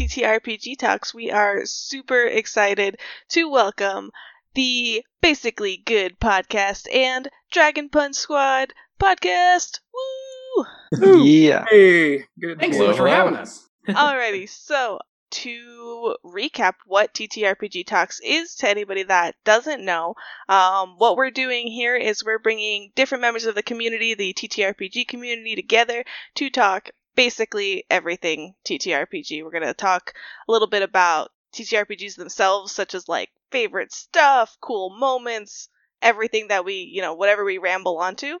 TTRPG Talks. We are super excited to welcome the Basically Good podcast and Dragon Punch Squad podcast. Woo! yeah. Hey, good. Thanks so much for having us. Alrighty, so to recap what TTRPG Talks is to anybody that doesn't know, um, what we're doing here is we're bringing different members of the community, the TTRPG community, together to talk basically everything TTRPG. We're going to talk a little bit about TTRPGs themselves, such as like favorite stuff, cool moments, everything that we, you know, whatever we ramble onto,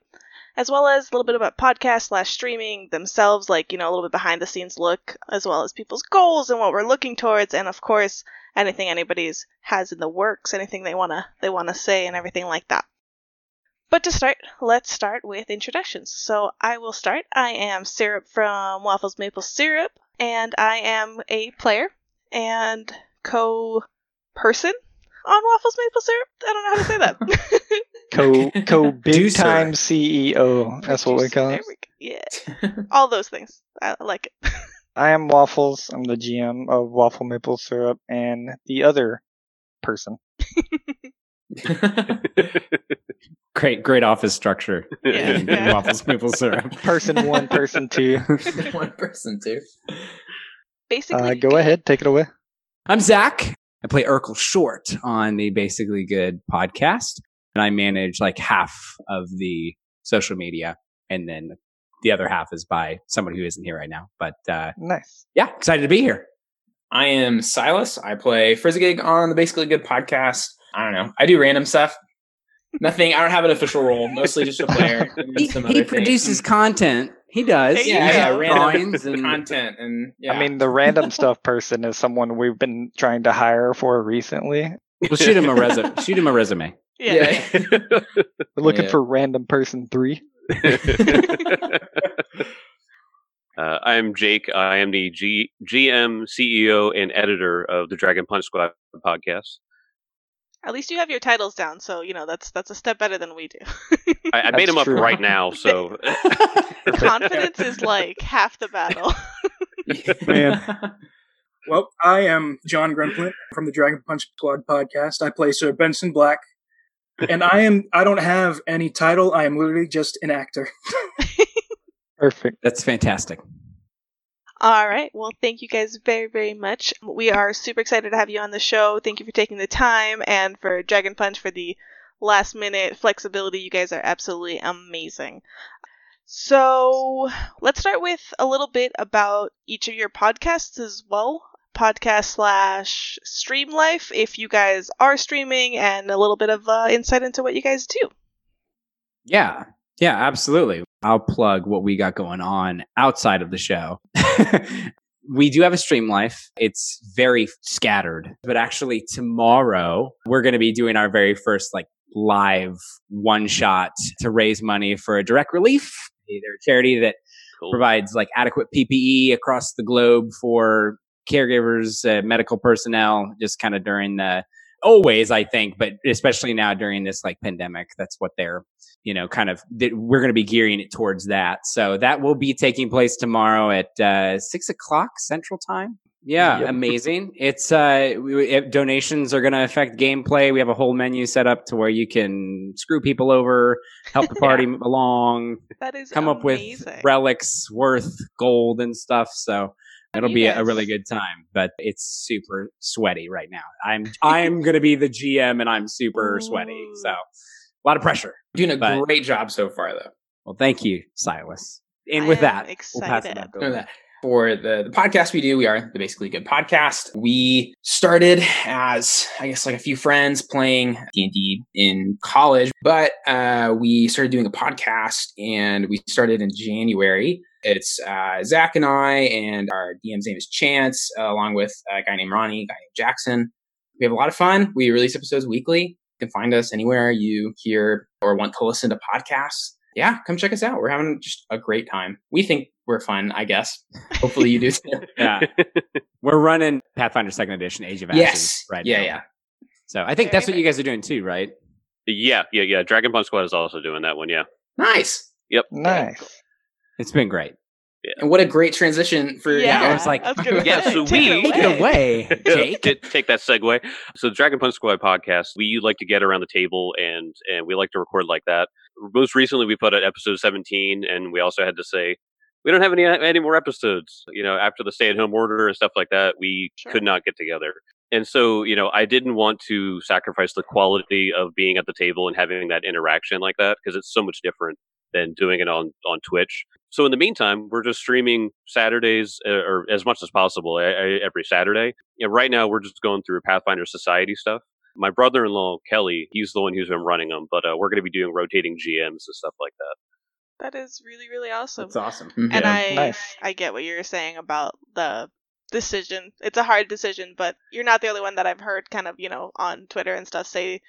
as well as a little bit about podcast slash streaming themselves, like, you know, a little bit behind the scenes look, as well as people's goals and what we're looking towards, and of course, anything anybody's has in the works, anything they wanna they wanna say and everything like that. But to start, let's start with introductions. So I will start. I am Syrup from Waffles Maple Syrup, and I am a player and co person on Waffles Maple Syrup. I don't know how to say that. Co co big time CEO. That's what we call it. we. Yeah, all those things. I like it. I am Waffles. I'm the GM of Waffle Maple Syrup and the other person. great, great office structure. Yeah. in, in waffles maple syrup. Person one, person two. One person two. Basically, Uh, go ahead, take it away. I'm Zach. I play Urkel Short on the Basically Good podcast, and I manage like half of the social media, and then the other half is by somebody who isn't here right now. But uh, Nice. yeah, excited to be here. I am Silas. I play Frizzigig on the Basically Good podcast. I don't know. I do random stuff. Nothing. I don't have an official role. Mostly just a player. He, he produces things. content. He does. There Yeah, yeah, drawings random and content, and yeah. I mean, the random stuff person is someone we've been trying to hire for recently. We'll shoot him a resume. shoot him a resume. yeah. We're looking Yeah. for random person three. Uh, I'm Jake. I am the G- GM, CEO, and editor of the Dragon Punch Squad podcast. At least you have your titles down, so you know that's that's a step better than we do. I, I made them up true. right now, so Confidence is like half the battle. Man. Well, I am John Grunflint from the Dragon Punch Squad podcast. I play Sir Benson Black, and I am I don't have any title. I am literally just an actor. Perfect. That's fantastic. All right. Well, thank you guys very, very much. We are super excited to have you on the show. Thank you for taking the time and for Dragon Punch for the last minute flexibility. You guys are absolutely amazing. So, let's start with a little bit about each of your podcasts as well. Podcast slash stream life, if you guys are streaming, and a little bit of uh, insight into what you guys do. Yeah. Yeah, absolutely. I'll plug what we got going on outside of the show. we do have a stream life. It's very scattered, but actually tomorrow we're going to be doing our very first like live one shot to raise money for a direct relief. A charity that cool. provides like adequate PPE across the globe for caregivers, uh, medical personnel, just kind of during the always, I think, but especially now during this like pandemic, that's what they're, you know, kind of, that we're going to be gearing it towards that. So that will be taking place tomorrow at uh, six o'clock central time. Yeah, Yep. amazing. It's uh, we- it, donations are going to affect gameplay. We have a whole menu set up to where you can screw people over, help the party along, That is come up with relics worth gold and stuff. So it'll be a, really good time. But it's super sweaty right now. I'm I'm gonna be the GM and I'm super sweaty. So a lot of pressure. Doing a But- great job so far, though. Well, thank you, Silas. And I with am that, we'll pass it excited. back over. that. For the, the podcast we do, we are the Basically Good podcast. We started as, I guess, like a few friends playing D&D in college, but uh, we started doing a podcast and we started in January. It's uh, Zach and I, and our DM's name is Chance, uh, along with a guy named Ronnie, a guy named Jackson. We have a lot of fun. We release episodes weekly. You can find us anywhere you hear or want to listen to podcasts. Yeah, come check us out. We're having just a great time. We think we're fun, I guess. Hopefully you do too. Yeah, we're running Pathfinder Second Edition Age of Ashes yes. right yeah, now. yeah. So I think that's what you guys are doing too, right? yeah, yeah, yeah. Dragon Punch Squad is also doing that one. Yeah. Nice. Yep. Nice. It's been great. And what a great transition for Yeah, I was like, I was gonna Yeah, so take we- it Take it away, Jake. T- take that segue. So, the Dragon Punch Squad podcast, we like to get around the table and and we like to record like that. Most recently, we put out episode 17, and we also had to say we don't have any any more episodes. You know, after the stay at home order and stuff like that, we Sure. could not get together. And so, you know, I didn't want to sacrifice the quality of being at the table and having that interaction like that because it's so much different than doing it on on Twitch. So in the meantime, we're just streaming Saturdays uh, or as much as possible every Saturday. And right now, we're just going through Pathfinder Society stuff. My brother-in-law Kelly, he's the one who's been running them, but uh, we're going to be doing rotating GMs and stuff like that. That is really, really awesome. That's awesome. Mhm. and Yeah. I Nice. I get what you're saying about the decision. It's a hard decision, but you're not the only one that I've heard kind of, you know, on Twitter and stuff say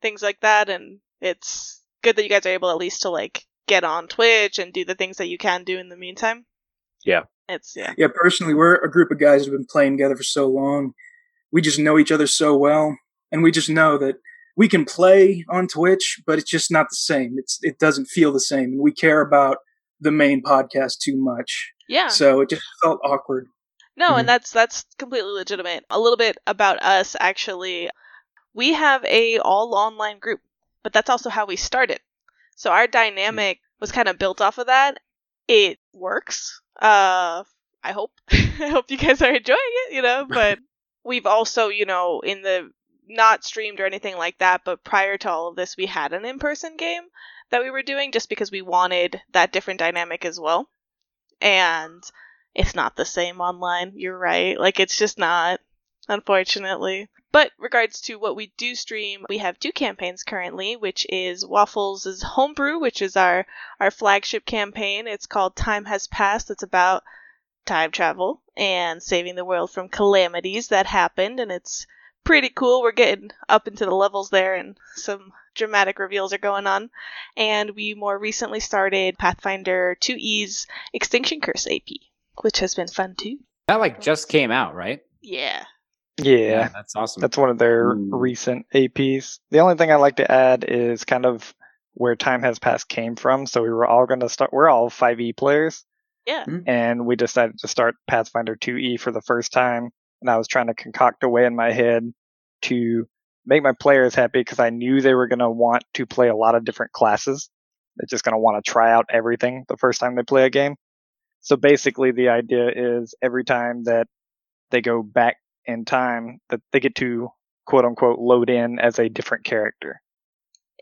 things like that and it's good that you guys are able at least to like get on Twitch and do the things that you can do in the meantime. Yeah. It's yeah. Yeah, personally, we're a group of guys who've been playing together for so long. We just know each other so well, and we just know that we can play on Twitch, but it's just not the same. It's it doesn't feel the same, and we care about the main podcast too much, Yeah. so it just felt awkward. No, Mhm. and that's that's completely legitimate. A little bit about us actually. We have a all online group, but that's also how we started. So our dynamic was kind of built off of that. It works. Uh I hope. I hope you guys are enjoying it, you know, but we've also, you know, in the not streamed or anything like that, but prior to all of this, we had an in-person game that we were doing just because we wanted that different dynamic as well. And it's not the same online. You're right. Like it's just not, unfortunately. But regards to what we do stream, we have two campaigns currently, which is Waffles' Homebrew, which is our our flagship campaign. It's called Time Has Passed. It's about time travel and saving the world from calamities that happened, and it's pretty cool. We're getting up into the levels there, and some dramatic reveals are going on. And we more recently started Pathfinder 2E's Extinction Curse AP, which has been fun too. That like just came out, right? Yeah. Yeah, that's awesome. that's one of their Ooh. recent APs. The only thing I like to add is kind of where Time Has Passed came from. So we were all going to start. We're all 5e players, Yeah. Hmm. and we decided to start Pathfinder 2e for the first time. And I was trying to concoct a way in my head to make my players happy because I knew they were going to want to play a lot of different classes. They're just going to want to try out everything the first time they play a game. So basically, the idea is every time that they go back in time, that they get to quote unquote load in as a different character.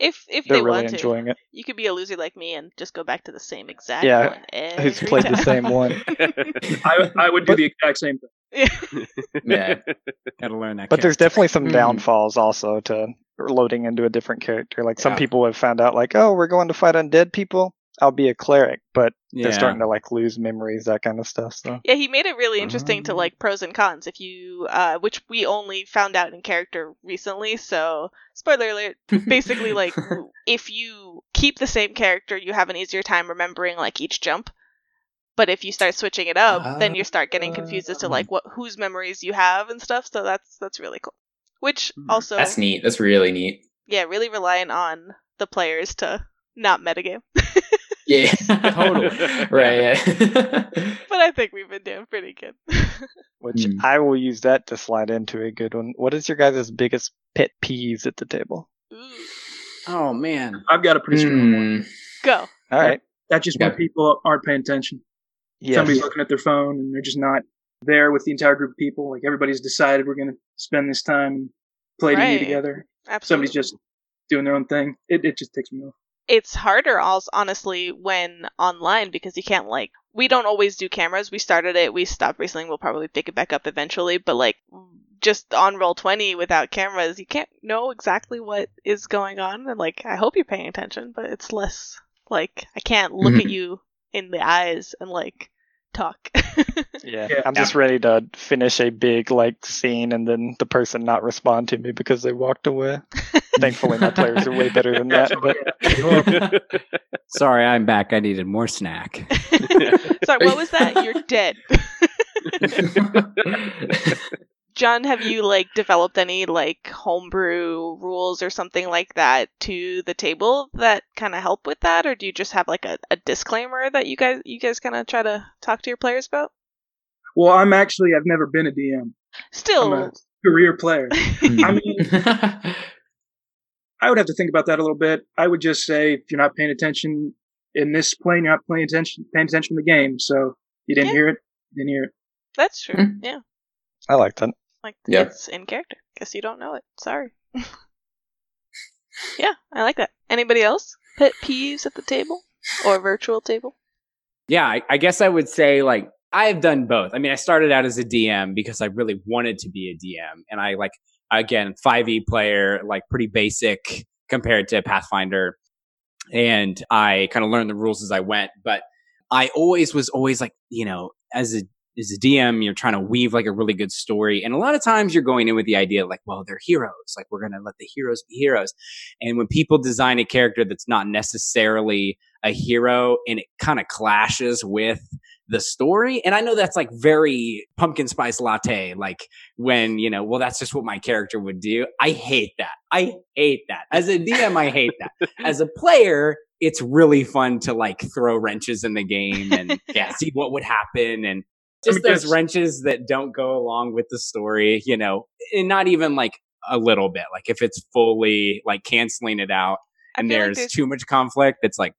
If if They're they really want to, enjoying it. you could be a loser like me and just go back to the same exact Yeah, one. Who's every played the same one? I I would do the exact same thing. Yeah. Yeah. Gotta learn that. But there's definitely some Mhm. downfalls also to loading into a different character. Like some Yeah. people have found out, like, oh, we're going to fight undead people. I'll be a cleric, but yeah. they're starting to like lose memories, that kind of stuff. So Yeah, he made it really interesting to Oh. like pros and cons. If you, uh, which we only found out in character recently, so spoiler alert. Basically, like if you keep the same character, you have an easier time remembering like each jump. But if you start switching it up, then you start getting confused as to like what whose memories you have and stuff. So that's that's really cool. Which Hmm. also, That's neat. That's really neat. yeah, really relying on the players to not metagame. Yeah. Totally. right. Yeah. but I think we've been doing pretty good. which Hmm. I will use that to slide into a good one. What is your guys' biggest pet peeves at the table? Ooh. Oh man. I've got a pretty strong one. Hmm. Go. All right. That's just when people aren't paying attention. Yes. Somebody's looking at their phone and they're just not there with the entire group of people. Like everybody's decided we're going to spend this time and play Right. Together. Absolutely. Somebody's just doing their own thing. It it just takes me off. It's harder also honestly when online because you can't like we don't always do cameras. We started it we stopped recently we'll probably pick it back up eventually but like just on Roll20 without cameras you can't know exactly what is going on and like i hope you're paying attention but it's less like i can't look at mm-hmm. you in the eyes and like talk Yeah. Yeah. I'm just ready to finish a big like scene and then the person not respond to me because they walked away. Thankfully, my players are way better than that. But Sorry, I'm back. I needed more snack. sorry what was that you're dead John, have you like developed any like homebrew rules or something like that to the table that kind of help with that, or do you just have like a, a disclaimer that you guys you guys kind of try to talk to your players about? Well, I'm actually I've never been a DM. Still, I'm a career player. I mean, I would have to think about that a little bit. I would just say if you're not paying attention in this plane, you're not paying attention paying attention to the game. So you didn't Yeah. hear it, you didn't hear it. that's true. Mm. Yeah, I like that. Like Yeah. it's in character. Guess you don't know it. Sorry. yeah, I like that. Anybody else? Pet peeves at the table or virtual table? Yeah, I, I guess I would say like I've done both. I mean, I started out as a DM because I really wanted to be a DM, and I like again 5e player, like pretty basic compared to Pathfinder, and I kind of learned the rules as I went. But I always was always like you know as a as a DM, you're trying to weave like a really good story, and a lot of times you're going in with the idea like, well, they're heroes, like we're gonna let the heroes be heroes, and when people design a character that's not necessarily a hero and it kind of clashes with the story. And I know that's like very pumpkin spice latte, like when, you know, well, that's just what my character would do. I hate that. I hate that. As a DM, I hate that. As a player, it's really fun to like throw wrenches in the game and Yeah. see what would happen and just those wrenches that don't go along with the story, you know, and not even like a little bit. Like if it's fully like canceling it out and feel like there's, there's too much conflict, it's like,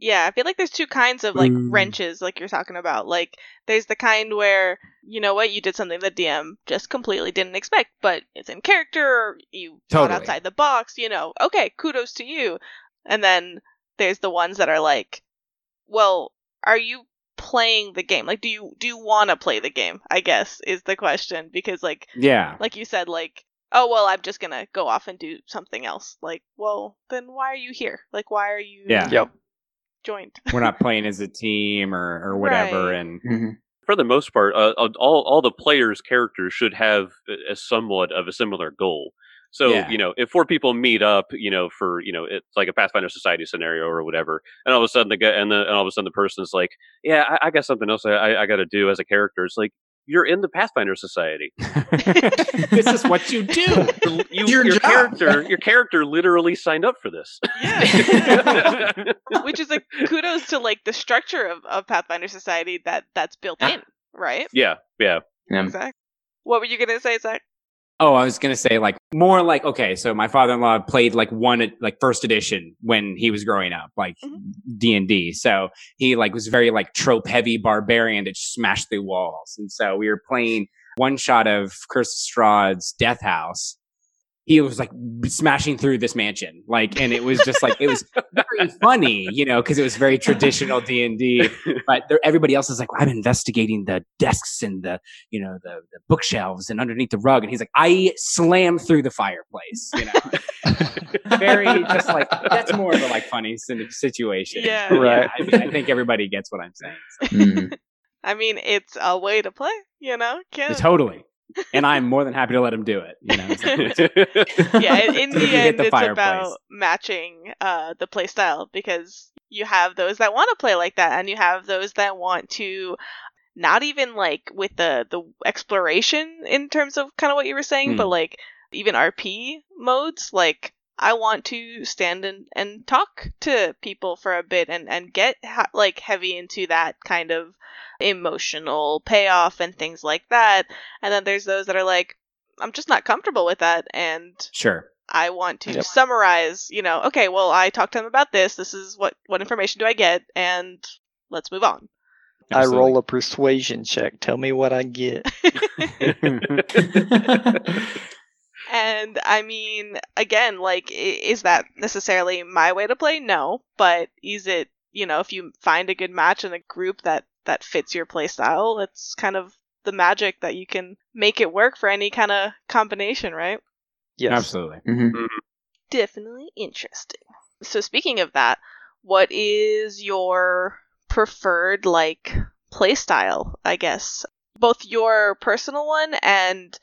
Yeah, I feel like there's two kinds of like Boo. wrenches, like you're talking about. Like, there's the kind where you know what, you did something the DM just completely didn't expect, but it's in character, or you thought Totally. outside the box. You know, okay, kudos to you. And then there's the ones that are like, well, are you playing the game? Like, do you do you want to play the game? I guess is the question because like yeah. like you said, like, oh well, I'm just gonna go off and do something else. Like, well, then why are you here? Like, why are you Yeah. Yep. joined? we're not playing as a team or, or whatever. Right. And Mhm. For the most part, uh, uh, all all the players' characters should have a, a somewhat of a similar goal. So Yeah. you know, if four people meet up, you know, for you know, it's like a Pathfinder Society scenario or whatever, and all of a sudden the guy and, the, and all of a sudden the person's like, "Yeah, I, I got something else I, I, I got to do as a character." It's like you're in the Pathfinder Society. this is what you do. You, Your your character, your character, literally signed up for this. Yeah. Which is a kudos to like the structure of, of Pathfinder Society that that's built Yeah. in, right? yeah, yeah. Yeah. Exactly. What were you gonna say, Zach? Oh, I was gonna say like more like okay, so my father-in-law played like one like first edition when he was growing up, like mm-hmm. D and D. So he like was very like trope heavy barbarian that smashed through walls, and so we were playing one shot of Curse of Strahd's Death House. He was like smashing through this mansion, like, and it was just like it was very funny, you know, because it was very traditional D and D. But there, everybody else is like, I'm investigating the desks and the, you know, the, the bookshelves and underneath the rug. And he's like, I slam through the fireplace, you know, very just like, that's more of a like funny situation. Yeah. Right. I, mean, I think everybody gets what I'm saying. So, Mhm. I mean, it's a way to play, you know? Can't, totally. And I'm more than happy to let him do it, you know. Yeah, in, the end, the it's fireplace. about matching uh, the play style because you have those that want to play like that, and you have those that want to not even like with the the exploration in terms of kind of what you were saying, Hmm. but like even RP modes, like. I want to stand and, and talk to people for a bit and, and get ha- like heavy into that kind of emotional payoff and things like that. And then there's those that are like, I'm just not comfortable with that. And sure. I want to Yep. summarize, you know, okay, well, I talked to them about this. This is what what information do I get, and let's move on. I roll a persuasion check. Tell me what I get. And I mean, again, like, is that necessarily my way to play? No, but is it, you know, if you find a good match in a group that that fits your play style, it's kind of the magic that you can make it work for any kind of combination, right? Yes. Absolutely. Mhm. definitely interesting. So speaking of that, what is your preferred like playstyle, I guess? Both your personal one and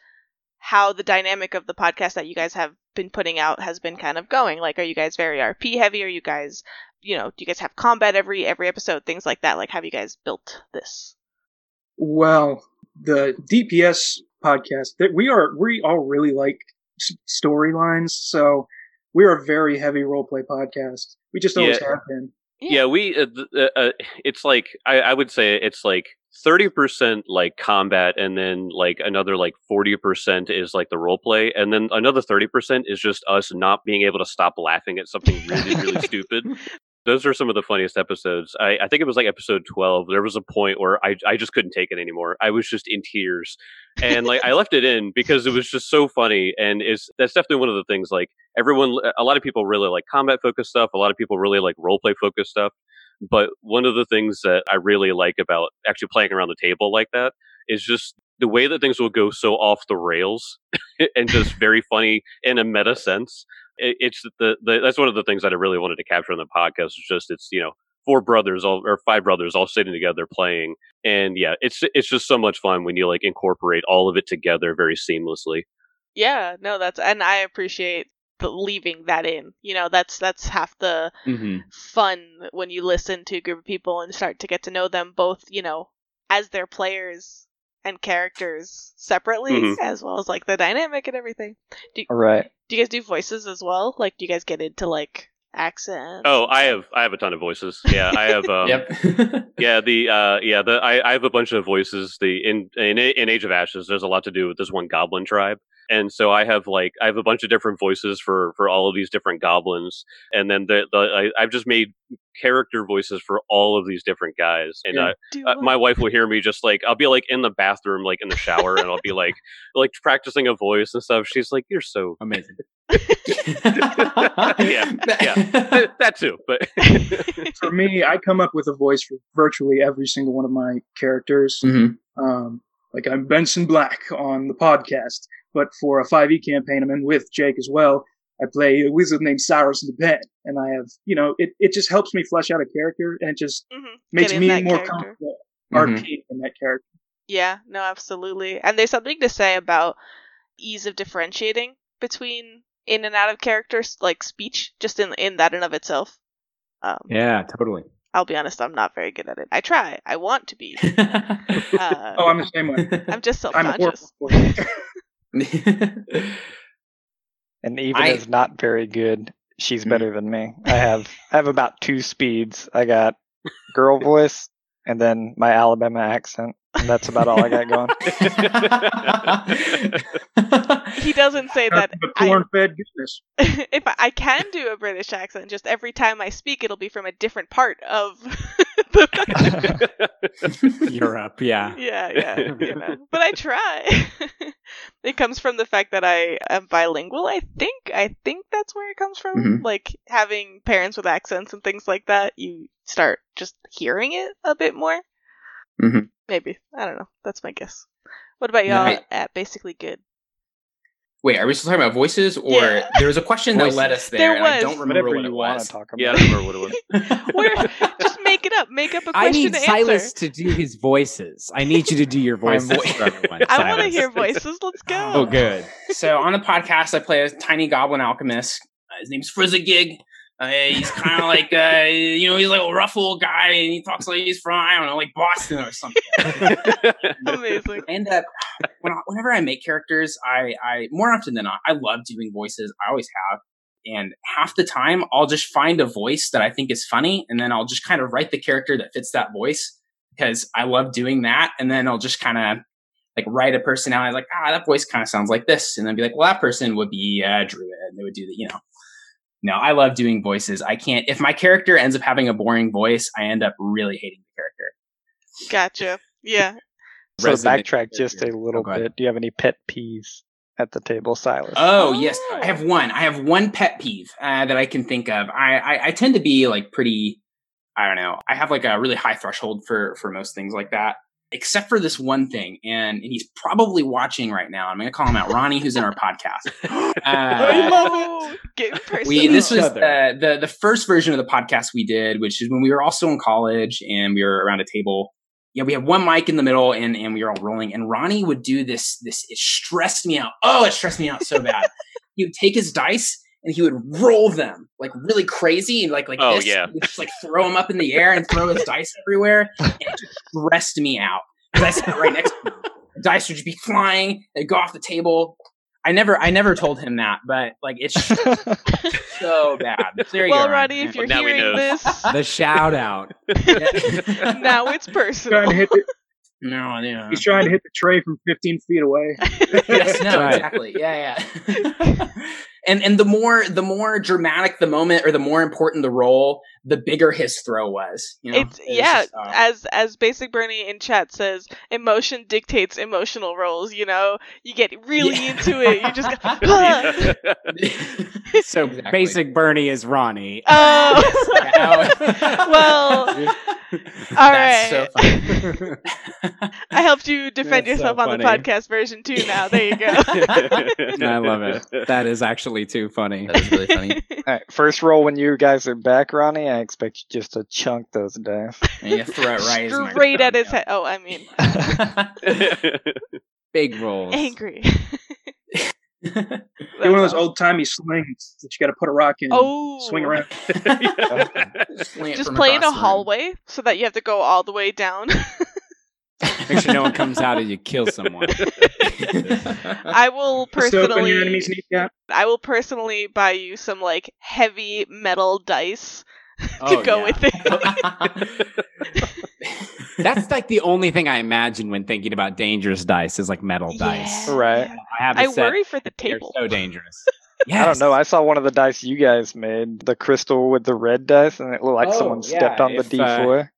how the dynamic of the podcast that you guys have been putting out has been kind of going. Like are you guys very RP heavy? Are you guys you know, do you guys have combat every every episode, things like that? Like have you guys built this? Well, the DPS podcast that we are we all really like storylines, so we're a very heavy role play podcast. We just always Yeah. have been. yeah, we uh, uh, uh, it's like I, I would say it's like 30% like combat and then like another like 40% is like the role play and then another 30% is just us not being able to stop laughing at something really really stupid. Those are some of the funniest episodes. I, I think it was like episode 12 there was a point where I, I just couldn't take it anymore. I was just in tears. And like i left it in because it was just so funny and it's that's definitely one of the things like everyone a lot of people really like combat focused stuff. A lot of people really like role play focused stuff but one of the things that I really like about actually playing around the table like that is just the way that things will go so off the rails and just very funny in a meta sense. It's the, the that's one of the things that I really wanted to capture on the podcast. Is just it's you know four brothers all or five brothers all sitting together playing, and yeah, it's it's just so much fun when you like incorporate all of it together very seamlessly. Yeah, no, that's and I appreciate leaving that in. You know, that's that's half the hmm fun when you listen to a group of people and start to get to know them both, you know, as their players and characters separately, Mhm. as well as like the dynamic and everything. Do All right. do you guys do voices as well? Like, do you guys get into like accents? Oh, I have I have a ton of voices. Yeah, I have. Um, yep. Yeah, the uh, yeah, the I, I have a bunch of voices. The in, in in Age of Ashes, there's a lot to do with this one goblin tribe, and so I have like I have a bunch of different voices for for all of these different goblins, and then the, the I, I've just made character voices for all of these different guys, and uh, uh, my wife will hear me just like I'll be like in the bathroom, like in the shower, and I'll be like like practicing a voice and stuff. She's like, "You're so Amazing. yeah, yeah, that too." But For me, I come up with a voice for virtually every single one of my characters. Mhm. Um, like I'm Benson Black on the podcast, but for a 5e campaign, I'm in with Jake as well. I play a wizard named Cyrus the Pen, and I have, you know, it, it just helps me flesh out a character, and it just Mhm. makes me more character. comfortable Mhm. RP in that character. Yeah, no, absolutely. And there's something to say about ease of differentiating between in and out of characters, like speech, just in in that and of itself. Um, Yeah, totally. I'll be honest, I'm not very good at it. I try. I want to be. Uh, Oh, I'm the same way. I'm just I'm self-conscious. horrible. for it. And even I- as not very good, she's Hmm. better than me. I have I have about two speeds. I got girl voice and then my Alabama accent. And that's about all I got going. He doesn't say that. Nothing but corn-fed goodness. if I, I can do a British accent, just every time I speak, it'll be from a different part of. The, Europe, yeah. yeah, yeah, you know. But I try. it comes from the fact that I am bilingual. I think. I think that's where it comes from. Mhm. Like having parents with accents and things like that. You start just hearing it a bit more. Mm-hmm. Maybe I don't know. That's my guess. What about y'all I- at basically good? Wait, are we still talking about voices, or Yeah. there was a question that led us there? There and I don't remember Whatever what you it want was. about. yeah, I don't remember what it was. Where- just make it up. Make up a question I need to Silas answer. to do his voices. I need you to do your My voices for everyone. I want to hear voices. Let's go. Oh, good. so on the podcast, I play a tiny goblin alchemist. Uh, his name's Frizzagig. Uh, he's kind of like, uh, you know, he's like a rough old guy, and he talks like he's from, I don't know, like Boston or something. Amazing. I end up when I, whenever I make characters, I, I more often than not, I love doing voices. I always have, and half the time, I'll just find a voice that I think is funny, and then I'll just kind of write the character that fits that voice because I love doing that, and then I'll just kind of like write a personality like ah that voice kind of sounds like this, and then be like well that person would be uh, druid, and they would do the you know. No, I love doing voices. I can't. If my character ends up having a boring voice, I end up really hating the character. Gotcha. Yeah. So to Resident backtrack just a little Oh, bit. Do you have any pet peeves at the table, Silas? Oh, yes, Oh. I have one. I have one pet peeve uh, that I can think of. I, I I tend to be like pretty. I don't know. I have like a really high threshold for for most things like that, except for this one thing. And, and he's probably watching right now. I'm going to call him out, Ronnie, who's in our podcast. Uh, Oh, get personal. we this was uh, the the first version of the podcast we did, which is when we were all still in college and we were around a table. Yeah, we have one mic in the middle and and we were all rolling. And Ronnie would do this. This it stressed me out. Oh, it stressed me out so bad. he would take his dice and he would roll them like really crazy and like like Oh, this. yeah. Just like throw them up in the air and throw his dice everywhere. And it just stressed me out because I sat right next to him. dice would just be flying. They'd go off the table. I never, I never told him that, but like it's so bad. So there you well, go, Roddy, if you're Now we hearing know. this, the shout out. now it's Trying personal. to hit the, no, yeah. he's trying to hit the tray from 15 feet away. yes, no, exactly. Yeah, yeah. and and the more the more dramatic the moment or the more important the roll, the bigger his throw was. You know? It's It was yeah, just, uh, as as basic Bernie in chat says, emotion dictates emotional rolls. You know, you get really Yeah. into it. You just go. So Exactly. basic Bernie is Ronnie. oh, well, all That's right. so funny. I helped you defend That's so yourself on the podcast version too. Now there you go. I love it. That is actually too funny. that is really funny. All right, first roll when you guys are back, Ronnie. I expect you just to chunk those dice. And you throw it right, at his Straight at his head. Oh, I mean, Big rolls. angry. One of those old timey slings that you got to put a rock in. Oh, Swing around. Sling Just play in a the room. hallway so that you have to go all the way down. Make sure no one comes out and you kill someone. I will Just open your personally, enemy's kneecap. I will personally buy you some like heavy metal dice to Oh, go yeah. with it. That's like the only thing I imagine when thinking about dangerous dice is like metal dice. Right. I have a I set. worry for the They're table. so dangerous. I don't know. I saw one of the dice you guys made, the crystal with the red dice, and it looked like Oh, someone yeah, stepped on the if, uh, D4.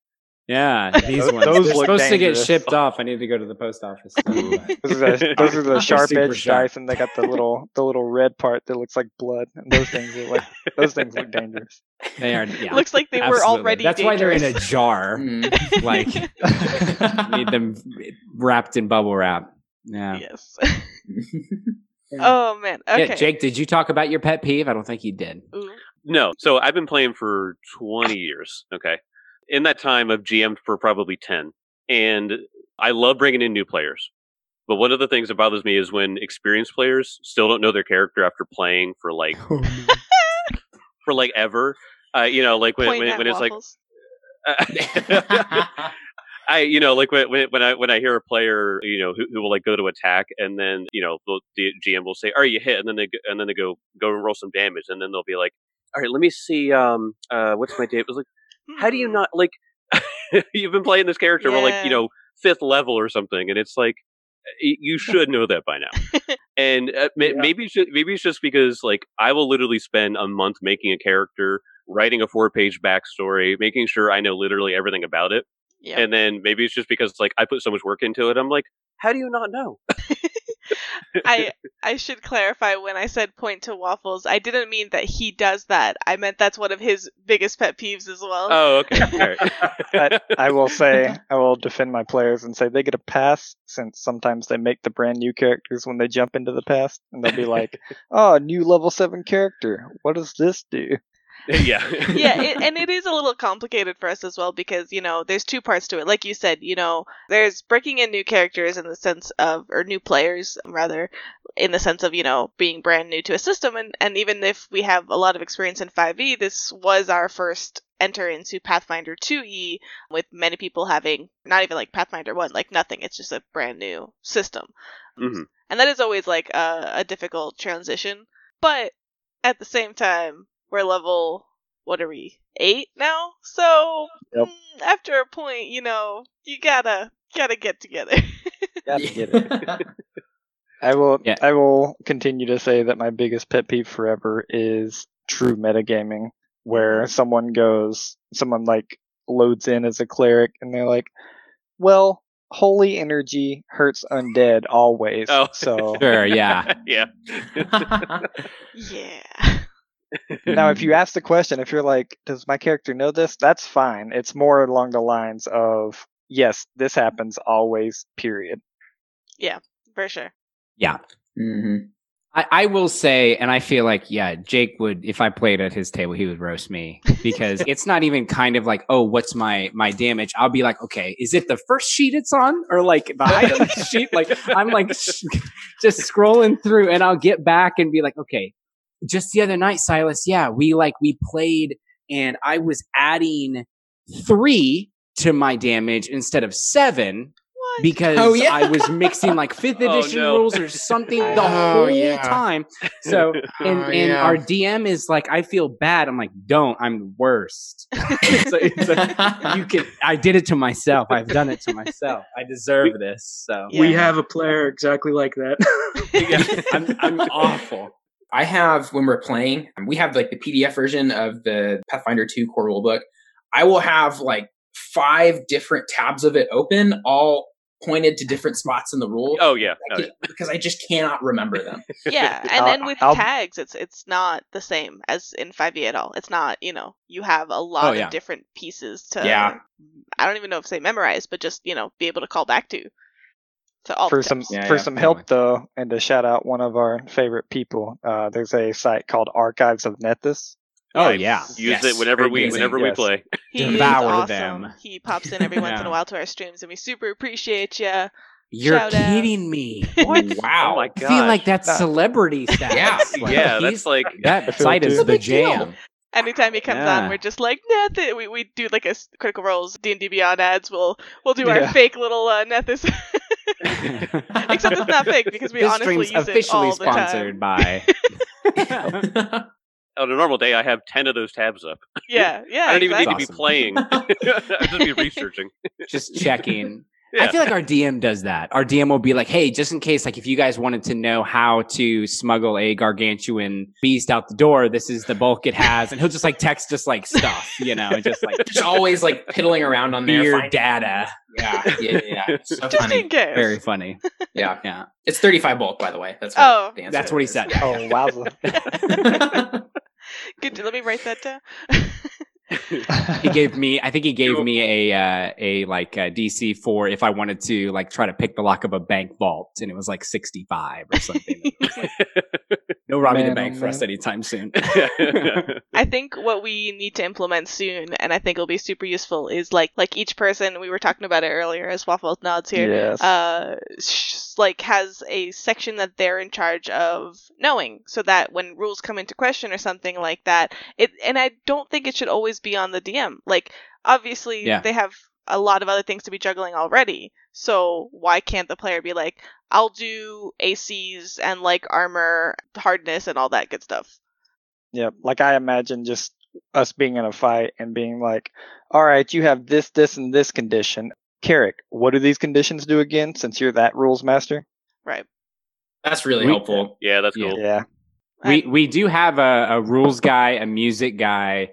Yeah, these Those- ones. those They're look supposed to get shipped off. I need to go to the post office. those, are the, those are the sharp super edged sharp. dice, and they got the little the little red part that looks like blood. And those things look like those things look dangerous. They are. Yeah, Looks like they were already. That's why they're in a jar. Mm. Like need them wrapped in bubble wrap. Yeah. yes. oh man. Okay. Yeah, Jake, did you talk about your pet peeve? I don't think you did. Ooh. No. So I've been playing for 20 years. Okay. In that time, I've GM'd for probably 10. And I love bringing in new players. But one of the things that bothers me is when experienced players still don't know their character after playing for like for like ever. Uh, you know, like when Point when, when it's like waffles. I, you know, like when when when I when I hear a player, you know, who, who will like go to attack, and then you know the, the GM will say, "All right, you hit," and then they go, and then they go go and roll some damage, and then they'll be like, "All right, let me see, um, uh, what's my damage?" I was like, "How do you Hmm. not like? you've been playing this character for like you know fifth level or something, and it's like you should know that by now." and uh, ma- Yeah. maybe it's just, maybe it's just because like I will literally spend a month making a character, writing a four page backstory, making sure I know literally everything about it. Yeah. And then maybe it's just because like I put so much work into it. I'm like, how do you not know? I I should clarify when I said point to waffles, I didn't mean that he does that. I meant that's one of his biggest pet peeves as well. Oh, okay. All right. I, I will say, I will defend my players and say they get a pass since sometimes they make the brand new characters when they jump into the past, and they'll be like, "Oh, new level seven character. What does this do?" yeah. yeah, it, and it is a little complicated for us as well because you know there's two parts to it. Like you said, you know, there's breaking in new characters in the sense of, or new players rather, in the sense of you know being brand new to a system, and and even if we have a lot of experience in 5e, this was our first enter into Pathfinder 2e, with many people having not even like Pathfinder 1, like nothing. It's just a brand new system, Mhm. and that is always like a, a difficult transition. But at the same time, we're level what are we eight now? So Yep. mm, after a point, you know, you gotta gotta get together. Gotta get it. I will. Yeah. I will continue to say that my biggest pet peeve forever is true metagaming, where someone goes, someone like loads in as a cleric, and they're like, "Well, holy energy hurts undead always." Oh. So Sure, yeah. yeah. yeah. Now, if you ask the question, if you're like, "Does my character know this?" That's fine. It's more along the lines of, "Yes, this happens always." Period. Yeah, for sure. Yeah. hmm I, I will say, and I feel like, yeah, Jake would, if I played at his table, he would roast me because it's not even kind of like, oh, what's my my damage? I'll be like, okay, is it the first sheet it's on, or like the item sheet? Like I'm like sh- just scrolling through, and I'll get back and be like, okay, just the other night, Silas, yeah, we like we played, and I was adding three to my damage instead of seven, What? because Oh, yeah. I was mixing like fifth Oh, edition no. rules or something the Oh, whole yeah. time. So oh, and, Oh, and yeah. our DM is like, I feel bad. I'm like, don't. I'm the worst. it's a, it's a, you can. I did it to myself. I've done it to myself. I deserve this. So Yeah. We have a player exactly like that. yeah, I'm, I'm awful. I have when we're playing, we have like the PDF version of the Pathfinder 2 core rulebook. I will have like five different tabs of it open, all pointed to different spots in the rule. oh yeah, I oh, yeah. because I just cannot remember them. yeah, and I'll- then with I'll- tags, it's it's not the same as in 5e at all. It's not, you know, you have a oh, lot Oh, yeah. of different pieces to. Yeah. I don't even know if say memorize, but just you know, be able to call back to. So all for the some. Yeah, for yeah, some anyway. help though, and to shout out one of our favorite people, uh, there's a site called Archives of Nethys. Oh Nice. yeah. Use Yes. it whenever we Amazing. whenever we play. He is Devour awesome. them. He pops in every once in a while to our streams, and we super appreciate you. You're Shout out. kidding me. Wow. Oh my I god. feel like that's Nah. celebrity status. Yeah. Like, yeah, he's- that's like that site is a the big deal. jam. Anytime he comes Yeah. on, we're just like Neth. We we do like a Critical Role's D and D Beyond ads. We'll we'll do our Yeah. fake little uh, Nethys. Except it's not fake because we this honestly stream's use it officially all the time. sponsored by. on a normal day, I have ten of those tabs up. Yeah, yeah. I don't even exactly. need to be playing. I just be researching. just checking. Yeah. I feel like our DM does that. Our DM will be like, "Hey, just in case, like, if you guys wanted to know how to smuggle a gargantuan beast out the door, this is the bulk it has," and he'll just like text us like stuff, you know, just like just always like piddling around on there. weird finding- data. Yeah, yeah, yeah. yeah. So Just funny. in case. Very funny. Yeah. Yeah, It's 35 bulk, by the way. That's what Oh. the that's what he is. said. Oh wow. Good. Let me write that down. He gave me, I think he gave me a uh, a like a DC for if I wanted to like try to pick the lock of a bank vault, and it was like sixty five or something. no robbing the bank oh, for us anytime soon. I think what we need to implement soon, and I think it'll be super useful, is like like each person. We were talking about it earlier as Waffle nods here. yes. uh sh- like has a section that they're in charge of knowing so that when rules come into question or something like that it and i don't think it should always be on the dm like obviously Yeah. they have a lot of other things to be juggling already so why can't the player be like i'll do acs and like armor hardness and all that good stuff Yep. Like I imagine just us being in a fight and being like, all right, you have this, this, and this condition. Carrick, what do these conditions do again since you're that rules master? right That's really We- helpful. yeah, that's cool. Yeah. We we do have a, a rules guy, a music guy,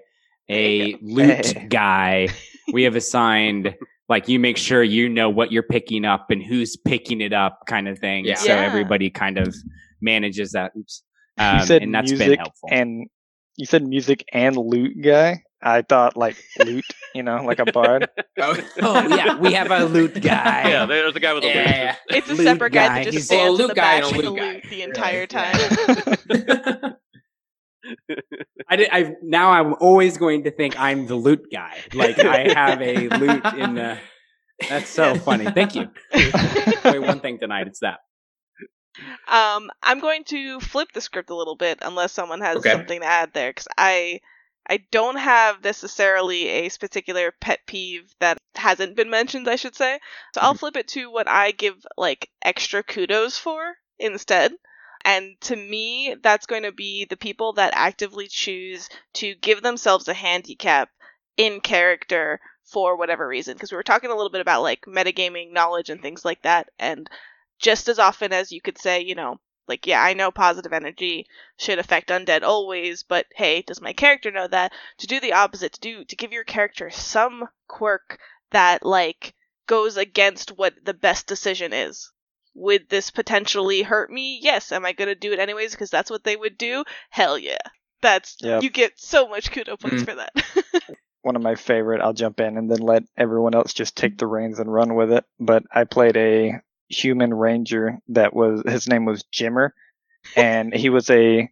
a loot Hey. guy. We have assigned like you make sure you know what you're picking up and who's picking it up, kind of thing. Yeah. So Yeah. everybody kind of manages that. Oops. you Um, said and that's been music helpful. and you said music and loot guy. I thought like loot, you know, like a bard. Oh, oh yeah, we have a loot guy. Yeah, there's the guy with the yeah, loot. it's a Loot separate guy, guy. that just He's- Well, a stands in loot the guy back and a the loot guy, loot the entire time I did, I've now I'm always going to think I'm the loot guy. Like I have a loot in the. That's so funny. Thank you. Only one thing tonight. It's that. Um, I'm going to flip the script a little bit, unless someone has Okay. something to add there, because I I don't have necessarily a particular pet peeve that hasn't been mentioned. I should say, so I'll flip it to what I give like extra kudos for instead. And to me, that's going to be the people that actively choose to give themselves a handicap in character for whatever reason. Because we were talking a little bit about like metagaming knowledge and things like that. And just as often as you could say, you know, like, yeah, I know positive energy should affect undead always, but hey, does my character know that? To do the opposite, to do, to give your character some quirk that, like, goes against what the best decision is. Would this potentially hurt me? Yes. Am I gonna do it anyways because that's what they would do? Hell yeah. That's, Yep. you get so much kudo points Mm. for that. One of my favorite. I'll jump in and then let everyone else just take the reins and run with it. But I played a human ranger that was his name was Jimmer, and he was a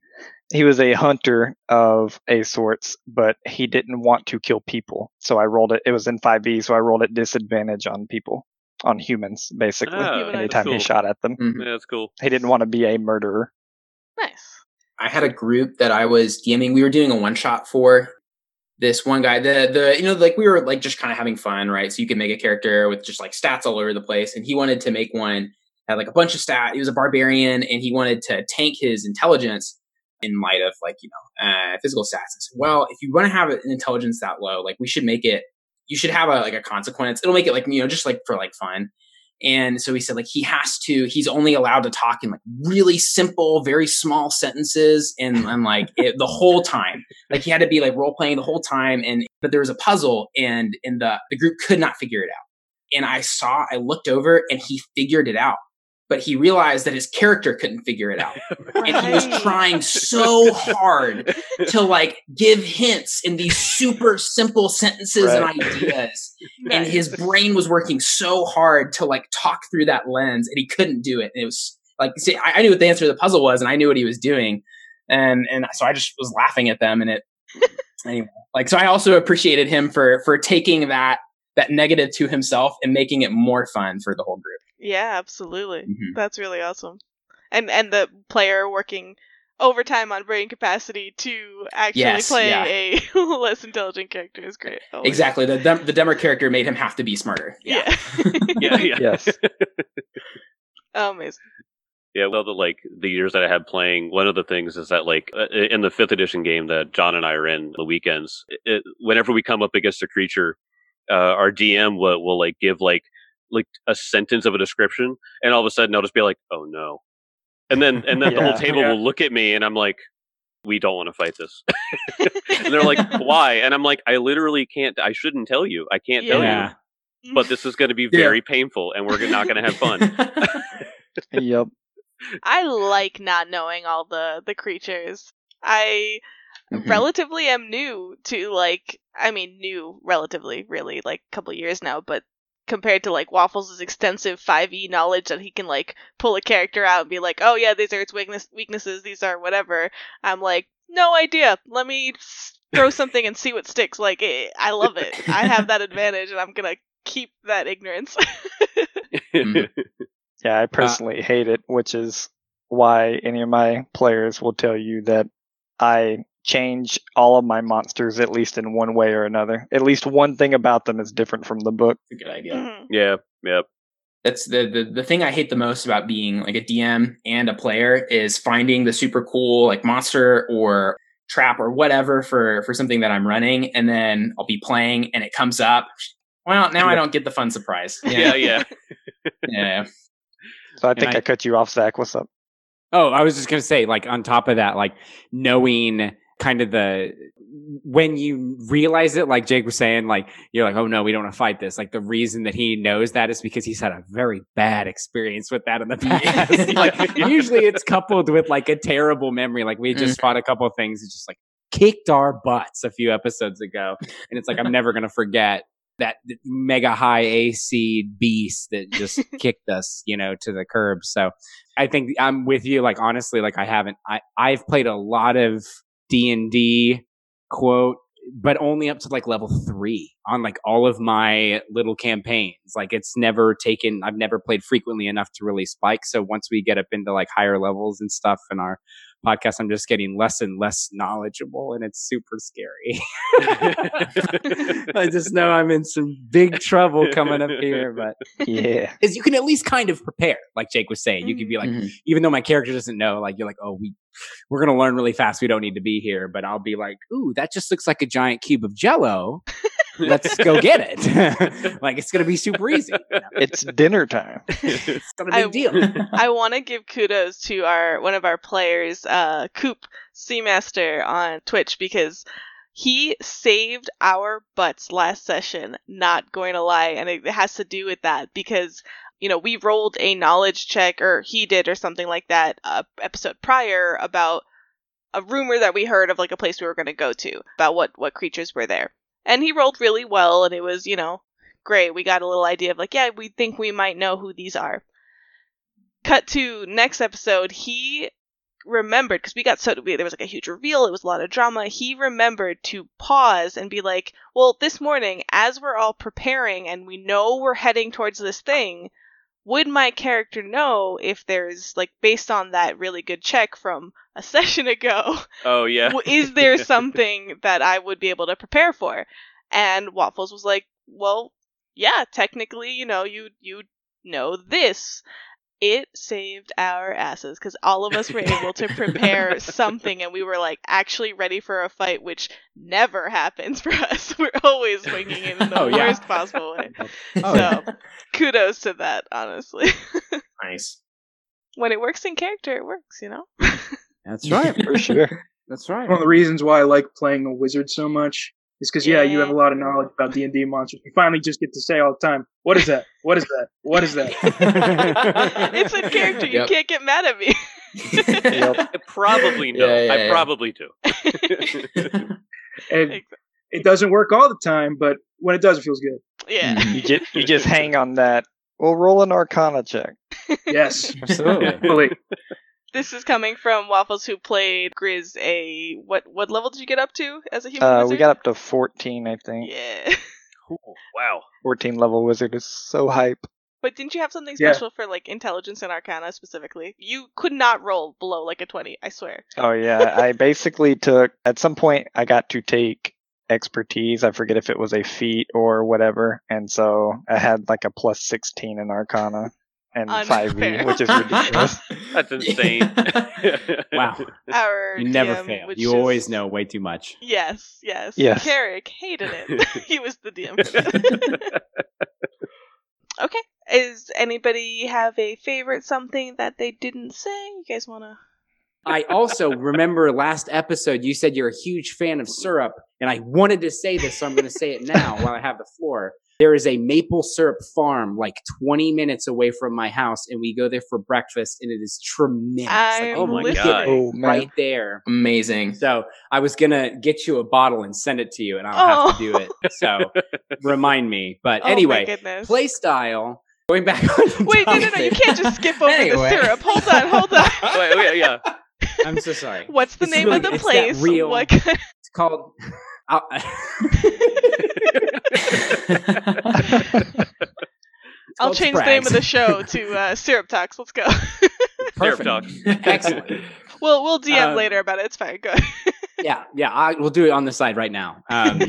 he was a hunter of a sorts, but he didn't want to kill people. So I rolled it. It was in 5e, so I rolled at disadvantage on people, on humans, basically. Oh, anytime cool. he shot at them, Mhm. Yeah, that's cool. he didn't want to be a murderer. nice. I had a group that I was DMing. We were doing a one shot for. this one guy, the the you know like we were like just kind of having fun, right? So you could make a character with just like stats all over the place, and he wanted to make one had like a bunch of stat. He was a barbarian, and he wanted to tank his intelligence in light of like you know uh, physical stats. Said, well, if you want to have an intelligence that low, like we should make it. You should have a like a consequence. It'll make it like you know just like for like fun. And so he said, like, he has to, he's only allowed to talk in like really simple, very small sentences and, and like it, the whole time. Like he had to be like role playing the whole time. And, but there was a puzzle and, and the, the group could not figure it out. And I saw, I looked over and he figured it out but he realized that his character couldn't figure it out. Right. And he was trying so hard to like give hints in these super simple sentences Right. and ideas. And his brain was working so hard to like talk through that lens and he couldn't do it. And it was like, see, I, I knew what the answer to the puzzle was and I knew what he was doing. And, and so I just was laughing at them and it, anyway, like, so I also appreciated him for, for taking that, that negative to himself and making it more fun for the whole group. Yeah, absolutely. Mhm. That's really awesome. And and the player working overtime on brain capacity to actually Yes, play yeah. a less intelligent character is great. Oh my Exactly. The dumb, the dumber character made him have to be smarter. God. Yeah. yeah, yeah. Yes. Amazing. Yeah, well, the like the years that I had playing, one of the things is that like uh, in the fifth edition game that John and I are in the weekends, it, whenever we come up against a creature, uh, our DM will, will like give like like a sentence of a description, and all of a sudden I'll just be like, "Oh no," and then and then the whole table yeah. will look at me, and I'm like, "We don't want to fight this," and they're like, "Why?" And I'm like, "I literally can't. I shouldn't tell you. I can't tell you, but this is going to be Yeah. very painful, and we're not going to have fun." yep. I like not knowing all the the creatures. I Mhm. relatively am new to like I mean new relatively really like a couple years now, but compared to like Waffles' extensive 5e knowledge that he can like pull a character out and be like, "Oh yeah, these are its weakness weaknesses, these are whatever." I'm like, "No idea. Let me throw something and see what sticks." Like eh, I love it. I have that advantage and I'm going to keep that ignorance. Mhm. Yeah, I personally hate it, which is why any of my players will tell you that I change all of my monsters at least in one way or another. At least one thing about them is different from the book. It's a good idea. Mhm. yeah, yep. That's the, the the thing I hate the most about being like a DM and a player is finding the super cool like monster or trap or whatever for for something that I'm running, and then I'll be playing and it comes up. Well, now I don't get the fun surprise. Yeah, yeah. yeah. So I think I, I- cut you off, Zach. What's up? Oh, I was just gonna say, like on top of that, like knowing kind of the when you realize it, like Jake was saying, like you're like, oh no, we don't want to fight this. Like the reason that he knows that is because he's had a very bad experience with that in the past. like usually it's coupled with like a terrible memory. Like we just mm. fought a couple of things, it's just like kicked our butts a few episodes ago, and it's like I'm never gonna forget that mega high AC beast that just kicked us, you know, to the curb. So I think I'm with you. Like honestly, like I haven't. I I've played a lot of D and D quote, but only up to like level three on like all of my little campaigns. Like it's never taken. I've never played frequently enough to really spike. So once we get up into like higher levels and stuff in our podcast, I'm just getting less and less knowledgeable, and it's super scary. I just know I'm in some big trouble coming up here, but Yeah. is you can at least kind of prepare, like Jake was saying. You could be like, Mhm. even though my character doesn't know, like you're like, oh, we we're gonna learn really fast. We don't need to be here, but I'll be like, ooh, that just looks like a giant cube of Jello. Let's go get it. like it's gonna be super easy. you know? It's dinner time. It's not a big I- deal. I want to give kudos to our one of our players, uh, Coop Seamaster on Twitch because he saved our butts last session. Not going to lie, and it has to do with that because you know we rolled a knowledge check, or he did, or something like that, uh, episode prior about a rumor that we heard of like a place we were going to go to about what what creatures were there, and he rolled really well, and it was you know great. We got a little idea of like yeah, we think we might know who these are. Cut to next episode he remembered because we got so there was like a huge reveal it was a lot of drama. He remembered to pause and be like well this morning as we're all preparing and we know we're heading towards this thing would my character know if there's like based on that really good check from a session ago Oh yeah. is there something that I would be able to prepare for? And Waffles was like, well, yeah, technically, you know, you you know this. It saved our asses because all of us were able to prepare something, and we were like actually ready for a fight, which never happens for us. We're always winging it in the Oh, yeah. worst possible way. Oh, so, kudos to that, honestly. Nice. when it works in character, it works, you know. That's right. For sure. That's right. One of the reasons why I like playing a wizard so much is because yeah, you have a lot of knowledge about D and D monsters. You finally just get to say all the time, "What is that? What is that? What is that?" it's in character. You Yep. can't get mad at me. Yep. Probably no. Yeah, yeah, I yeah. probably do. And it doesn't work all the time, but when it does, it feels good. yeah. You just you just hang on that. We'll roll an Arcana check. Yes, Absolutely. Fully. This is coming from Waffles, who played Grizz. A what? What level did you get up to as a human Uh, wizard? we got up to fourteen, I think. Yeah, Ooh, wow. Fourteen level wizard is so hype. but didn't you have something Yeah. special for like intelligence and Arcana specifically? You could not roll below like a twenty. I swear. Oh yeah, I basically took at some point I got to take expertise. I forget if it was a feat or whatever, and so I had like a plus sixteen in Arcana and five E, which is ridiculous. That's insane. Wow. Our You never DM, fail. which You always know way too much. Yes, yes. Yes. Carrick hated it. he was the DM for that. okay. Is anybody have a favorite something that they didn't say? You guys wanna? I also remember last episode you said you're a huge fan of syrup, and I wanted to say this, so I'm going to say it now while I have the floor. There is a maple syrup farm like 20 minutes away from my house, and we go there for breakfast, and it is tremendous. Like, Oh my. God. Oh right there. Amazing. So I was gonna get you a bottle and send it to you, and I'll have to do it. Oh. So remind me. But Oh anyway, play style. Going back on the Wait, no, no, no! You can't just skip over Anyway. the syrup. Hold on, hold on. wait, wait, yeah. I'm so sorry. What's the It's name really- of the place? real- What It's called. I'll- It's I'll called change the name of the show to uh, Syrup Talks. Let's go. Syrup Perfect. talks. Excellent. we'll we'll DM Um, later about it. It's fine. Go. yeah, yeah. I, we'll do it on the side right now. Um,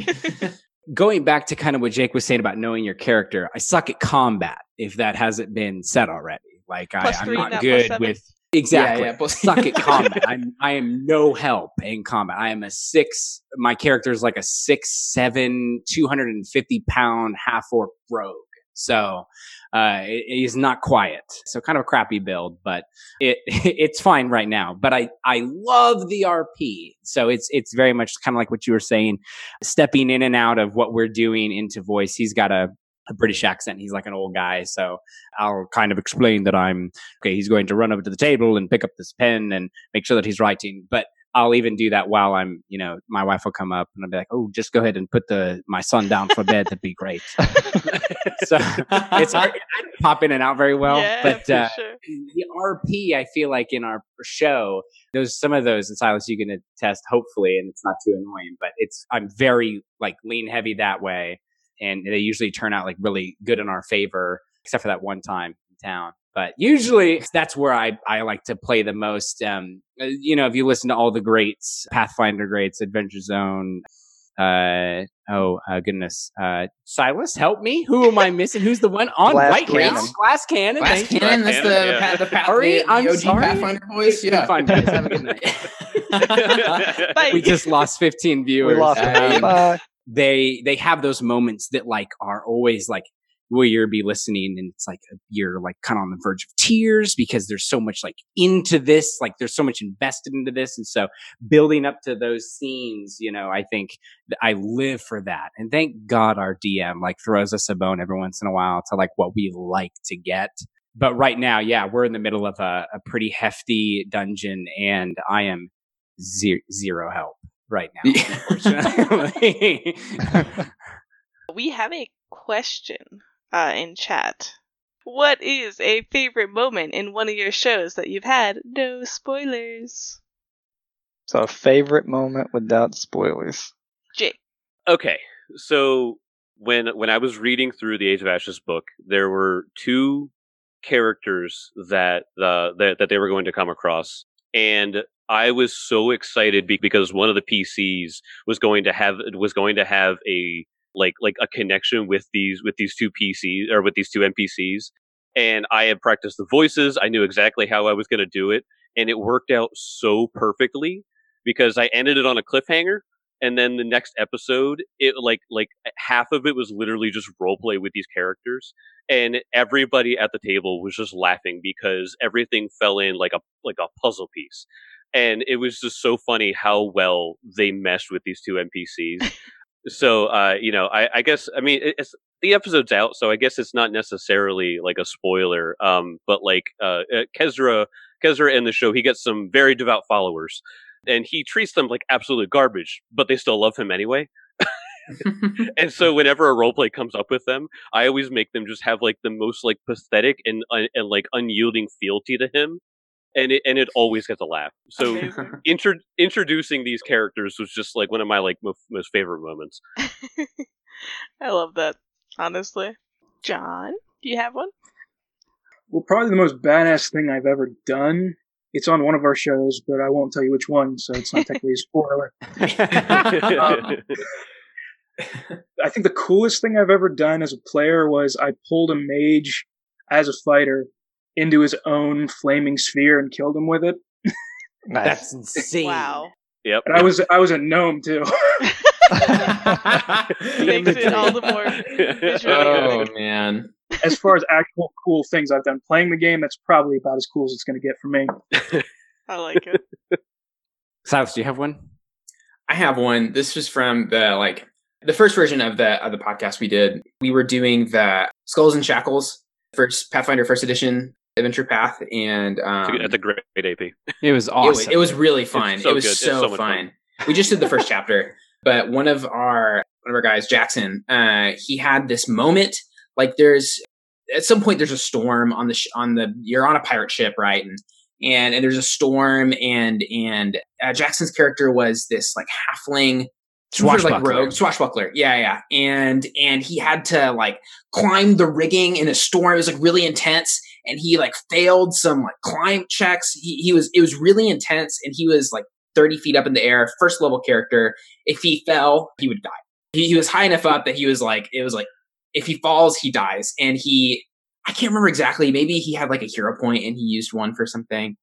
going back to kind of what Jake was saying about knowing your character, I suck at combat. If that hasn't been said already, like I, Plus I'm not not good with exactly. Yeah, yeah, suck at combat. I'm I am no help in combat. I am a six. My character is like a six seven, two hundred and fifty pound half orc rogue. So uh, it, it is not quiet. So kind of a crappy build, but it it's fine right now. But I I love the RP. So it's it's very much kind of like what you were saying, stepping in and out of what we're doing into voice. He's got a a British accent. He's like an old guy. So I'll kind of explain that I'm okay. He's going to run over to the table and pick up this pen and make sure that he's writing. But I'll even do that while I'm, you know, my wife will come up and I'll be like, "Oh, just go ahead and put the my son down for bed. That'd be great." so it's hard. I don't pop in and out very well, yeah, but uh, sure. the RP, I feel like in our show, those some of those, and Silas, you can attest, hopefully, and it's not too annoying, but it's I'm very like lean heavy that way, and they usually turn out like really good in our favor, except for that one time in town. But usually that's where I, I like to play the most. Um, uh, you know, if you listen to all the greats, Pathfinder greats, Adventure Zone, uh, oh uh, goodness, uh, Silas, help me. Who am I missing? Who's the one on Glass right Cannon. now? Glass Cannon. Glass thank. Cannon, that's Cannon, the, yeah. pa- the, pa- Sorry, the, the I'm OG sorry. Pathfinder voice. Yeah. Fine, guys. Have a good night. We just lost 15 viewers. we lost Um, him. Bye. They they have those moments that like are always like where you'll be listening and it's like you're like kind of on the verge of tears because there's so much like into this like there's so much invested into this. And so building up to those scenes you know i think i live for that. And thank god our dm like throws us a bone every once in a while to like what we like to get. But right now yeah we're in the middle of a, a pretty hefty dungeon and i am zero, zero help right now unfortunately We have a question uh, in chat. What is a favorite moment in one of your shows that you've had? No spoilers. So, a favorite moment without spoilers. Jake. Okay, so when when I was reading through the Age of Ashes book, there were two characters that the that, that they were going to come across, and I was so excited because one of the PCs was going to have was going to have a like like a connection with these with these two PCs or with these two NPCs. And I had practiced the voices. I knew exactly how I was going to do it, and it worked out so perfectly because I ended it on a cliffhanger. And then the next episode, it like like half of it was literally just roleplay with these characters, and everybody at the table was just laughing because everything fell in like a like a puzzle piece and it was just so funny how well they meshed with these two NPCs. so, uh, you know, I, I guess I mean it's the episode's out, so I guess it's not necessarily like a spoiler. Um, but like uh, uh Kezra, Kezra in the show, he gets some very devout followers, and he treats them like absolute garbage, but they still love him anyway. and so whenever a role play comes up with them, I always make them just have like the most like pathetic and uh, and like unyielding fealty to him and it and it always gets a laugh. So intro- introducing these characters was just like one of my like mo- most favorite moments. I love that. Honestly, John, do you have one? Well, probably the most badass thing I've ever done. It's on one of our shows, but I won't tell you which one, so it's not technically a spoiler. um, I think the coolest thing I've ever done as a player was I pulled a mage as a fighter into his own flaming sphere and killed him with it. nice. That's insane. Wow. Yep. And I was I was a gnome too. Makes it all the more Oh man. As far as actual cool things I've done playing the game, that's probably about as cool as it's going to get for me. I like it. Silas, do you have one? I have one. This was from the like the first version of the of the podcast we did. We were doing the Skulls and Shackles first Pathfinder first edition Adventure Path, and um, it's a great AP. It was awesome. It was, it was really fun. So it was good. so, so fun. fun. we just did the first chapter, but one of our one of our guys, Jackson, uh, he had this moment. Like there's at some point there's a storm on the sh- on the you're on a pirate ship, right? And and and there's a storm, and and uh, Jackson's character was this like halfling swashbuckler. Like rogue swashbuckler yeah yeah and and he had to like climb the rigging in a storm it was like really intense and he like failed some like climb checks. He, he was it was really intense and he was like 30 feet up in the air first level character. If he fell he would die. He, he was high enough up that he was like it was like if he falls he dies. And he i can't remember exactly maybe he had like a hero point and he used one for something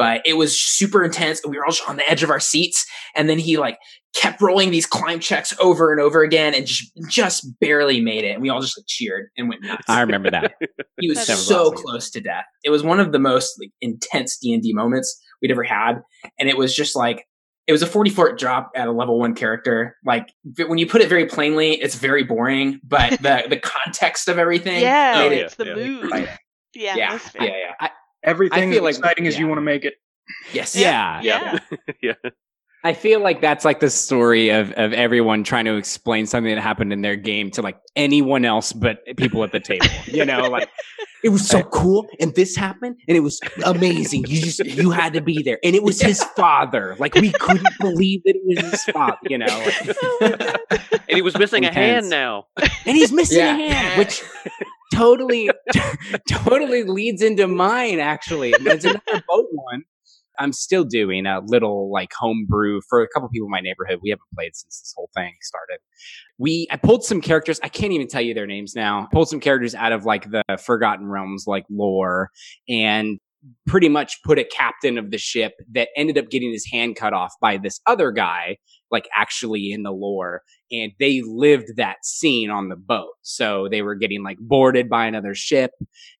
but it was super intense. And we were all on the edge of our seats. And then he like kept rolling these climb checks over and over again and just, just barely made it. And we all just like cheered and went nuts. I remember that. he was so awesome. close to death. It was one of the most like, intense D and D moments we'd ever had. And it was just like, it was a 40 foot drop at a level one character. Like when you put it very plainly, it's very boring, but the, the context of everything. Yeah, it's the oh, yeah. mood. Yeah, yeah, yeah, yeah. I, Everything as like, exciting as you want to make it. Yes. Yeah. Yeah. yeah. I feel like that's like the story of, of everyone trying to explain something that happened in their game to like anyone else but people at the table. You know, like it was so cool and this happened and it was amazing. You just you had to be there. And it was yeah. his father. Like we couldn't believe that it was his father, you know. Like, and he was missing intense. a hand now. And he's missing yeah. a hand, which totally totally leads into mine actually. It's another boat one. I'm still doing a little like homebrew for a couple people in my neighborhood. We haven't played since this whole thing started. We I pulled some characters. I can't even tell you their names now. Pulled some characters out of like the Forgotten Realms like lore and pretty much put a captain of the ship that ended up getting his hand cut off by this other guy, like actually in the lore. And they lived that scene on the boat. So they were getting like boarded by another ship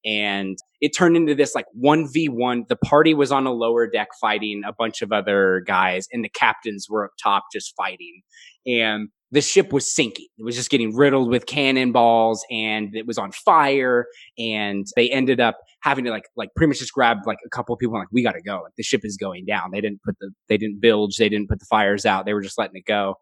and it turned into this like 1v1. The party was on a lower deck fighting a bunch of other guys and the captains were up top just fighting. And the ship was sinking. It was just getting riddled with cannonballs and it was on fire. And they ended up having to like, like pretty much just grab like a couple of people and like, we got to go. Like the ship is going down. They didn't put the, they didn't bilge. They didn't put the fires out. They were just letting it go.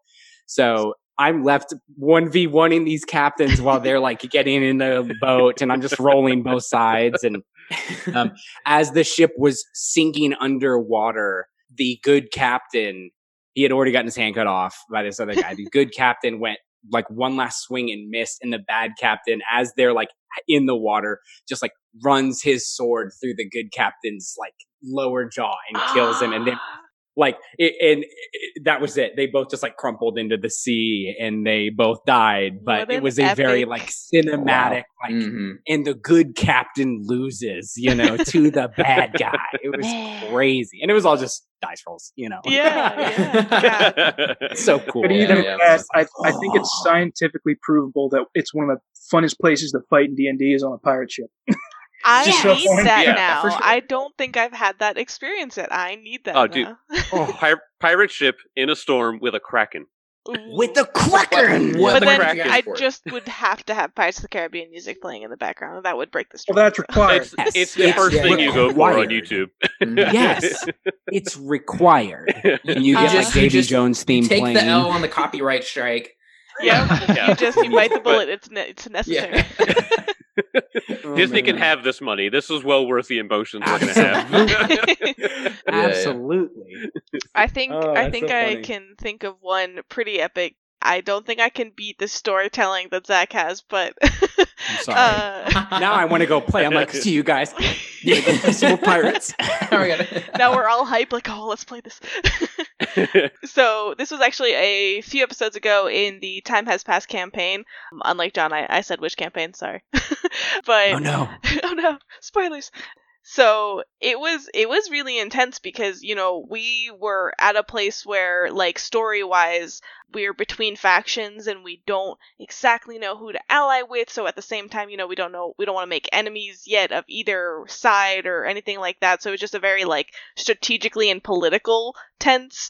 So I'm left one v one in these captains while they're like getting in the boat and I'm just rolling both sides. And um, as the ship was sinking underwater, the good captain he had already gotten his hand cut off by this other guy. the good captain went like one last swing and miss, and the bad captain, as they're like in the water, just like runs his sword through the good captain's like lower jaw and kills him, and then like it, and it, that was it. They both just like crumpled into the sea, and they both died. But it was a very like cinematic, like Mhm. and the good captain loses, you know, to the bad guy. It was crazy. And it was all just dice rolls, you know. Yeah, yeah. God. so cool. But Yeah, even yeah. that, I, I think it's scientifically provable that it's one of the funnest places to fight in D and D is on a pirate ship. I just need that Yeah, now. sure. I don't think I've had that experience yet. I need that Oh, dude. now. Pir- pirate ship in a storm with a kraken. With the Kraken! What but the then crap you guys I just would have to have Pirates of the Caribbean music playing in the background. That would break the stream. Well, that's required. It's, Yes. it's the Yes. first Yeah, thing you go for on YouTube. Mhm. Yes. It's required. And you Uh, get You like just- Davy Jones theme Take playing. the L on the copyright strike. yeah. Yeah. You just you bite the But- bullet. It's ne- it's necessary. Oh, Disney can oh, have this money. This is well worth the emotions we're going to have. Absolutely. I think Oh, I think so I funny. can think of one pretty epic. I don't think I can beat the storytelling that Zach has, but I'm sorry. uh, now I want to go play. I'm like, see you guys. Gonna go play some more pirates. We got it. now we're all hype, like, oh, let's play this. so this was actually a few episodes ago in the Time Has Passed campaign. Um, Unlike John, I, I said which campaign, sorry. but Oh no. oh no, spoilers. So it was it was really intense because you know we were at a place where like story wise we're between factions and we don't exactly know who to ally with. So at the same time, you know we don't know we don't want to make enemies yet of either side or anything like that. So it was just a very like strategically and political tense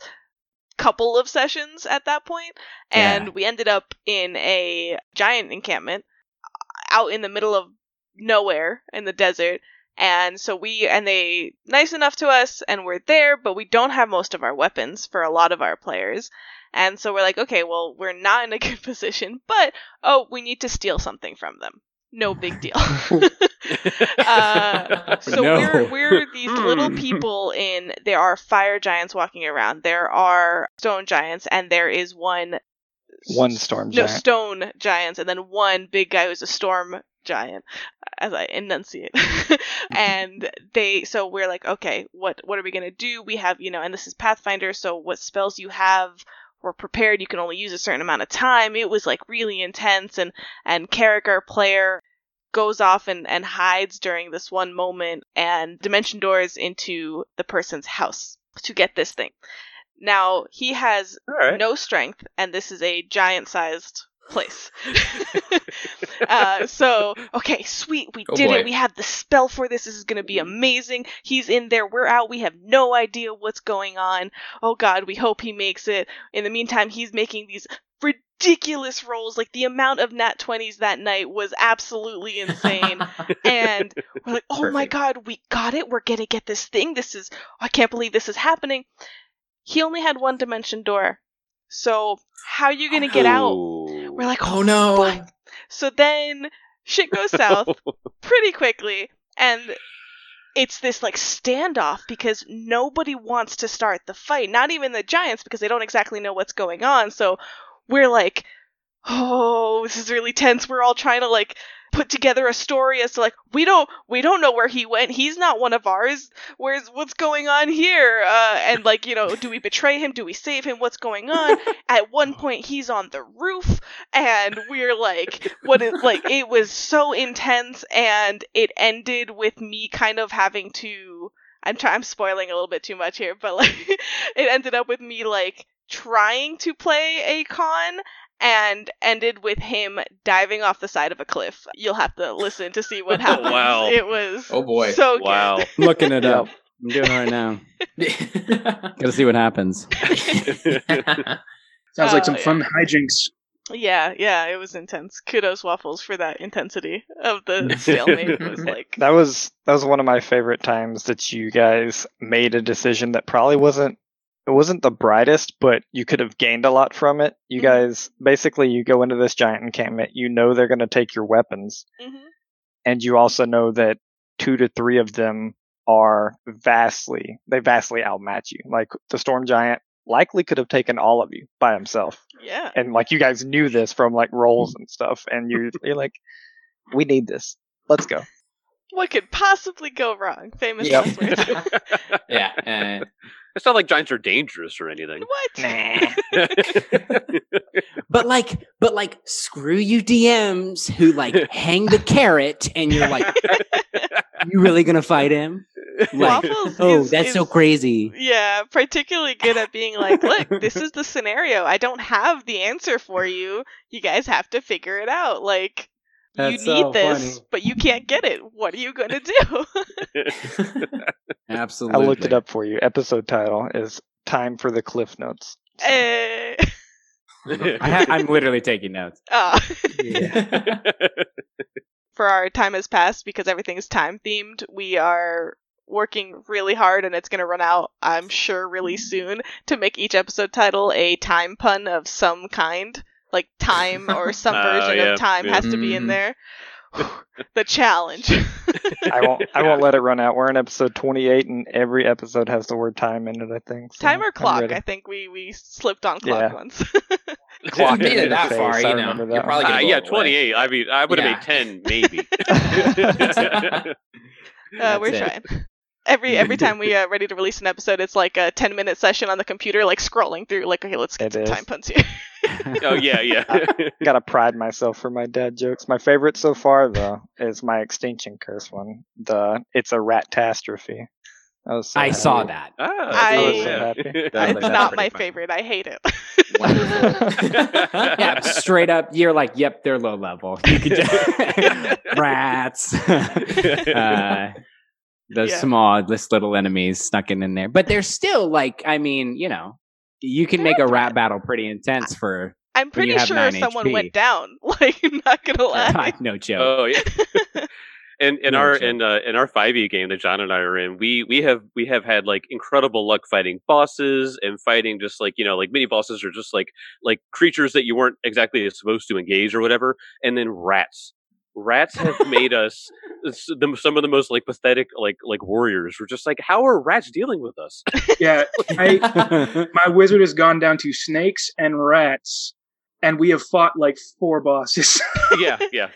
couple of sessions at that point and Yeah. we ended up in a giant encampment uh, out in the middle of nowhere in the desert and so we and they nice enough to us and we're there but we don't have most of our weapons for a lot of our players and so we're like okay well we're not in a good position but oh we need to steal something from them no big deal uh, so No. we're we're these little Hmm. people in there are fire giants walking around there are stone giants and there is one One storm no giant. stone giants and then one big guy who's a storm giant as i enunciate. And they so we're like okay what what are we gonna do? We have you know and this is pathfinder so what spells you have were prepared you can only use a certain amount of time. It was like really intense and and Carrick, our player goes off and, and hides during this one moment and dimension doors into the person's house to get this thing. Now he has right. no strength, and this is a giant sized place. uh, so, okay, sweet, we Oh did boy. it. We have the spell for this. This is going to be amazing. He's in there. We're out. We have no idea what's going on. Oh, God, we hope he makes it. In the meantime, he's making these ridiculous rolls. Like, the amount of nat 20s that night was absolutely insane and we're like, "Oh my god, we got it! We're gonna get this thing. This is I can't believe this is happening." He only had one dimension door, so how are you gonna get out? We're like, oh no. fuck." So then shit goes south pretty quickly, and it's this like standoff because nobody wants to start the fight. Not even the giants because they don't exactly know what's going on. So we're like, oh, this is really tense. We're all trying to like put together a story as to like we don't we don't know where he went. He's not one of ours. Where's what's going on here? Uh, and like you know, do we betray him? Do we save him? What's going on? At one point, he's on the roof, and we're like, what is like? It was so intense, and it ended with me kind of having to. I'm try- I'm spoiling a little bit too much here, but like it ended up with me like trying to play a con and ended with him diving off the side of a cliff. You'll have to listen to see what Oh, happened. wow. It was Oh, boy. so good. Wow. I'm looking it up. I'm doing it right now. Gotta see what happens. Sounds like Oh, some yeah. fun hijinks. Yeah, yeah, it was intense. Kudos waffles for that intensity of the stalemate. It was like That was that was one of my favorite times that you guys made a decision that probably wasn't it wasn't the brightest, but you could have gained a lot from it. You Mhm. guys basically you go into this giant encampment, you know they're going to take your weapons, mhm. and you also know that two to three of them are vastly they vastly outmatch you. Like the storm giant likely could have taken all of you by himself. Yeah. And like you guys knew this from like rolls and stuff, and you're, you're like, we need this. Let's go. What could possibly go wrong? Famous Yep. last words. yeah. Uh, It's not like giants are dangerous or anything. what? But like, but like, screw you DMs who like hang the carrot, and you're like, you really gonna fight him? Like, Waffles oh, is- that's so crazy. Yeah, particularly good at being like, look, this is the scenario. I don't have the answer for you. You guys have to figure it out. Like, That's you need so this, funny. but you can't get it. What are you going to do? Absolutely. I looked it up for you. Episode title is "Time for the Cliff Notes." Eh, I ha- I'm literally taking notes. ah. Yeah. for our time has passed because everything is time themed. We are working really hard and it's going to run out, I'm sure, really soon to make each episode title a time pun of some kind. Like time or some Oh, version yeah, of time yeah. has to be in there. the challenge. I won't. I won't let it run out. We're in episode 28, and every episode has the word time in it. I think. So time or clock? I think we, we slipped on clock Yeah. once. Clock if made it interface, that far, I you know, that you're probably Uh, yeah, all the way. 28. I mean, I would have Yeah. made 10, maybe. Uh, we're it. trying. Every every time we are ready to release an episode, it's like a ten minute session on the computer, like scrolling through, like okay, let's get It some is. time puns here. oh, yeah, yeah. Gotta pride myself for my dad jokes. My favorite so far, though, is my extinction curse one. The it's a rat catastrophe. I, was so I saw that. Ah, I- that's was so happy. it's That's not my funny. favorite. I hate it. yeah, straight up, you're like, yep, they're low level. You could just rats, uh, the Yeah. small, this little enemies snuck in in there, but they're still like, I mean, you know, you can make a rat battle pretty intense for I'm you pretty have sure 9 someone HP. went down. Like, I'm not gonna lie. no joke. Oh yeah. In in No our joke. in uh, in our five E game that John and I are in, we we have we have had like incredible luck fighting bosses and fighting just like you know like mini bosses or just like like creatures that you weren't exactly supposed to engage or whatever, and then rats. Rats have made us some of the most like pathetic like like warriors. We're just like, how are rats dealing with us? Yeah, I, my wizard has gone down to snakes and rats, and we have fought like four bosses. yeah, yeah.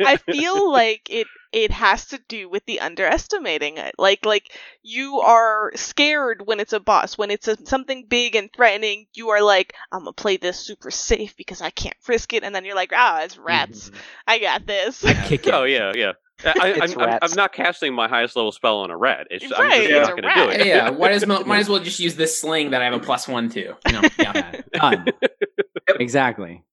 I feel like it it has to do with the underestimating it. Like like you are scared when it's a boss, when it's a, something big and threatening. You are like, I'm gonna play this super safe because I can't risk it, and then you're like, ah, it's rats. I got this. I kick it. oh yeah, yeah. I, It's I'm, I'm, rats. I'm not casting my highest level spell on a rat. It's, I'm just it's not going to do it. yeah, might as well might as well just use this sling that I have a plus one to. You know, yeah. Done. exactly.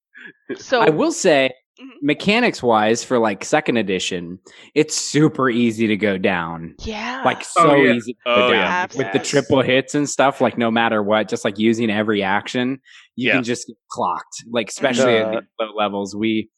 so I will say, Mhm. mechanics wise, for like second edition, it's super easy to go down. yeah, Like so Oh, yeah. easy to go Oh, down yeah. with the triple hits and stuff. Like no matter what, just like using every action, you Yeah. can just get clocked. Like especially at The- low levels, we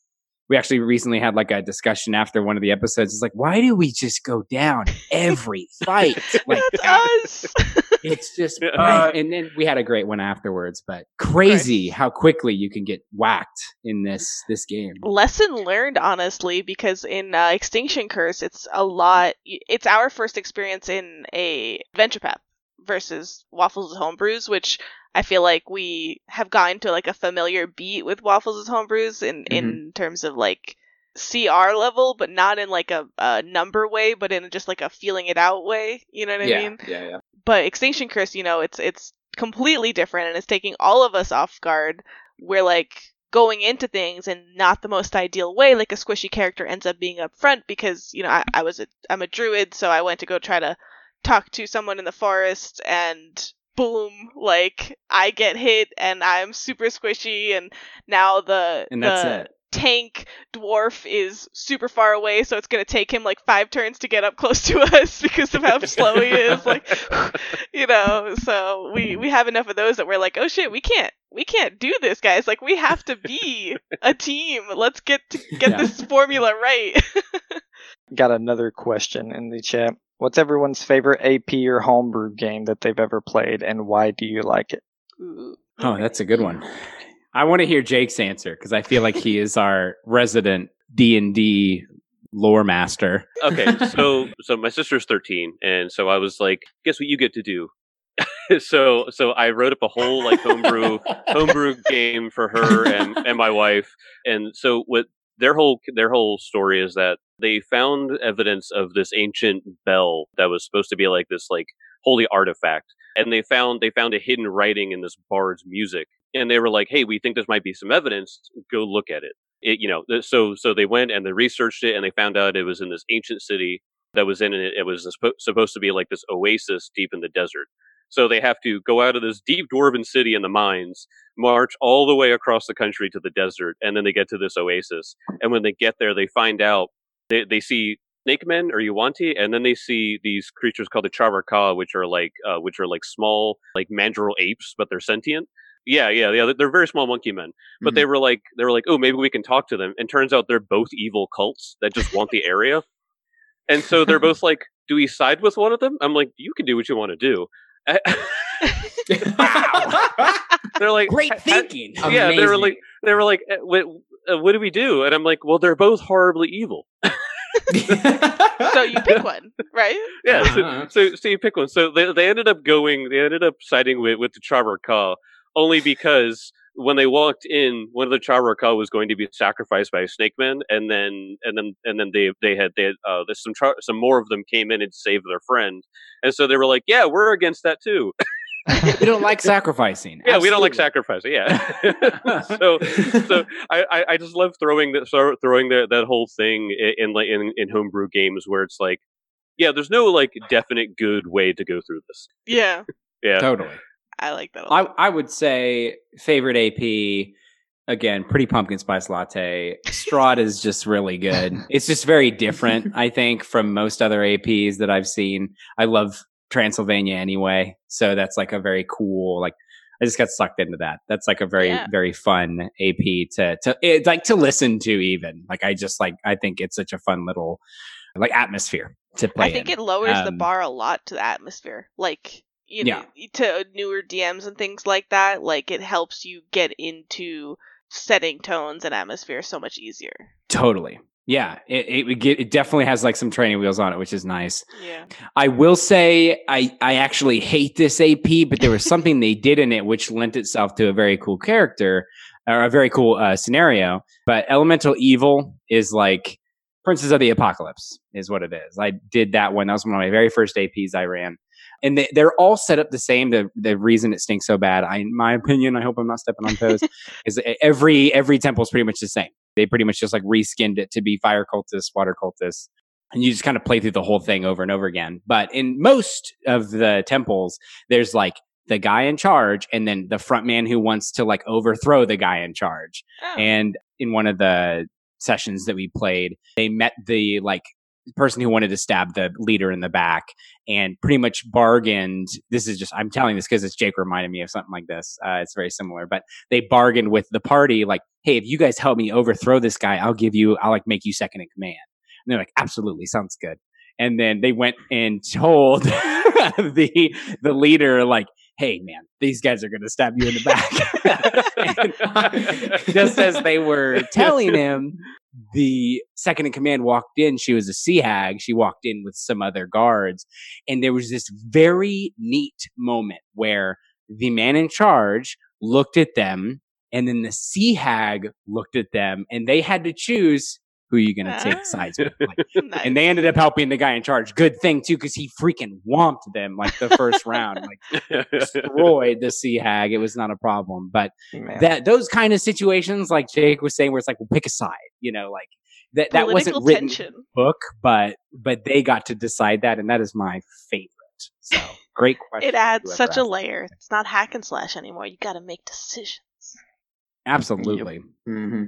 we actually recently had like a discussion after one of the episodes. It's like, why do we just go down every fight? Like that's us. it's just, Uh, and then we had a great one afterwards. But crazy how quickly you can get whacked in this this game. lesson learned honestly because in uh, extinction curse it's a lot it's our first experience in a adventure path versus waffles' homebrews which i feel like we have gotten to like a familiar beat with waffles' homebrews in in terms of like cr level but not in like a, a number way but in just like a feeling it out way you know what i yeah, mean yeah, yeah. But extinction curse you know it's it's completely different and it's taking all of us off guard we're like going into things in not the most ideal way like a squishy character ends up being up front because you know I, I was a i'm a druid so i went to go try to talk to someone in the forest and boom like i get hit and i'm super squishy and now the And that's the it. Tank dwarf is super far away so it's going to take him like five turns to get up close to us because of how slow he is like you know so we we have enough of those that we're like oh shit we can't we can't do this guys like we have to be a team let's get to get Yeah. this formula right Got another question in the chat. What's everyone's favorite AP or homebrew game that they've ever played, and why do you like it? Ooh. Oh, that's a good one. I want to hear Jake's answer because I feel like he is our resident D and D lore master. okay, so so my sister's 13, and so I was like, guess what you get to do? so so I wrote up a whole like homebrew homebrew game for her and and my wife. And so what their whole their whole story is that they found evidence of this ancient bell that was supposed to be like this like holy artifact and they found they found a hidden writing in this bard's music and they were like hey we think this might be some evidence go look at it. It you know so so they went and they researched it and they found out it was in this ancient city that was in it it was supposed to be like this oasis deep in the desert. So they have to go out of this deep dwarven city in the mines march all the way across the country to the desert and then they get to this oasis. And when they get there they find out they, they see snake men or yuan-ti and then they see these creatures called the Charau-ka, which are like uh, which are like small like mandrill apes but they're sentient yeah yeah yeah they're very small monkey men but Mhm. they were like they were like oh maybe we can talk to them and turns out they're both evil cults that just want the area and so they're both like do we side with one of them i'm like you can do what you want to do they're like Great "Ha- ha- thinking. yeah they were like they were like "Eh, what, uh, what do we do and i'm like well they're both horribly evil so you pick one, right? yeah Uh-huh. so, so so you pick one so they, they ended up going they ended up siding with with the Charau-ka only because when they walked in one of the Charau-ka was going to be sacrificed by a snake man and then and then and then they they had they had, uh some Char- some more of them came in and saved their friend. And so they were like yeah we're against that too. We don't like sacrificing. yeah we don't like sacrificing yeah. So so I, I I just love throwing that throw- throwing that that whole thing in like in, in homebrew games where it's like yeah there's no like definite good way to go through this. Yeah, yeah. Totally. I like that. A I, lot. I would say favorite AP again, pretty pumpkin spice latte. Strahd is just really good. It's just very different, I think, from most other APs that I've seen. I love Transylvania anyway, so that's like a very cool like. I just got sucked into that. That's like a very Yeah. very fun AP to to it, like to listen to even. Like I just like I think it's such a fun little like atmosphere to play. I think in. it lowers the Um, bar a lot to the atmosphere. Like you Yeah. to newer DMs and things like that. Like it helps you get into setting tones and atmosphere so much easier. Totally. Yeah, it, it it definitely has like some training wheels on it, which is nice. Yeah. I will say I I actually hate this AP, but there was something they did in it which lent itself to a very cool character or a very cool uh, scenario. But Elemental Evil is like Princes of the Apocalypse is what it is. I did that one. That was one of my very first APs I ran. And they, they're all set up the same. The the reason it stinks so bad, I, in my opinion, I hope I'm not stepping on toes, is every every temple is pretty much the same. They pretty much just like reskinned it to be fire cultists, water cultists, and you just kind of play through the whole thing over and over again. But in most of the temples, there's like the guy in charge and then the front man who wants to like overthrow the guy in charge. Oh. And in one of the sessions that we played, they met the like person who wanted to stab the leader in the back and pretty much bargained. This is just, I'm telling this because it's Jake reminded me of something like this. Uh, it's very similar, but they bargained with the party like, hey, if you guys help me overthrow this guy, I'll give you, I'll like make you second in command. And they're like, absolutely, sounds good. And then they went and told the the leader, like, hey man, these guys are gonna stab you in the back. Uh, just as they were telling him, the second in command walked in. She was a sea hag. She walked in with some other guards. And there was this very neat moment where the man in charge looked at them and then the sea hag looked at them and they had to choose who are you going to take sides with. Like, nice. and they ended up helping the guy in charge. Good thing too, because he freaking whomped them like the first round, like destroyed the sea hag. It was not a problem. But Man. that those kind of situations, like Jake was saying, where it's like, well, pick a side, you know, like that that wasn't written in tension. the book, but but they got to decide that, and that is my favorite. So great question. It adds whoever such a layer. It's not hack and slash anymore. You got to make decisions. Absolutely. hmm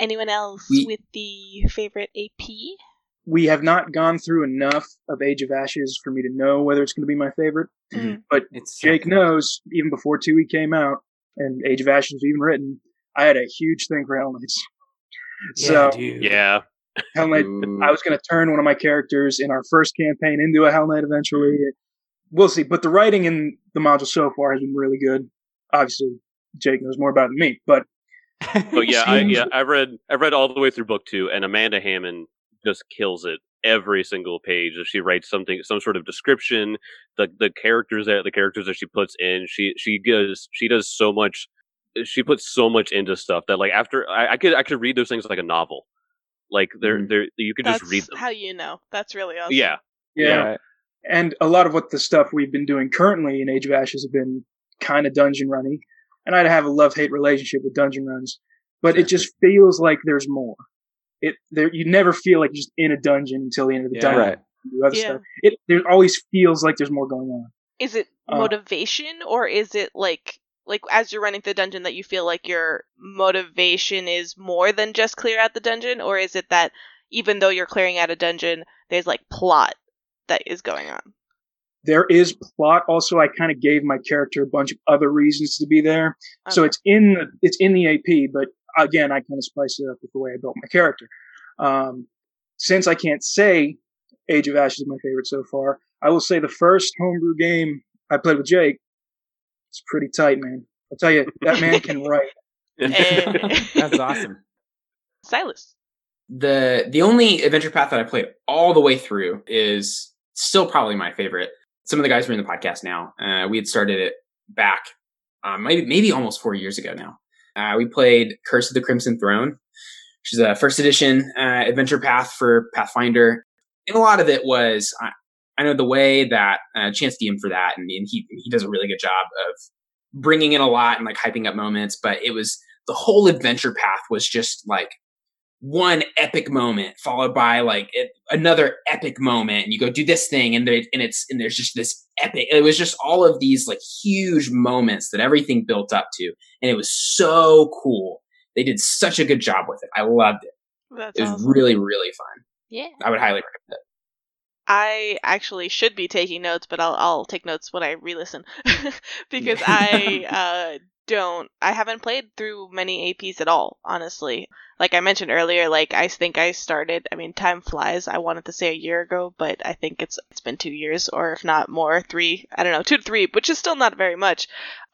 Anyone else We- with the favorite AP? We have not gone through enough of Age of Ashes for me to know whether it's going to be my favorite. Mm. But It's Jake good. knows, even before 2E came out and Age of Ashes was even written, I had a huge thing for Hellknights. So, dude. yeah Hellknight, I was going to turn one of my characters in our first campaign into a Hellknight eventually. We'll see. But the writing in the module so far has been really good. Obviously, Jake knows more about it than me, but But yeah, I, Seems- yeah, I read I read all the way through book two, and Amanda Hamon just kills it every single page. If she writes something, some sort of description, the the characters that the characters that she puts in, she she does she does so much. She puts so much into stuff that like after I, I could I could read those things like a novel. Like they're Mhm. they're you could That's just read them. how you know. That's really awesome. Yeah, Yeah. Right. And a lot of what the stuff we've been doing currently in Age of Ashes have been kind of dungeon running. And I have a love hate relationship with dungeon runs, but it just feels like there's more. It there you never feel like you're just in a dungeon until the end of the Yeah. dungeon. Right. do other Yeah. stuff. It there always feels like there's more going on. Is it Uh, motivation or is it like like as you're running through the dungeon that you feel like your motivation is more than just clear out the dungeon or is it that even though you're clearing out a dungeon there's like plot that is going on? There is plot. Also, I kind of gave my character a bunch of other reasons to be there. So it's in the, it's in the AP, but again, I kind of spice it up with the way I built my character. Um, since I can't say Age of Ashes is my favorite so far, I will say the first homebrew game I played with Jake. It's pretty tight, man. I'll tell you, that man can write. That's awesome. Silas. the the only adventure path that I played all the way through is still probably my favorite. Some of the guys who are in the podcast now, uh, we had started it back um, maybe maybe almost four years ago now. Uh, we played Curse of the Crimson Throne, which is a first edition uh, adventure path for Pathfinder, and a lot of it was I, I know the way that uh, Chance DM for that, and, and he he does a really good job of bringing in a lot and like hyping up moments, but it was the whole adventure path was just like one epic moment followed by like it, another epic moment and you go do this thing and and it's and there's just this epic it was just all of these like huge moments that everything built up to and it was so cool. They did such a good job with it. I loved it. That's it was awesome. really really fun. Yeah. i would highly recommend it. I actually should be taking notes, but I'll I'll take notes when I re-listen. Because I uh don't I haven't played through many APs at all, honestly. Like I mentioned earlier, like I think I started, I mean time flies. I wanted to say a year ago, but I think it's it's been 2 years or if not more, 3, I don't know, 2 to 3, which is still not very much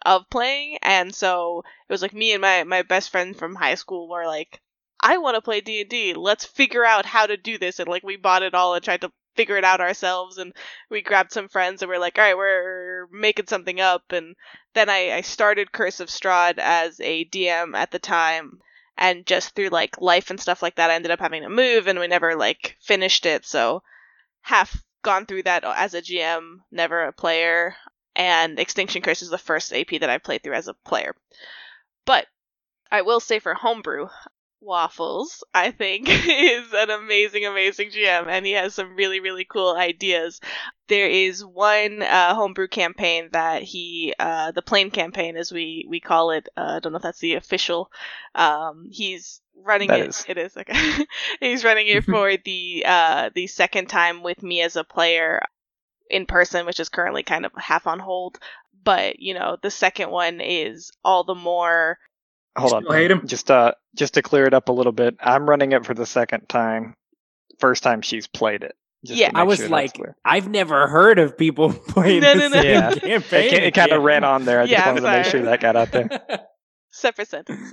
of playing and so it was like me and my my best friend from high school were like I want to play D&D. Let's figure out how to do this and like we bought it all and tried to figure it out ourselves and we grabbed some friends and we're like all right we're making something up. And then I, I started curse of strahd as a dm at the time and just through like life and stuff like that i ended up having to move and we never like finished it. So half gone through that as a gm never a player and extinction curse is the first ap that i played through as a player. But i will say for homebrew Waffles, I think, is an amazing, amazing GM, and he has some really, really cool ideas. There is one uh, homebrew campaign that he, uh, the plane campaign, as we we call it. Uh, I don't know if that's the official. Um, he's running That it. is. It is okay. he's running it for the uh, the second time with me as a player in person, which is currently kind of half on hold. But you know, the second one is all the more Hold Still on. hate him? Just uh, just to clear it up a little bit, I'm running it for the second time. First time she's played it. Just Yeah, I was sure like. I've never heard of people playing No, no, no. same Yeah. campaign. it, it kind of ran on there. I Yeah, just wanted to make sure that got out there. separate sentence.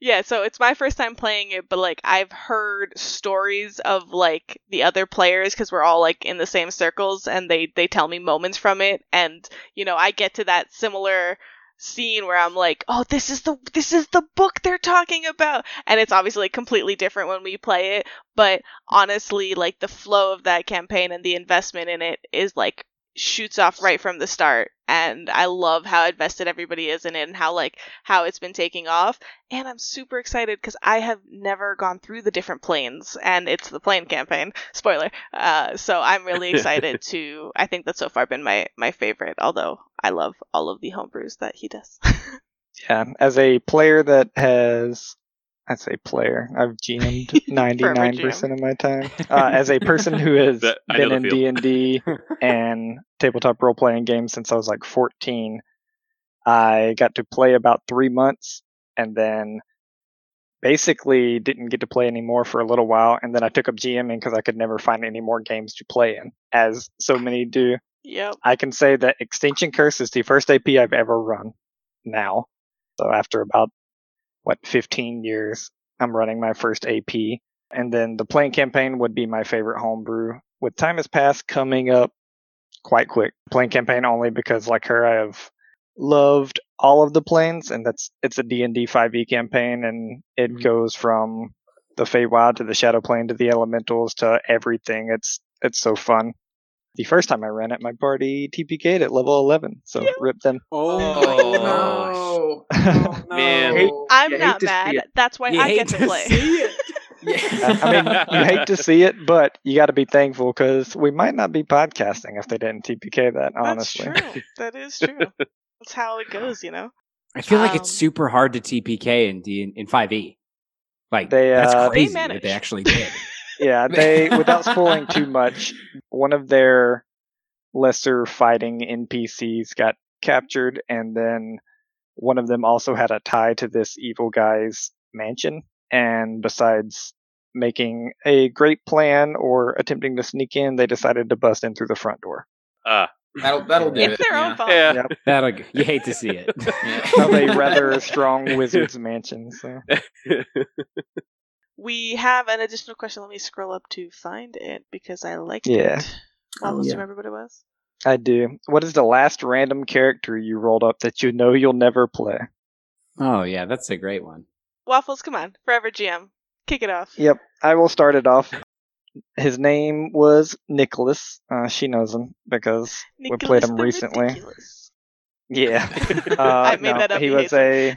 yeah, so it's my first time playing it, but like I've heard stories of like the other players because we're all like in the same circles, and they they tell me moments from it, and you know I get to that similar scene where I'm like, oh, this is the this is the book they're talking about, and it's obviously like, completely different when we play it, but honestly, like the flow of that campaign and the investment in it is like shoots off right from the start and I love how invested everybody is in it and how like how it's been taking off and I'm super excited cuz I have never gone through the different planes and it's the plane campaign. Spoiler. Uh so I'm really excited to I think that's so far been my my favorite although I love all of the homebrews that he does. Yeah, as a player that has, I say player, I've GM'd 99% of my time. Uh, as a person who has That- been in the D and D and tabletop role playing games since I was like 14, I got to play about three months and then basically didn't get to play anymore for a little while. And then I took up GMing because I could never find any more games to play in, as so many do. yep I can say that Extinction Curse is the first AP I've ever run now. So after about what 15 years, I'm running my first AP. And then the plane campaign would be my favorite homebrew. With Time Has Passed coming up quite quick. Plane campaign only because like her I have loved all of the planes and that's it's a D&D 5e campaign and it Mhm. goes from the Feywild to the Shadow Plane to the Elementals to everything. It's it's so fun. The first time I ran it, my party TPK'd at level 11, so Yeah. rip them. Oh, Oh. no. I Hate- I'm not to see mad. That's why You I get to to play. see it. mean, you hate to see it, but you got to be thankful because we might not be podcasting if they didn't TPK that. Honestly, That's true. That is true. That's how it goes, you know. I feel like it's Um, super hard to TPK in D in, in 5e. Like They, that's uh, They crazy that they actually did. yeah. They, without spoiling too much, one of their lesser fighting NPCs got captured, and then one of them also had a tie to this evil guy's mansion. And besides making a great plan or attempting to sneak in, they decided to bust in through the front door. Ah, That'll that'll do It's it. their yeah. own fault. yeah. Yep. That'll you hate to see it. Yeah. Of a rather strong wizard's mansion. So. We have an additional question. Let me scroll up to find it because I liked Yeah. it. Waffles, do yeah. you remember what it was? I do. What is the last random character you rolled up that you know you'll never play? oh yeah, that's a great one. Waffles, come on. Forever GM. Kick it off. Yep, I will start it off. His name was Nicholas. Uh, she knows him because we played him the recently. Ridiculous. Yeah, uh, I made no, that up. He He was a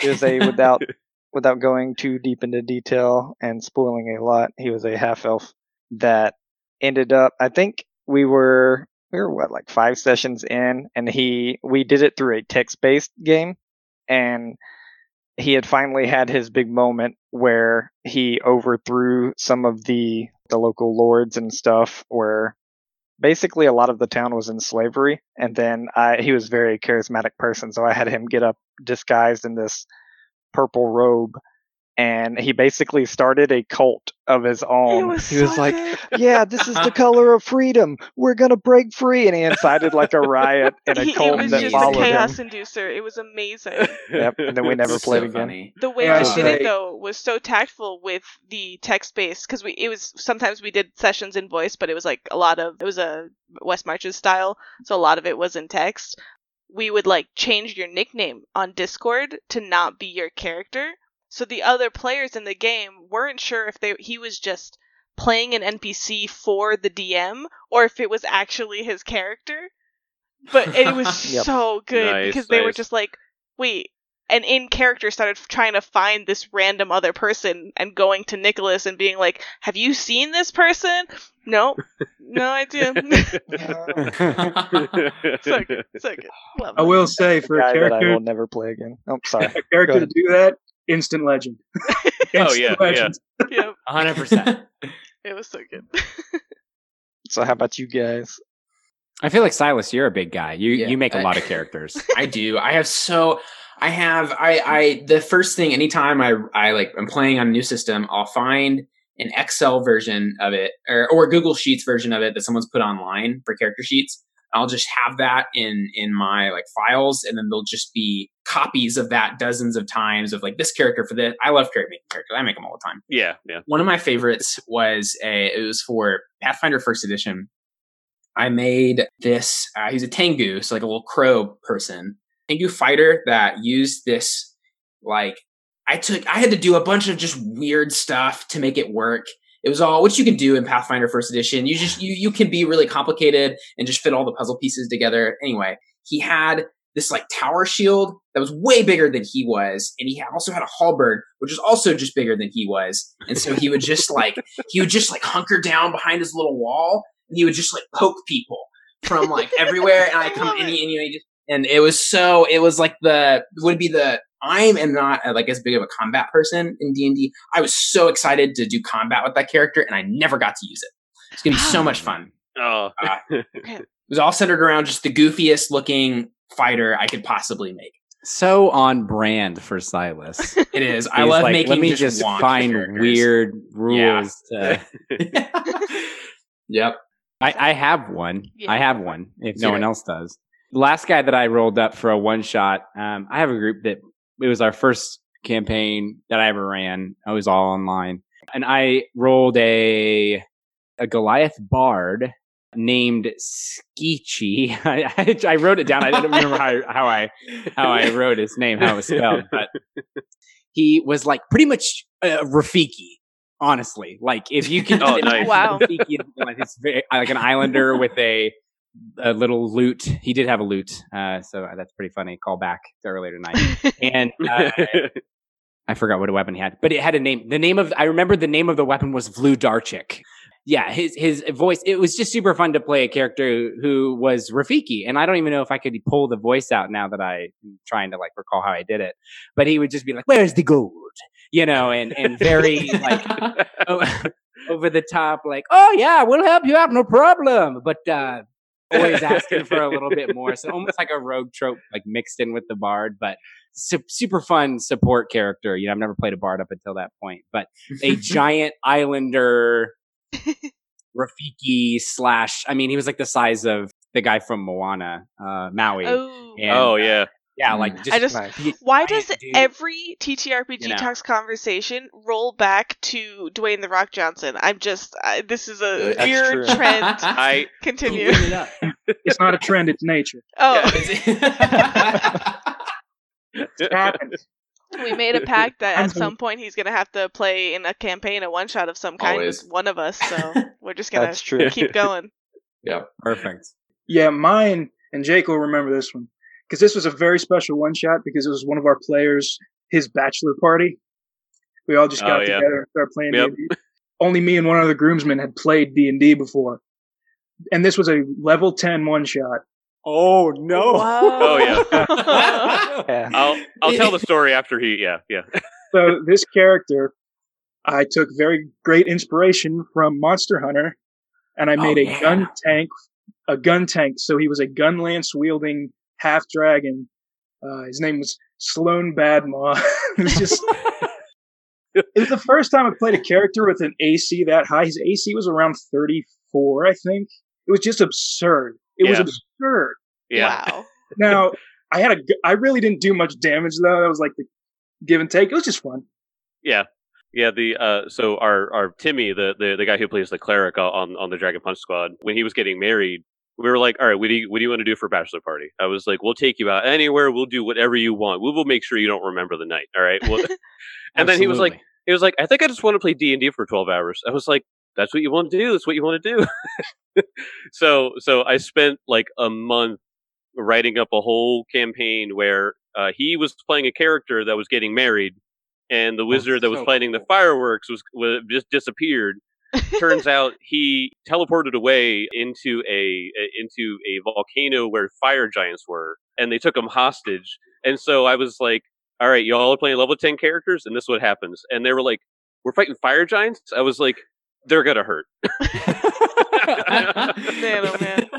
he was a without without going too deep into detail and spoiling a lot. He was a half elf that ended up. I think we were we were what like five sessions in, and he we did it through a text based game, and he had finally had his big moment where he overthrew some of the the local lords and stuff where basically a lot of the town was in slavery and then I he was a very charismatic person so I had him get up disguised in this purple robe and he basically started a cult of his own. Was he was like, good. "Yeah, this is the color of freedom. We're gonna break free," and he incited like a riot and a He- it was that just a followed chaos him. inducer. It was amazing. Yep, and then we never It's played so again. funny. The way Yeah, we did it though was so tactful with the text based because we it was sometimes we did sessions in voice, but it was like a lot of it was a West Marches style, so a lot of it was in text. We would like change your nickname on Discord to not be your character, so the other players in the game weren't sure if they he was just playing an NPC for the DM or if it was actually his character. But it was Yep. so good Nice, because they were just like, wait, and in character started trying to find this random other person and going to Nicholas and being like, "Have you seen this person?" No, no idea. so good, so good. Love I it. will say for a character that I will never play again. Oh, sorry. a character to do that, instant legend. Oh, Instant yeah, legend. Yep, 100%. it was so good. So how about you guys? I feel like Silas, you're a big guy. You Yeah, you make a I- lot of characters. I do. I have so I have I I the first thing anytime I I like I'm playing on a new system, I'll find an Excel version of it or or a Google Sheets version of it that someone's put online for character sheets. I'll just have that in in my like files, and then there'll just be copies of that dozens of times of like this character for this. I love creating characters. I make them all the time. yeah, yeah. One of my favorites was a it was for Pathfinder First Edition. I made this. Uh, he's a Tengu, so like a little crow person, Tengu fighter that used this. Like I took, I had to do a bunch of just weird stuff to make it work. It was all which you can do in Pathfinder First Edition. You just you you can be really complicated and just fit all the puzzle pieces together. Anyway, he had this like tower shield that was way bigger than he was, and he also had a halberd which was also just bigger than he was. And so he would just like he would just like hunker down behind his little wall, and he would just like poke people from like everywhere. And I come he, and, you know, he just, and it was so it was like the would be the I am not uh, like as big of a combat person in D and D. I was so excited to do combat with that character, and I never got to use it. It's gonna be so much fun. Oh, Uh, it was all centered around just the goofiest looking fighter I could possibly make. so on brand for Silas. It is. I love like, making Let me just, just find characters." weird rules. To, yep. I, I have one. Yeah. I have one. If no one else does. Last guy that I rolled up for a one shot. Um, I have a group that it was our first campaign that I ever ran. I was all online. and I rolled a a Goliath bard named Skeechy. I, I, I wrote it down. I don't remember how, how I how I wrote his name, how it was spelled, but he was like pretty much uh, Rafiki. Honestly, like if you can, Oh, nice. Wow. Rafiki, like very, like an islander with a a little lute. He did have a lute, uh, so that's pretty funny. Call back to earlier tonight, and uh, I forgot what a weapon he had, but it had a name. The name of I remember the name of the weapon was Vlu Darchik. Yeah, his his voice. It was just super fun to play a character who was Rafiki, and I don't even know if I could pull the voice out now that I'm trying to like recall how I did it. But he would just be like, "Where's the gold?" You know, and and very like over the top, like, "Oh yeah, we'll help you out, no problem." But uh, always asking for a little bit more, so almost like a rogue trope, like mixed in with the bard, but su- super fun support character. You know, I've never played a bard up until that point, but a giant islander Rafiki slash. I mean, he was like the size of the guy from Moana, uh, Maui. Oh. And, oh uh, yeah. yeah, like just I just Nice. Why does dude. every TTRPG You know. Talks conversation roll back to Dwayne the Rock Johnson? I'm just I, this is a uh, That's weird true. trend. I Continue. It up. It's not a trend; it's nature. Oh, It happens. we made a pact that at some point he's gonna have to play in a campaign, a one shot of some kind Always. with one of us. So we're just gonna keep going. yeah. perfect. Yeah, mine and Jake will remember this one because this was a very special one shot because it was one of our players, his bachelor party. We all just oh, got Oh, yeah. together and started playing Yep. D&D. Only me and one other groomsman had played D and D before, and this was a level 10 one shot. Oh no! Oh, yeah. Yeah. I'll I'll tell the story after he yeah yeah. So this character, I took very great inspiration from Monster Hunter, and I made Oh, a yeah. gun tank, a gun tank. So he was a gun lance wielding half dragon. Uh, his name was Sloan Badmaw. it was just. It was the first time I played a character with an AC that high. His AC was around 34, I think. It was just absurd. It was absurd. Yeah. Wow. Now, I had a. I really didn't do much damage though. That was like the give and take. It was just fun. Yeah. Yeah, the uh, so our our Timmy, the, the the guy who plays the cleric on on the Dragon Punch Squad, when he was getting married, we were like, all right, what do you what do you want to do for a bachelor party? I was like, we'll take you out anywhere, we'll do whatever you want. We will make sure you don't remember the night. All right. Well, and then he was like, he was like, I think I just want to play D and D for twelve hours. I was like, that's what you want to do. That's what you want to do. so so I spent like a month writing up a whole campaign where uh, he was playing a character that was getting married, and the wizard that was so planning the fireworks was, was just disappeared. Turns out he teleported away into a into a volcano where fire giants were, and they took him hostage. And so I was like, "All right, y'all are playing level ten characters, and this is what happens." And they were like, "We're fighting fire giants." I was like, "They're gonna hurt." Man, oh man.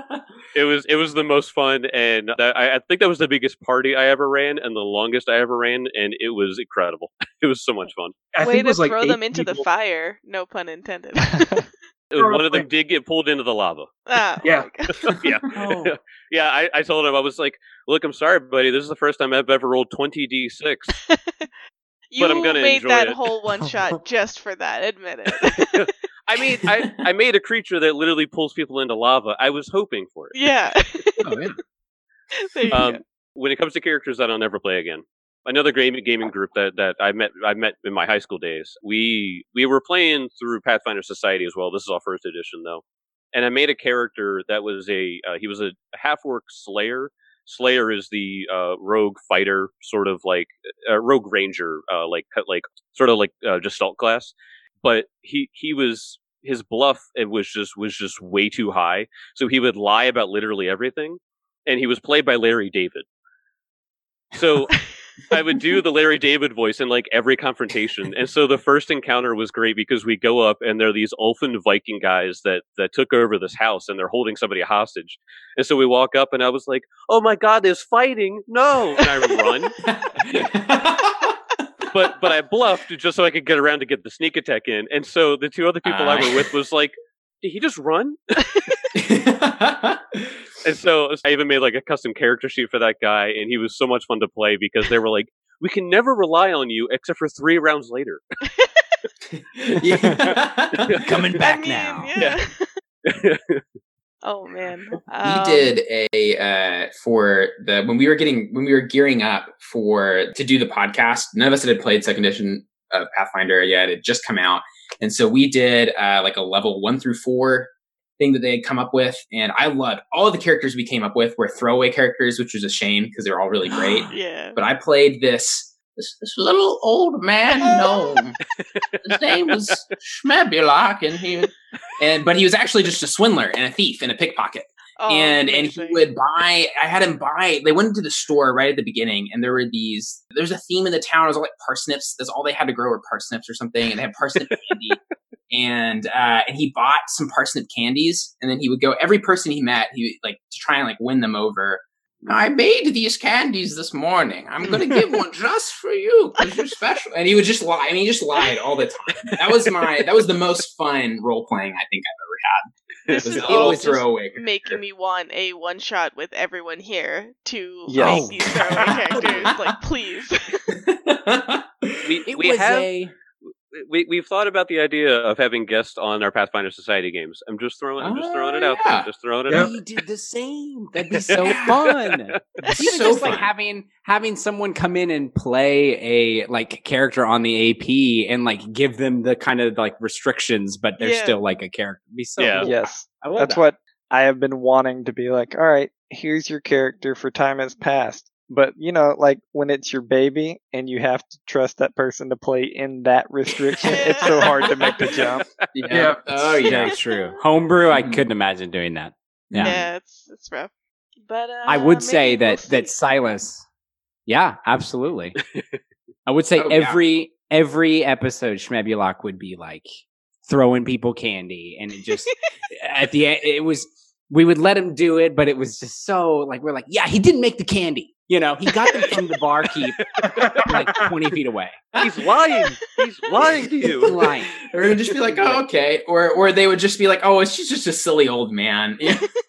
It was it was the most fun, and that, I, I think that was the biggest party I ever ran, and the longest I ever ran, and it was incredible. it was so much fun. I Way think it to was like throw eight them into the fire. No pun intended. One of them did get pulled into the lava. Oh Yeah. yeah, Oh. yeah. I, I told him I was like, "Look, I'm sorry, buddy. This is the first time I've ever rolled twenty d6." You I'm gonna made enjoy that it. whole one shot just for that. Admit it. I mean, I I made a creature that literally pulls people into lava. I was hoping for it. yeah. Oh, yeah. Um, when it comes to characters that I'll never play again, another gaming gaming group that, that I met I met in my high school days. We we were playing through Pathfinder Society as well. This is our first edition though, and I made a character that was a uh, he was a half orc slayer. Slayer is the uh, rogue fighter, sort of like uh, rogue ranger, uh, like like sort of like uh, Gestalt class. But he he was his bluff it was just was just way too high. So he would lie about literally everything, and he was played by Larry David. So I would do the Larry David voice in like every confrontation. And so the first encounter was great because we go up and there are these Ulfen Viking guys that that took over this house and they're holding somebody hostage. And so we walk up and I was like, "Oh my god, there's fighting." No. And I run. But but I bluffed just so I could get around to get the sneak attack in. And so the two other people I Ah. were with was like, "Did he just run?" And so I even made like a custom character sheet for that guy, and he was so much fun to play because they were like, "We can never rely on you except for three rounds later." Coming back I mean, now. Yeah. Oh man. we Um, did a uh, for the when we were getting when we were gearing up for to do the podcast. None of us had played second edition of Pathfinder yet; it just come out, and so we did uh, like a level one through four thing that they had come up with, and I loved all the characters we came up with were throwaway characters, which was a shame because they were all really great. Yeah. but I played this this, this little old man gnome. His name was Schmebulok, and he and but he was actually just a swindler and a thief and a pickpocket. Oh, and and he would buy. I had him buy. They went into the store right at the beginning, and there were these. There's a theme in the town. It was all like parsnips. That's all they had to grow were parsnips or something, and they had parsnip candy. And uh, and he bought some parsnip candies, and then he would go every person he met, he like to try and like win them over. I made these candies this morning. I'm going to give one just for you because you're special. And he would just lie. I mean, he just lied all the time. That was my. That was the most fun role playing I think I've ever had. This Was is the all just throwaway. making me want a one shot with everyone here to Yes. make these throwaway characters. Like, please. We, It we was have a we we've thought about the idea of having guests on our Pathfinder Society games. I'm just throwing I'm just ah, throwing it out yeah. there. Just throwing it Yeah. out. we did the same. That'd be so fun. Even so just like having having someone come in and play a like character on the AP and like give them the kind of like restrictions, but they're Yeah. still like a character. It'd be so Yeah. cool. Yes. I love That's that. what I have been wanting to be like, all right, here's your character for time has passed. But, you know, like when it's your baby and you have to trust that person to play in that restriction, it's so hard to make the jump. Yeah. Yeah. Oh yeah. Very true. Homebrew, I Mhm. couldn't imagine doing that. Yeah. Yeah, it's it's rough. But uh, I would say maybe we'll that that. Silas. Yeah, absolutely. I would say Oh, yeah. every every episode Schmebulok would be like throwing people candy, and it just at the end it was we would let him do it, but it was just so like we're like, yeah, he didn't make the candy. You know, he got them from the barkeep like twenty feet away. He's lying. He's lying to He's you. lying. Or it would just be like, oh, okay. Or or they would just be like, oh, it's just, just a silly old man.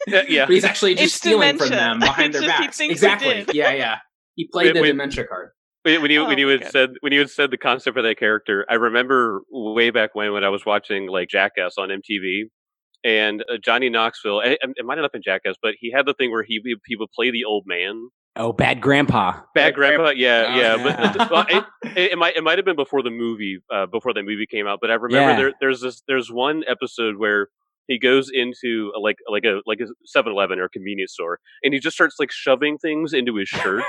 Yeah, yeah. But he's actually just It's stealing from them behind It's their just backs. Exactly. Yeah, yeah. He played Wait, the wait. dementia card. When when you Oh when you had God. said when you had said the concept for that character, I remember way back when when I was watching like Jackass on MTV, and uh, Johnny Knoxville. It, it might not have been Jackass, but he had the thing where he he would play the old man, Oh, bad grandpa. bad Bad grandpa. Yeah, Oh, yeah. yeah. But well, it, it, it might it might have been before the movie uh, before that movie came out. But I remember Yeah. there there's this there's one episode where he goes into a, like like a like a 7-Eleven or a convenience store, and he just starts like shoving things into his shirt.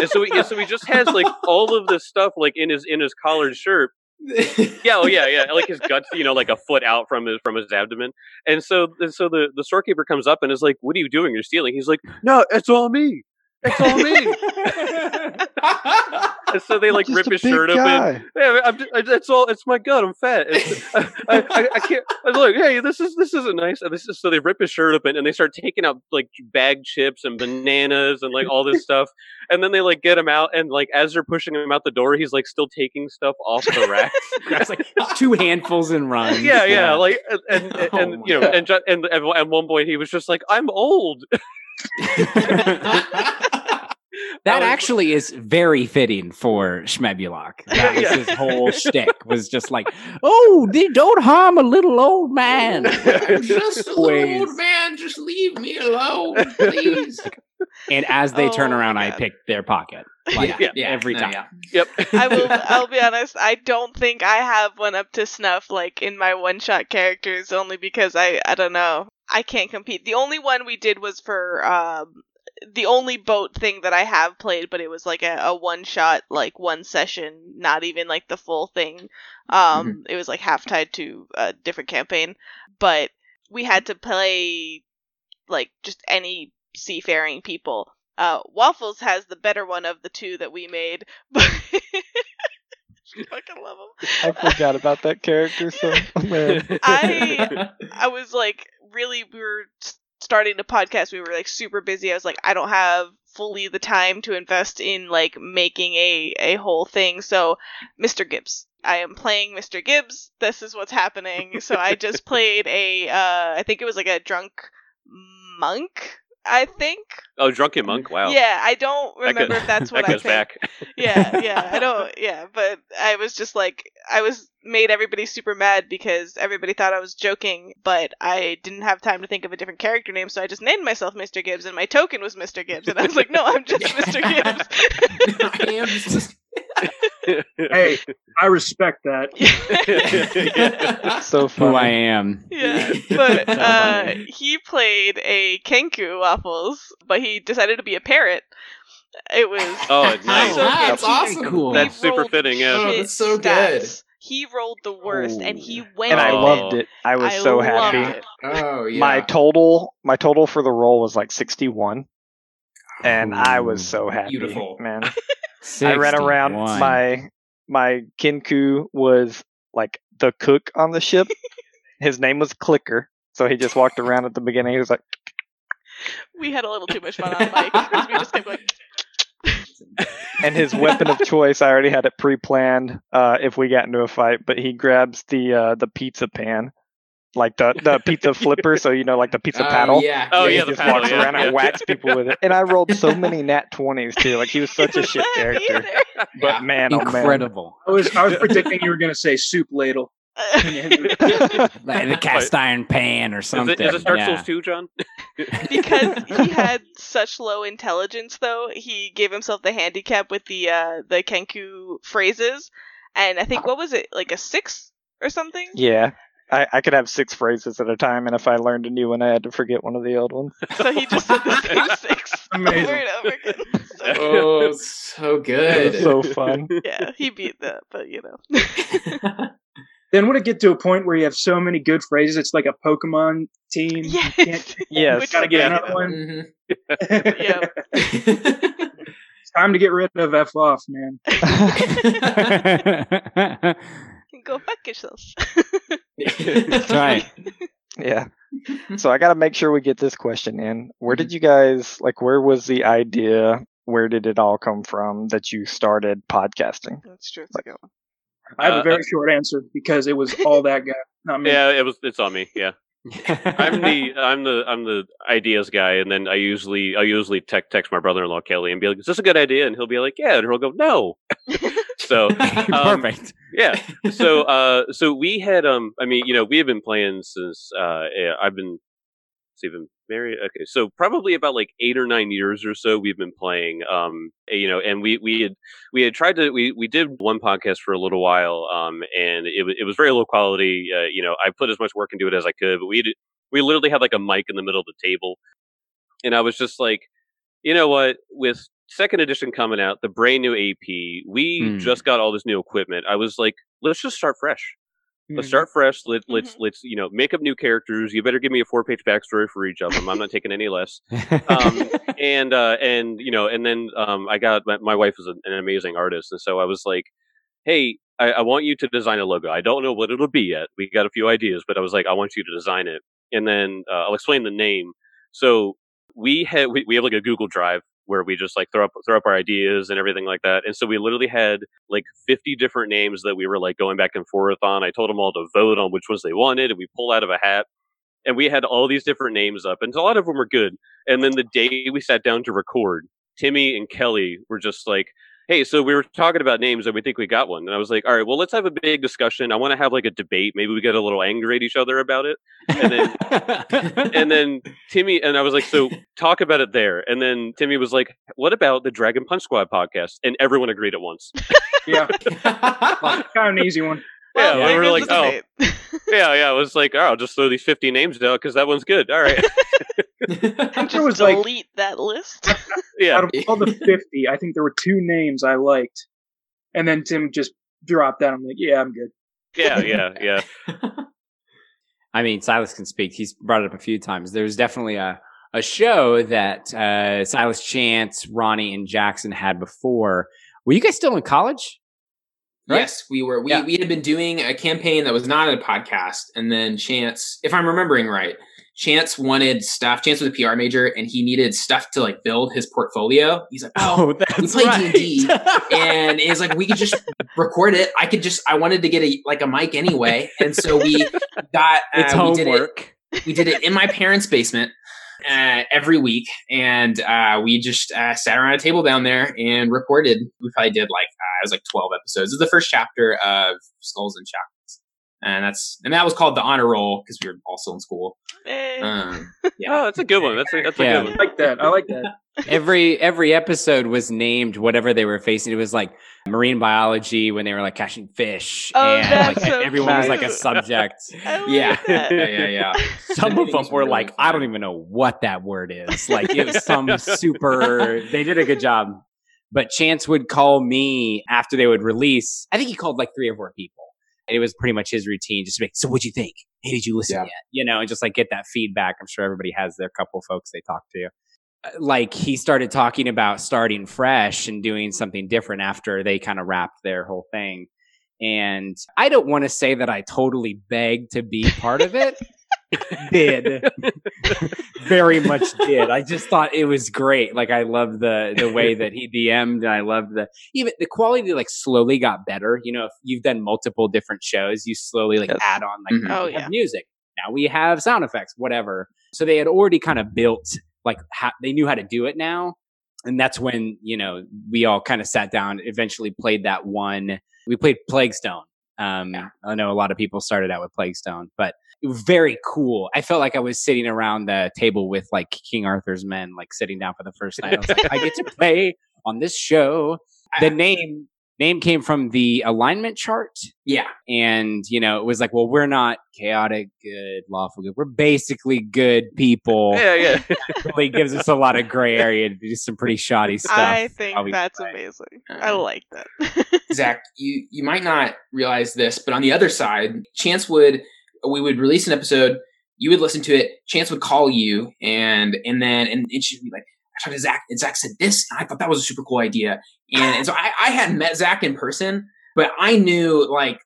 and so he, so he just has like all of this stuff like in his in his collared shirt. Yeah, oh yeah, yeah, like his guts, you know, like a foot out from his from his abdomen. And so and so the the storekeeper comes up and is like, "What are you doing? You're stealing." He's like, "No, it's all me. It's all me." so they like rip his shirt open. guy. Yeah, I'm just, I, it's all. It's my gut. I'm fat. I, I, I can't. I was like, hey, this is this isn't nice. And this is so they rip his shirt open and they start taking out like bag chips and bananas and like all this stuff. And then they like get him out and like as they're pushing him out the door, he's like still taking stuff off the rack. Grabs like oh, two handfuls and runs. yeah, yeah, like and and, Oh and, you know, and, and and at one point he was just like, I'm old. That was- actually is very fitting for Schmebulok. That was Yeah. his whole shtick was just like, oh, they don't harm a little old man. just a little Ways. old man. Just leave me alone, please. And as they turn Oh my around, I pick their pocket. Like Yeah. every time. yeah. Yep. I will. I'll be honest. I don't think I have one up to snuff like in my one shot characters, only because I I don't know. I can't compete. The only one we did was for um the only boat thing that I have played, but it was like a, a one shot, like one session, not even like the full thing. Um, it was like half tied to a different campaign, but we had to play like just any seafaring people. Uh, Waffles has the better one of the two that we made, but I fucking love him. I forgot about that character, so man. I I was like really we were starting the podcast we were like super busy. I was like I don't have fully the time to invest in like making a a whole thing. So Mr. Gibbs. I am playing Mr. Gibbs. This is what's happening. So I just played a uh I think it was like a drunk monk I think. Oh, drunken mm. monk. Wow. Yeah, I don't That remember go- if that's what that I goes think. back. yeah, yeah, I don't. Yeah, but I was just like, I was made everybody super mad because everybody thought I was joking, but I didn't have time to think of a different character name, so I just named myself Mr. Gibbs, and my token was Mr. Gibbs, and I was like, no, I'm just Mr. Gibbs. I am just Hey, I respect that. so Who I am. yeah, but uh, he played a Kenku waffles, but he decided to be a parrot. It was Oh, nice. so wow, that's He- awesome. Cool. That's super fitting, yeah. Oh, that's so good. stats. He rolled the worst, and he went. And I loved it. I was I so happy. it. Oh yeah. My total, my total for the roll was like 61, and I was so happy, Beautiful. man. I ran around. My my Kenku was like the cook on the ship. His name was Clicker, so he just walked around at the beginning. He was like, We had a little too much fun on mic because we just kept going. and his weapon of choice, I already had it pre-planned. Uh, if we got into a fight, but he grabs the uh, the pizza pan, like the the pizza flipper, so you know, like the pizza Oh, paddle. Yeah. Oh, he yeah, the just paddle, walks yeah, around yeah. and whacks people with it. And I rolled so many nat twenties too. Like he was such a shit character. Yeah. But man, oh man, Incredible. I was I was predicting you were going to say soup ladle. Like the cast iron pan or Is something. it, is it Dark yeah. Souls 2, John? because he had such low intelligence, though he gave himself the handicap with the uh, the Kenku phrases, and I think what was it like a six or something? yeah. I, I could have six phrases at a time, and if I learned a new one, I had to forget one of the old ones. So he just said the same six Amazing. over and over again. So, Oh, so It good. was so fun. yeah, he beat that, but you know. Then would it get to a point where you have so many good phrases, it's like a Pokemon team? You yes. can't- Yes. Which Gotta get is another it? one. Mhm. Yep. It's time to get rid of F off, man. Go fuck yourselves. That's right. Yeah. So I got to make sure we get this question in. Where did you guys like? Where was the idea? Where did it all come from that you started podcasting? That's true. It's a good one. I have Uh, a very short answer because it was all that guy, not me. Yeah, it was. It's on me. Yeah, I'm the I'm the I'm the ideas guy, and then I usually I usually text text my brother-in-law Kelly and be like, "Is this a good idea?" And he'll be like, "Yeah," and he'll go, "No." so um, Perfect. yeah, so uh, so we had um, I mean, you know, we have been playing since uh, I've been it's even married. Okay, so probably about like eight or nine years or so we've been playing. Um, you know, and we we had we had tried to we we did one podcast for a little while. Um, and it was it was very low quality. Uh, you know, I put as much work into it as I could, but we we literally had like a mic in the middle of the table, and I was just like, you know what, with second edition coming out, the brand new AP, we Hmm. just got all this new equipment. I was like, let's just start fresh. Hmm. Let's start fresh. Let, let's Mhm. let's you know make up new characters. You better give me a four page backstory for each of them. I'm not taking any less. Um, and uh, and you know, and then um, I got my, my wife is an, an amazing artist, and so I was like, hey, I, I want you to design a logo. I don't know what it'll be yet. We got a few ideas, but I was like, I want you to design it, and then uh, I'll explain the name. So we had we, we have like a Google Drive where we just like throw up throw up our ideas and everything like that. And so we literally had like 50 different names that we were like going back and forth on. I told them all to vote on which ones they wanted, and we pulled out of a hat. And we had all these different names up, and a lot of them were good. And then the day we sat down to record, Timmy and Kelly were just like, "Hey, so we were talking about names, and we think we got one." And I was like, "All right, well, let's have a big discussion. I want to have like a debate. Maybe we get a little angry at each other about it." And then and then Timmy and I was like, "So talk about it there." And then Timmy was like, "What about the Dragon Punch Squad podcast?" And everyone agreed at once. Yeah, kind of an easy one. Yeah, we were like, "Oh, yeah, yeah." I was like, "Oh, I'll just throw these fifty names down because that one's good." All right, There Just was like delete that list. yeah, out of all the fifty, I think there were two names I liked, and then Tim just dropped that. I'm like, yeah, I'm good. yeah, yeah, yeah. I mean, Silas can speak. He's brought it up a few times. There's definitely a, a show that uh, Silas Chance, Ronnie, and Jackson had before. Were you guys still in college? Right? Yes, we were. We Yeah. we had been doing a campaign that was not a podcast, and then Chance, if I'm remembering right, Chance wanted stuff. Chance was a PR major, and he needed stuff to like build his portfolio. He's like, oh, that's play D&D, and it's like we could just record it. I could just. I wanted to get a like a mic anyway, and so we got. Uh, it's we did it homework. we did it in my parents' basement. Uh, every week, and uh, we just uh, sat around a table down there and recorded. We probably did like uh, it was like twelve episodes. This is the first chapter of Skulls and Shackles, and that's and that was called the honor roll because we were also in school. Eh. Um, yeah, Oh, that's a good one. That's a, that's a Yeah. good I one. like that. I like that. every every episode was named whatever they were facing. It was like marine biology when they were like catching fish, Oh, and that's like so everyone was like a subject. I like yeah, that. yeah, yeah, yeah. Some of them were really like, I don't even know what that word is. Like it was some super. They did a good job. But Chance would call me after they would release. I think he called like three or four people. And it was pretty much his routine just to make, so what'd you think? Hey, did you listen Yeah. yet? You know, and just like get that feedback. I'm sure everybody has their couple folks they talk to. Uh, Like he started talking about starting fresh and doing something different after they kind of wrapped their whole thing. And I don't want to say that I totally begged to be part of it. did very much did. I just thought it was great. Like I love the the way that he DM'd and I love the even the quality like slowly got better. You know, if you've done multiple different shows, you slowly like Yes. add on like Mhm. Oh, yeah. music. Now we have sound effects, whatever. So they had already kind of built like how, they knew how to do it now. And that's when, you know, we all kind of sat down, eventually played that one. We played Plaguestone. Um, Yeah. I know a lot of people started out with Plaguestone, but it was very cool. I felt like I was sitting around the table with like King Arthur's men, like sitting down for the first time I was like, I get to play on this show. The name name came from the alignment chart, yeah. and you know it was like, well, we're not chaotic good, lawful good. We're basically good people. Yeah, yeah. really gives us a lot of gray area to do some pretty shoddy stuff. I think that's play. amazing. I Um, like that. Zach, you you might not realize this, but on the other side, Chance would we would release an episode, you would listen to it, Chance would call you, and and then and, and she'd be like, I talked to Zach, and Zach said this, and I thought that was a super cool idea. And, and so I, I hadn't met Zach in person, but I knew like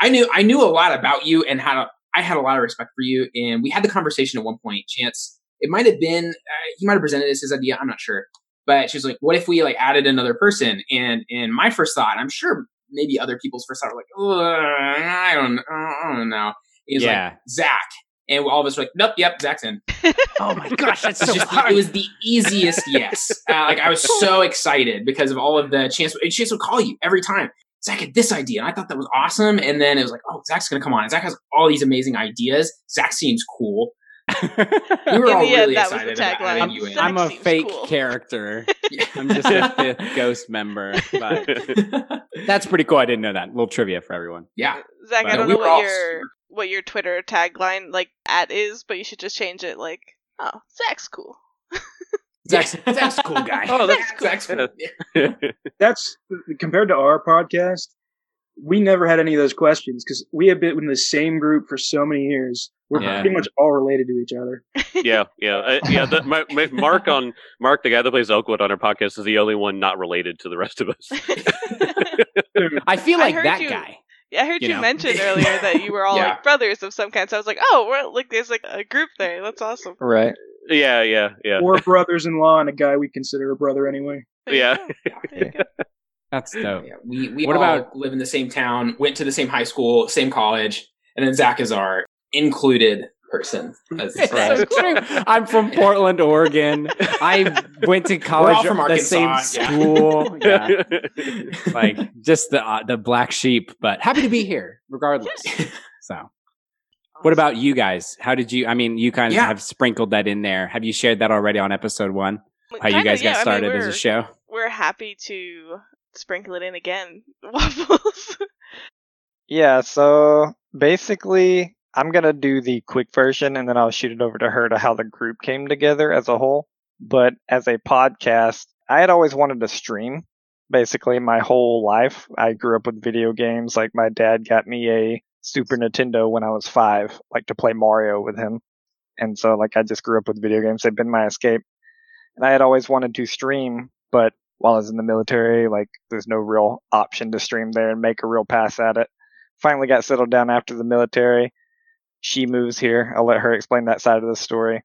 I knew I knew a lot about you and how to I had a lot of respect for you, and we had the conversation at one point. Chance, it might have been uh, he might have presented this as idea, I'm not sure, but she was like, "What if we like added another person?" And and my first thought, I'm sure maybe other people's first thought were like, "Ugh, I don't, I don't know. He was Yeah. like Zach, and all of us were like, "Nope, yep, Zach's in." Oh my gosh, that's so just hard. it was the easiest yes. Uh, like I was so excited because of all of the chance. And Chance would call you every time. Zach had this idea, and I thought that was awesome. And then it was like, oh, Zach's gonna come on. And Zach has all these amazing ideas. Zach seems cool. We were In all the end, really that excited about tagline. having you in. I'm a fake cool. character. I'm just a fifth ghost member. But that's pretty cool. I didn't know that. little trivia for everyone. yeah. Zach, But I don't we know were all what your super- what your Twitter tagline like at is, but you should just change it like, oh, Zach's cool. Zach's, Zach's cool guy. Oh, that's Zach's cool. That's compared to our podcast. We never had any of those questions because we have been in the same group for so many years. We're Yeah. pretty much all related to each other. yeah, yeah, uh, yeah. The, my, my, Mark on Mark, the guy that plays Elkwood on our podcast, is the only one not related to the rest of us. I feel like heard that you- guy. Yeah, I heard You you, know. mention earlier that you were all Yeah. like brothers of some kind. So I was like, oh, we're like there's like a group there. That's awesome. Right. yeah, yeah, yeah, Four brothers-in-law and a guy we consider a brother anyway. There yeah. go. There you go. That's dope. Yeah, we we What all about- live in the same town, went to the same high school, same college, and then Zach is our included person. As It's so true. I'm from Portland, Oregon. I went to college from the same Arkansas, yeah. school. Yeah. like just the uh, the black sheep, but happy to be here regardless. So, what about you guys? How did you? I mean, you kind of Yeah. have sprinkled that in there. Have you shared that already on episode one? How you Kinda, guys yeah, I got mean, started as we're- a show? We're happy to sprinkle it in again. Waffles. Yeah, so basically, I'm gonna do the quick version and then I'll shoot it over to her to how the group came together as a whole. But as a podcast, I had always wanted to stream basically my whole life. I grew up with video games. Like my dad got me a Super Nintendo when I was five, like to play Mario with him. And so like I just grew up with video games. They've been my escape. And I had always wanted to stream, but while I was in the military, like there's no real option to stream there and make a real pass at it finally got settled down after the military. She moves here. I'll let her explain that side of the story.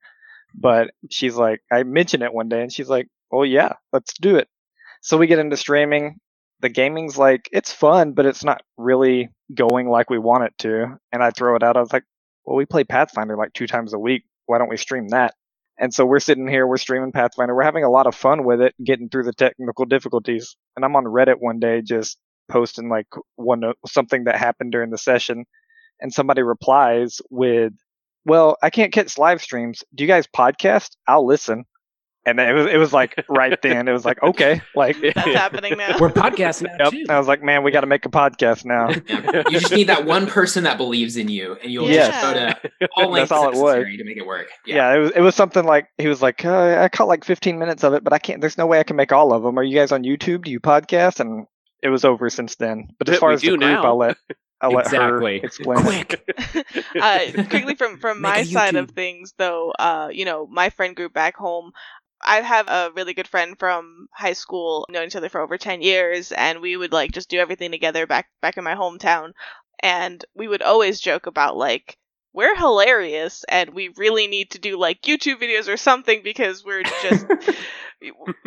But she's like, I mentioned it one day and she's like, "Oh yeah, let's do it. So we get into streaming. The gaming's like, it's fun, but it's not really going like we want it to. And I throw it out. I was like, well, we play Pathfinder like two times a week. Why don't we stream that? And so we're sitting here, we're streaming Pathfinder, we're having a lot of fun with it, getting through the technical difficulties. And I'm on Reddit one day just posting like one something that happened during the session, and somebody replies with, "Well, I can't catch live streams. Do you guys podcast? I'll listen." And it was it was like right then it was like okay like That's happening now. We're podcasting now Yep. too. I was like, man, we got to make a podcast now. You just need that one person that believes in you, and you'll yeah. just go to all lengths That's all it was. to make it work. Yeah. it was it was something like he was like, uh, I caught like 15 minutes of it, but I can't. There's no way I can make all of them. Are you guys on YouTube? Do you podcast? And it was over since then. But as far we as the group, now. I'll let I'll let Exactly. her explain. Quick. uh, quickly from from Make my side of things though uh you know my friend group back home i have a really good friend from high school known each other for over 10 years and we would like just do everything together back back in my hometown and we would always joke about like we're hilarious and we really need to do like youtube videos or something because we're just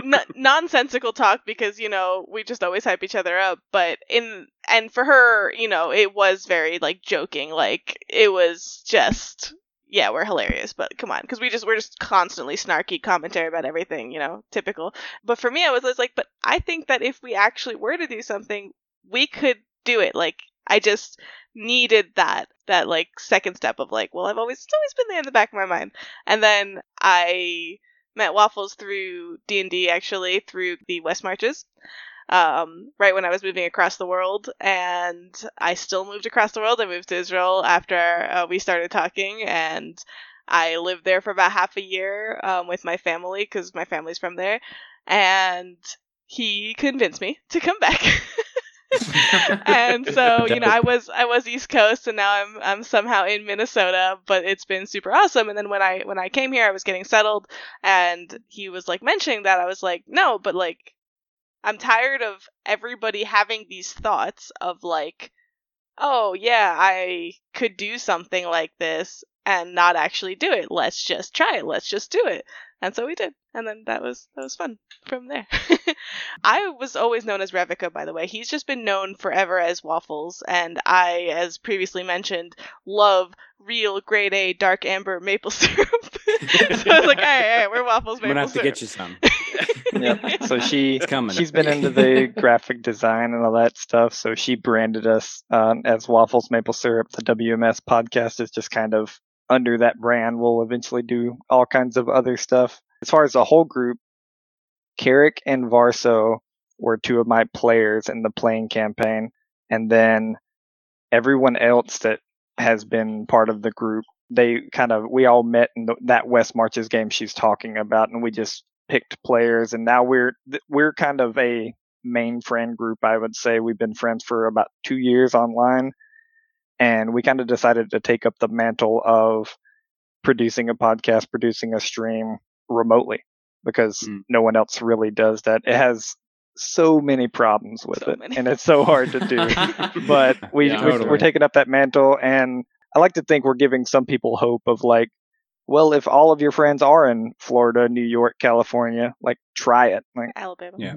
n- nonsensical talk because you know we just always hype each other up. But in and for her you know it was very like joking. Like it was just yeah we're hilarious but come on because we just we're just constantly snarky commentary about everything you know typical. But for me i was always like but i think that if we actually were to do something we could do it. Like i just needed that that like second step of like well i've always it's always been there in the back of my mind and then i met Waffles through D and D actually through the West Marches. Um, right when I was moving across the world, and I still moved across the world. I moved to Israel after uh, we started talking, and I lived there for about half a year um, with my family because my family's from there. And he convinced me to come back. and so you know i was i was east coast and now i'm i'm somehow in minnesota but it's been super awesome. And then when i when i came here i was getting settled and he was like mentioning that i was like no but like i'm tired of everybody having these thoughts of like oh yeah i could do something like this and not actually do it. Let's just try it. Let's just do it. And so we did. And then that was that was fun from there. I was always known as revica by the way. He's just been known forever as waffles. And i as previously mentioned love real grade a dark amber maple syrup. So i was like all right, all right we're waffles I'm maple gonna have to get you some. Yep. So she coming she's been into the graphic design and all that stuff. So she branded us um, as Waffles Maple Syrup. The WMS podcast is just kind of under that brand. We'll eventually do all kinds of other stuff. As far as the whole group, Carrick and Varso were two of my players in the playing campaign, and then everyone else that has been part of the group. They kind of we all met in the, that West Marches game she's talking about, and we just picked players, and now we're we're kind of a main friend group. I would say we've been friends for about two years online, and we kind of decided to take up the mantle of producing a podcast, producing a stream remotely because Mm. no one else really does that. It has so many problems with So it, many. and it's so hard to do. but we, Yeah, we totally. we're taking up that mantle, and I like to think we're giving some people hope of like, well, if all of your friends are in Florida, New York, California, like try it. Like, alabama Yeah.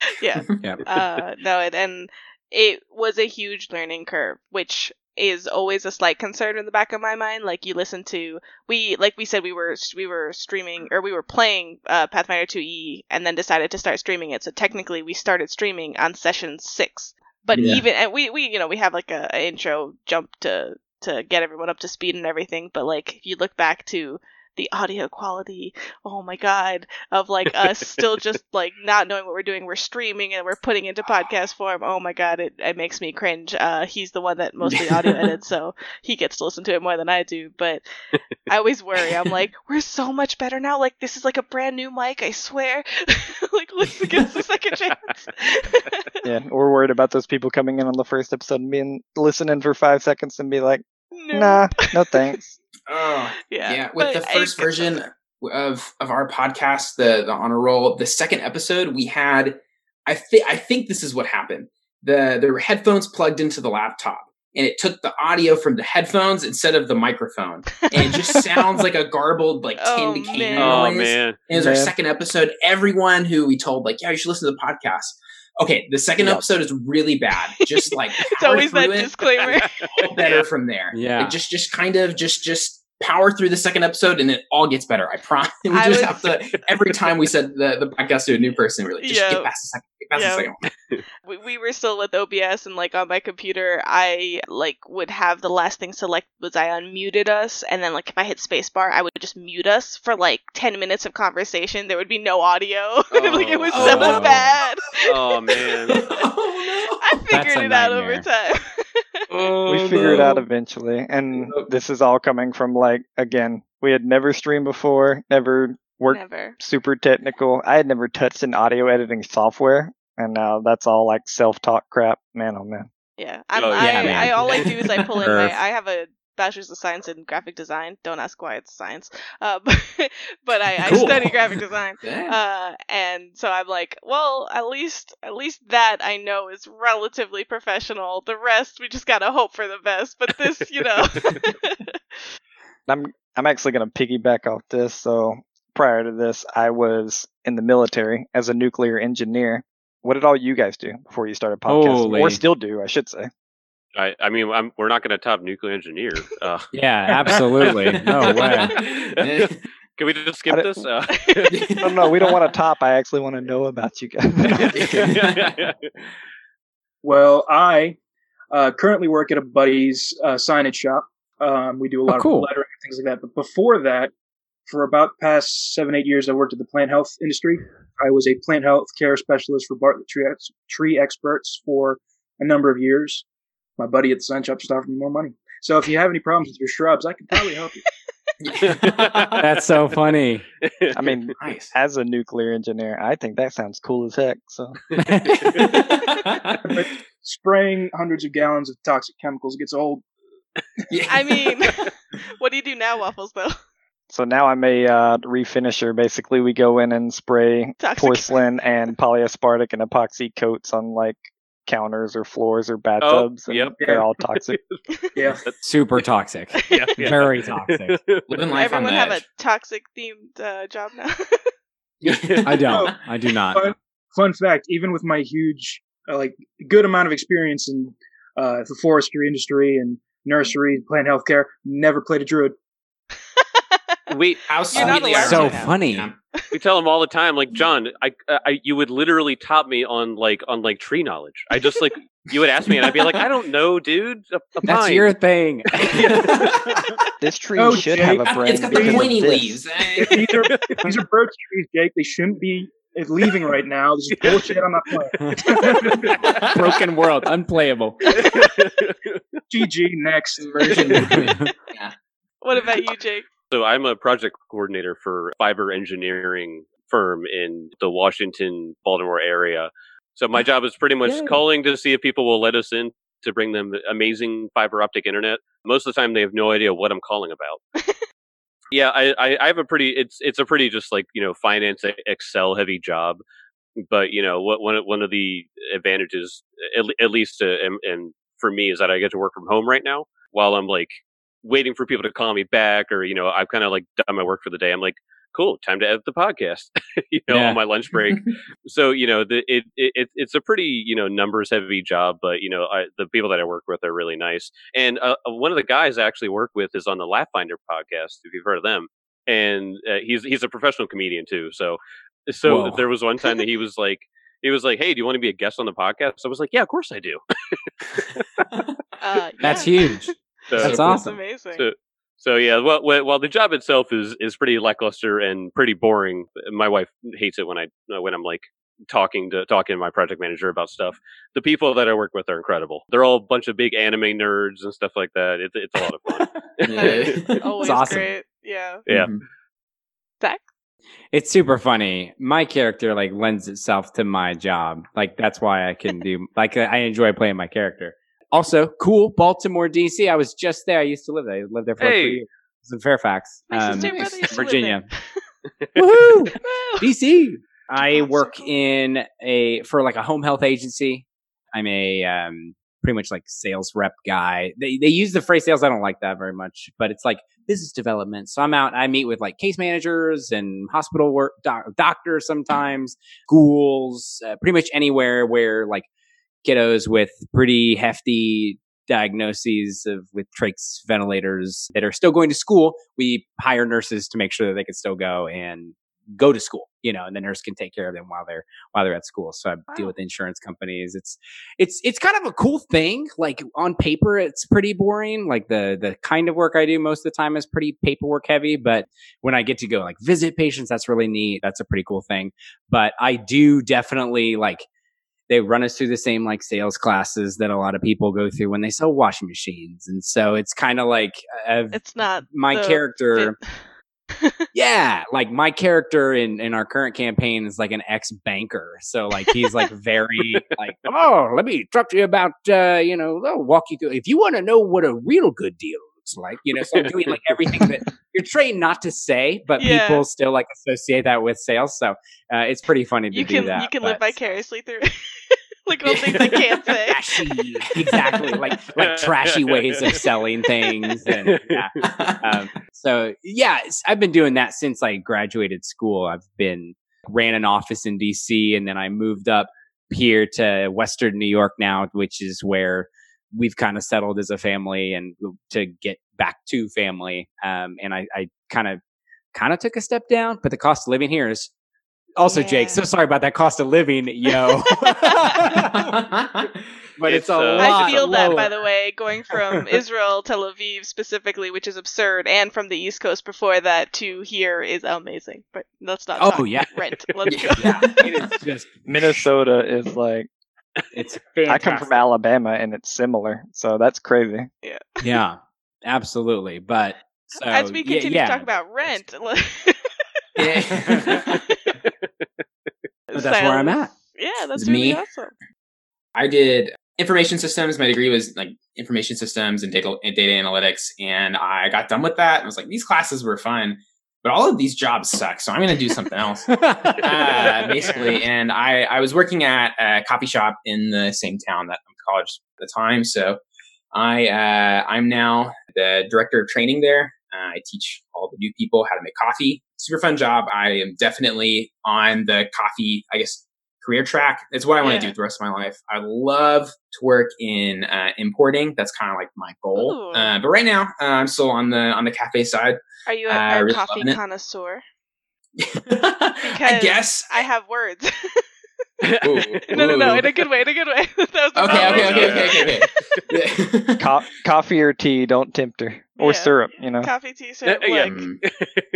yeah Yeah. uh no it, and it was a huge learning curve which is always a slight concern in the back of my mind like you listen to we like we said we were we were streaming or we were playing uh, pathfinder 2e and then decided to start streaming it so technically we started streaming on session 6 but Yeah. even and we we you know we have like a, a intro jump to to get everyone up to speed and everything but like if you look back to the audio quality oh my god of like us still just like not knowing what we're doing we're streaming and we're putting into podcast form oh my god it, it makes me cringe. Uh he's the one that mostly audio edits so he gets to listen to it more than i do but i always worry. I'm like we're so much better now. Like this is like a brand new mic i swear. Like let's give us a second chance. Yeah, we're worried about those people coming in on the first episode and being listening for five seconds and be like, no. nah, no thanks. Oh, yeah yeah. With the first version better. of of our podcast, the the honor roll, the second episode, we had. I think I think this is what happened. The the headphones plugged into the laptop, and it took the audio from the headphones instead of the microphone, and it just sounds like a garbled like Oh, tin can man. Oh man. And it was our second episode. Everyone who we told, like, yeah, you should listen to the podcast. Okay, the second Yep. episode is really bad. Just like it's power always that through it. disclaimer better from there. Yeah. Like, just just kind of just just power through the second episode and it all gets better. I promise. We I just would- have to every time we said the, the podcast to a new person, we're like, just Yeah. get past the second, get past Yeah. the second one. we, we were still with OBS and like on my computer I like would have the last thing select was I unmuted us and then like if I hit spacebar I would just mute us for like 10 minutes of conversation there would be no audio like it oh. was Oh, so no. bad oh man. oh no. I figured a it out over time no! we figure it out eventually, and this is all coming from like again, we had never streamed before, never worked never super technical. I had never touched an audio editing software, and now that's all like self-talk crap. Man, oh man. yeah I'm, Oh, I, yeah, man. I all I do is I pull in my I have a bachelor's of science in graphic design don't ask why it's science uh, but, but I, I study graphic design uh, and so I'm like, well, at least at least that I know is relatively professional. The rest we just gotta hope for the best. But this, you know, I'm I'm actually going to piggyback off this. So prior to this, I was in the military as a nuclear engineer. What did all you guys do before you started podcasting, or still do, I should say? I, I mean, I'm, we're not going to top nuclear engineer. Uh, Yeah, absolutely. No way. can we just skip I this? Uh, No, no, we don't want to top. I actually want to know about you guys. Well, I uh, currently work at a buddy's uh, signage shop. Um, we do a lot Oh, cool. of lettering and things like that. But before that, for about the past seven, eight years, I worked at the plant health industry. I was a plant health care specialist for Bartlett Tree, Ex- tree Experts for a number of years. My buddy at the sign shop just offered me more money. So if you have any problems with your shrubs, I can probably help you. That's so funny. I mean, nice. as a nuclear engineer, I think that sounds cool as heck. So spraying hundreds of gallons of toxic chemicals gets old. Yeah. I mean, what do you do now, Waffles? Though So now I'm a uh, refinisher. Basically, we go in and spray Toxic. porcelain and polyaspartic and epoxy coats on like counters or floors or bathtubs. and yep. They're all toxic. Yeah. Super toxic. yeah, yeah. Very toxic. Living life on everyone the have edge. a toxic themed uh, job now. I don't. I do not. Fun, fun fact: even with my huge, uh, like, good amount of experience in uh, the forestry industry and nursery, plant healthcare, never played a druid. Wait, How You're not are So funny. Yeah. we tell him all the time, like John, I, I, you would literally top me on like on like tree knowledge. I just like you would ask me, and I'd be like, I don't know, dude. A, a That's pine." your thing. This tree Oh, should Jake. have a brain it's got the pointy leaves. eh? these are these are birch trees, Jake. They shouldn't be leaving right now. This is bullshit. I'm not playing. Broken world, unplayable. GG next. Version. what about you, Jake? So I'm a project coordinator for fiber engineering firm in the Washington Baltimore area. So my job is pretty much Yay. calling to see if people will let us in to bring them amazing fiber optic internet. Most of the time they have no idea what I'm calling about. yeah, I, I, I have a pretty it's it's a pretty just like, you know, finance Excel heavy job. But, you know, what one of- one of the advantages at, at least uh, and, and for me is that I get to work from home right now while I'm like waiting for people to call me back or you know i've kind of like done my work for the day i'm like cool time to edit the podcast you know Yeah. on my lunch break so you know the, it, it it's a pretty you know numbers heavy job but you know I, the people that i work with are really nice and uh, uh, one of the guys i actually work with is on the Laugh Finder podcast if you've heard of them and uh, he's he's a professional comedian too so so Whoa. there was one time that he was like he was like hey do you want to be a guest on the podcast i was like yeah of course i do Uh, That's huge. So, That's awesome. amazing. So, so yeah, well, well, while the job itself is is pretty lackluster and pretty boring, my wife hates it when I uh, when I'm like talking to talking to my project manager about stuff. The people that I work with are incredible. They're all a bunch of big anime nerds and stuff like that. It's it's a lot of fun. Yeah. Always awesome. great. Yeah. Yeah. Mm-hmm. Zach? It's super funny. My character like lends itself to my job. Like that's why I can do like I enjoy playing my character. Also, cool Baltimore, DC. I was just there. I used to live there. I lived there for like Hey. three years. I was in Fairfax, um, sister and brother used to live Virginia. Woohoo! Woo! DC. I work in a for like a home health agency. I'm a um, pretty much like sales rep guy. They they use the phrase sales. I don't like that very much, but it's like business development. So I'm out. I meet with like case managers and hospital work doc- doctors sometimes, schools, uh, pretty much anywhere where like kiddos with pretty hefty diagnoses of with trachs ventilators that are still going to school, we hire nurses to make sure that they can still go and go to school, you know, and the nurse can take care of them while they're while they're at school. So I deal with insurance companies. It's it's it's kind of a cool thing. Like on paper, it's pretty boring. Like the the kind of work I do most of the time is pretty paperwork heavy. But when I get to go like visit patients, that's really neat. That's a pretty cool thing. But I do definitely like they run us through the same like sales classes that a lot of people go through when they sell washing machines, and so it's kind of like uh, It's not my character yeah like my character in in our current campaign is like an ex-banker. So like he's like very like oh let me talk to you about uh you know i'll walk you through if you want to know what a real good deal looks like you know so i'm doing like everything that you're trained not to say but Yeah. people still like associate that with sales so uh, it's pretty funny to you do can that you can but- live vicariously through like all things I can't say. trashy exactly like like trashy ways of selling things and yeah um, so yeah, I've been doing that since I graduated school. I've been ran an office in DC, and then I moved up here to Western New York now, which is where we've kind of settled as a family and to get back to family. Um, and I, I kind of kind of took a step down, but the cost of living here is also Jake. So sorry about that cost of living, yo. but it's, It's, a uh, lot. I feel that, by the way, going from Israel, Tel Aviv specifically, which is absurd, and from the East Coast before that to here is amazing. But let's not. Oh, talk yeah. rent. Let's Yeah. go. yeah, it is just Minnesota is like it's I come from Alabama and it's similar, so that's crazy. Yeah, Yeah, absolutely. But so, As we continue yeah. to talk about rent, Yeah. But that's where I'm at. Yeah, that's It's really me. awesome. I did information systems. My degree was like information systems and data and data analytics, and I got done with that. And I was like, these classes were fun, but all of these jobs suck. So I'm going to do something else. uh, basically. And I, I was working at a coffee shop in the same town that I'm college at the time. So I, uh, I'm now the director of training there. Uh, I teach all the new people how to make coffee. Super fun job. I am definitely on the coffee, I guess, career track. It's what I want to Yeah. do the rest of my life. I love to work in uh, importing. That's kind of like my goal. Uh, but right now, uh, I'm still on the on the cafe side. Are you a, Uh, a really coffee loving it. connoisseur? I guess. I have words. Ooh, no, no, no, in a good way, in a good way. that was the Okay, okay, okay, okay, okay, okay. Co- coffee or tea, don't tempt her, or Yeah. syrup. You know. Coffee, tea, syrup. Yeah, Like, Mm.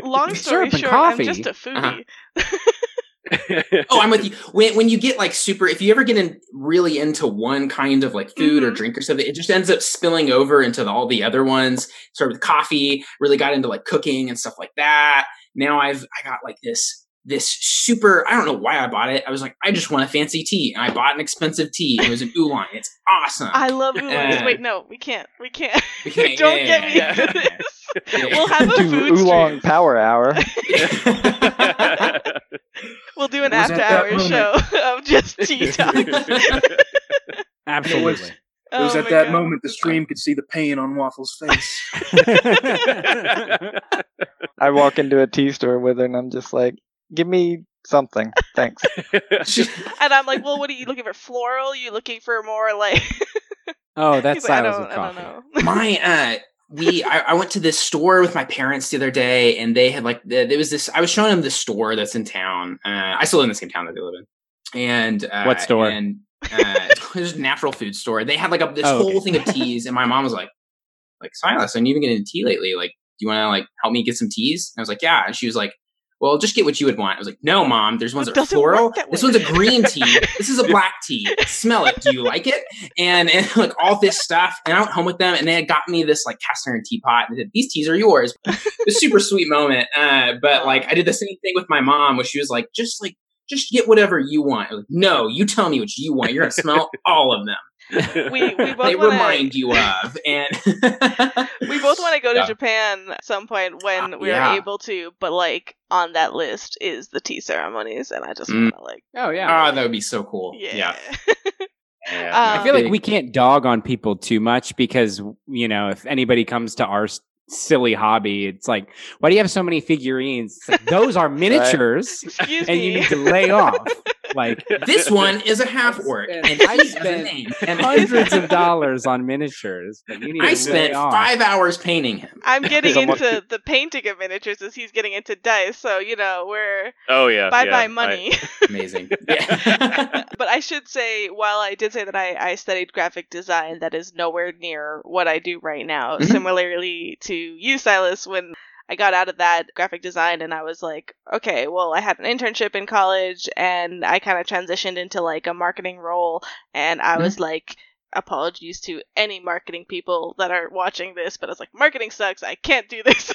long story Syrup short, coffee. I'm just a foodie. oh, I'm with you. When when you get like super, if you ever get in really into one kind of like food or Mhm. drink or something, it just ends up spilling over into the, all the other ones. Started with coffee, really got into like cooking and stuff like that. Now I've I got like this this super. I don't know why I bought it. I was like, I just want a fancy tea, and I bought an expensive tea. It was an oolong. It's awesome. I love oolongs. Uh, Wait, no, we can't. We can't. We can't- Don't yeah, get me yeah, into yeah. This. Yeah. We'll have a Do food oolong stream. power hour. We'll do an was after at that hour show of just tea talk. Absolutely. It Oh was at that God. moment the stream could see the pain on Waffle's face. I walk into a tea store with her and I'm just like, give me something, thanks. And I'm like, well, what are you looking for? Floral? You looking for more like? oh, that's He's like, I silos don't, of I don't coffee. know. my uh we I, I went to this store with my parents the other day and they had like there was this i was showing them the store that's in town uh i still live in the same town that they live in. And uh What store? and uh there's a natural food store. They had like a, this Oh, okay. whole thing of teas and my mom was like like silas i've been getting into tea lately? Like do you want to like help me get some teas? And i was like yeah. And she was like well, just get what you would want. I was like, no, mom, there's ones It that are floral. that This one's a green tea. This is a black tea. Smell it. Do you like it? and and like all this stuff. And I went home with them, and they had got me this like cast iron teapot, and they said, "These teas are yours." It's super sweet moment. Uh, but like I did the same thing with my mom, where she was like, "Just like." Just get whatever you want. I was like, no, you tell me what you want. You're gonna smell all of them. We we both They want remind you of, and We both want to go to Yeah. Japan at some point when Uh, we're yeah. able to, but like on that list is the tea ceremonies, and I just Mm. want to like, Oh yeah. ah, that would be so cool. yeah. Yeah, Um, I feel like we can't dog on people too much because you know if anybody comes to our s- silly hobby, it's like, why do you have so many figurines? It's like, those are miniatures, Excuse and me. you need to lay off. Like This one is a half orc, spent- and I he has a spent. And hundreds of dollars on miniatures. But you need I to spent five hours painting him. I'm getting into the painting of miniatures as he's getting into dice, so you know we're Oh yeah. bye yeah, bye I- money. Amazing. Yeah. but I should say, while I did say that I, I studied graphic design, that is nowhere near what I do right now. Mhm. Similarly to you, Silas, when I got out of that graphic design and I was like, okay, well, I had an internship in college and I kind of transitioned into like a marketing role, and I was like, apologies to any marketing people that are watching this, but I was like, marketing sucks. I can't do this.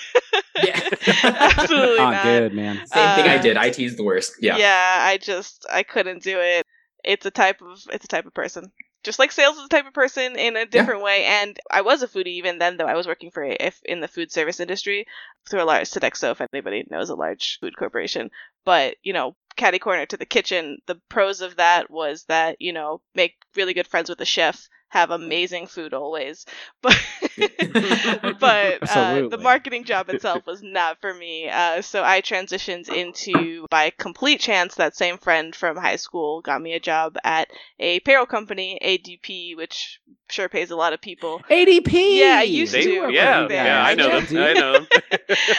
Yeah. Absolutely Not not. good, man. Same thing I Uh, did. IT is the worst. Yeah. yeah i just i couldn't do it it's a type of it's a type of person just like sales is the type of person in a different way. And i was a foodie even then though. I was working for a, if in the food service industry through a large sodexo if anybody knows a large food corporation. But you know catty corner to the kitchen the pros of that was that you know make really good friends with the chef have amazing food always but but uh, the marketing job itself was not for me uh, so i transitioned into by complete chance that same friend from high school got me a job at a payroll company adp which sure pays a lot of people ADP. Yeah, I used They, to work yeah, with them. yeah, I know them. I know them.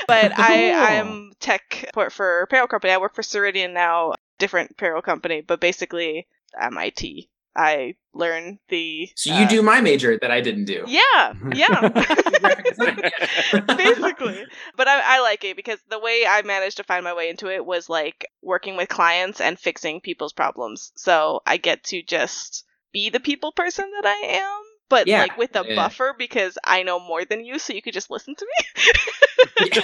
but I I am tech support for a payroll company. I work for Ceridian now, different payroll company, but basically I'm IT. I learn the So you uh, do my major that I didn't do. yeah yeah Graphic design, yeah. basically but I, I like it because the way i managed to find my way into it was like working with clients and fixing people's problems so i get to just be the people person that i am but Yeah, like with a yeah. buffer because i know more than you so you could just listen to me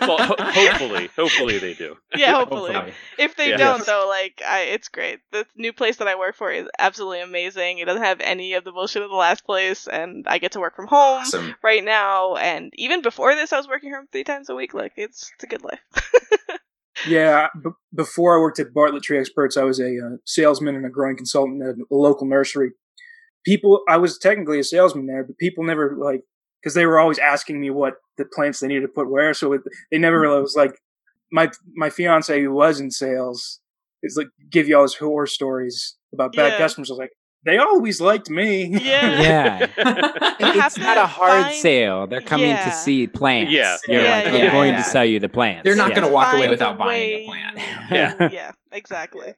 well, ho- hopefully, hopefully they do. yeah hopefully Hopefully. if they Yeah. don't Yes. though like I, it's great the new place that i work for is absolutely amazing it doesn't have any of the bullshit of the last place and i get to work from home Awesome. right now and even before this i was working home three times a week like it's it's a good life Yeah, b- before I worked at Bartlett Tree Experts, I was a uh, salesman and a growing consultant at a local nursery. People, I was technically a salesman there, but people never like because they were always asking me what the plants they needed to put where. So it, they never mm-hmm. really was like my my fiance who was in sales is like give you all his horror stories about bad Yeah. customers. I was like, they always liked me. yeah Yeah. It's not a hard find- sale. They're coming Yeah. to see plants. Yeah. You're Yeah, like, yeah, I'm going yeah. to sell you the plants. They're not Yeah. gonna walk away without buying the plant. Yeah. yeah exactly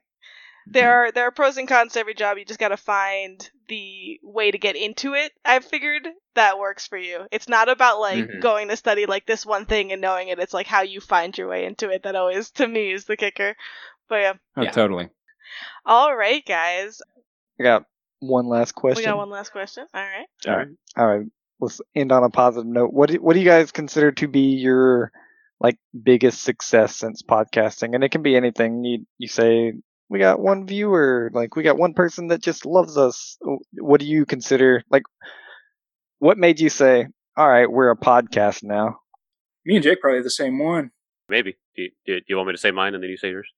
there are there are pros and cons to every job you just got to find the way to get into it i've figured that works for you it's not about like Mhm. going to study like this one thing and knowing it it's like how you find your way into it that always to me is the kicker but yeah Oh, Yeah. totally. all right guys I got one last question. we got one last question all right All right. All right. Let's end on a positive note. What do, what do you guys consider to be your like biggest success since podcasting? And it can be anything. You you say we got one viewer, like we got one person that just loves us. What do you consider like what made you say, "All right, we're a podcast now"? Me and Jake probably the same one. Maybe. Do you, do you want me to say mine and then you say yours?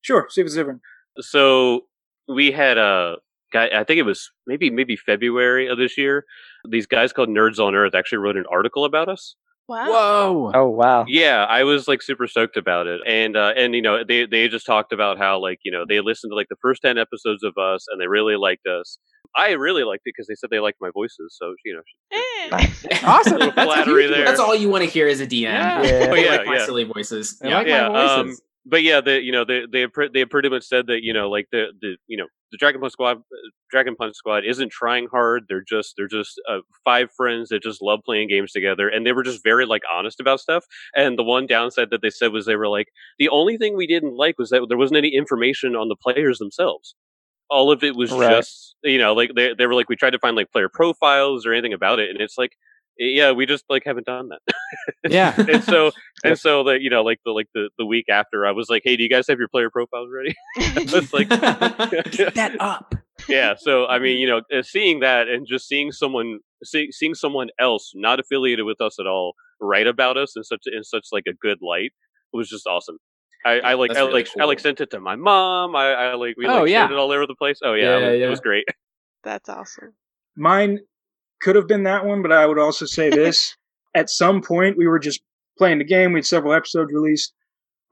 Sure, see if it's different. So we had a guy. I think it was maybe maybe February of this year. These guys called Nerds on Earth actually wrote an article about us. Wow Whoa. Oh wow. Yeah, I was like super stoked about it, and uh, and you know they they just talked about how like you know they listened to like the first ten episodes of us and they really liked us. I really liked it because they said they liked my voices, so you know. Eh. Awesome. That's flattery there. That's all you want to hear as a DM. Yeah. Yeah. Oh, yeah, like my yeah. silly voices. I yeah. like Yeah, my um, but yeah, the you know they they pre- they pretty much said that you know like the the you know the Dragon Punch Squad Dragon Punch Squad isn't trying hard. They're just they're just uh, five friends that just love playing games together, and they were just very like honest about stuff. And the one downside that they said was they were like the only thing we didn't like was that there wasn't any information on the players themselves. All of it was Right. just you know like they they were like we tried to find like player profiles or anything about it, and it's like yeah we just like haven't done that. yeah. and so and so that you know like the like the, the week after i was like hey do you guys have your player profiles ready it's like Get that up. yeah so i mean you know uh, seeing that and just seeing someone see, seeing someone else not affiliated with us at all write about us in such in such like a good light was just awesome I, I like That's I really like I like sent it to my mom. I, I like we Oh, like yeah. shared it all over the place. Oh yeah, Yeah, it, yeah. it was great. that's awesome Mine could have been that one, but I would also say this. At some point, we were just playing the game. We had several episodes released.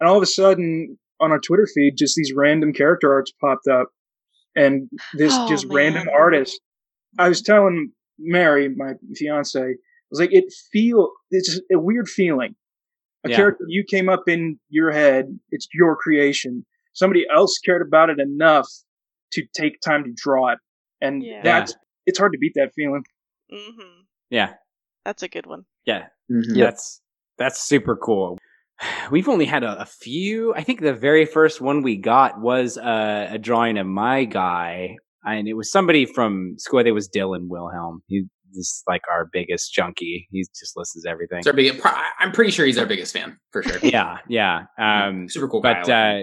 And all of a sudden, on our Twitter feed, just these random character arts popped up, and this Oh, just random artist. I was telling Mary, my fiance, I was like, it feel it's just a weird feeling. A Yeah. character you came up in your head, it's your creation. Somebody else cared about it enough to take time to draw it, and Yeah. that's it's hard to beat that feeling. hmm Yeah. That's a good one. Yeah. Mhm. That's that's super cool. We've only had a, a few. I think the very first one we got was uh, a drawing of my guy, and it was somebody from school. It was Dylan Wilhelm. He's just like our biggest junkie. He just listens to everything. It's our big, pro- I'm pretty sure he's our biggest fan for sure. Yeah, yeah. Um, Super cool guy. but uh,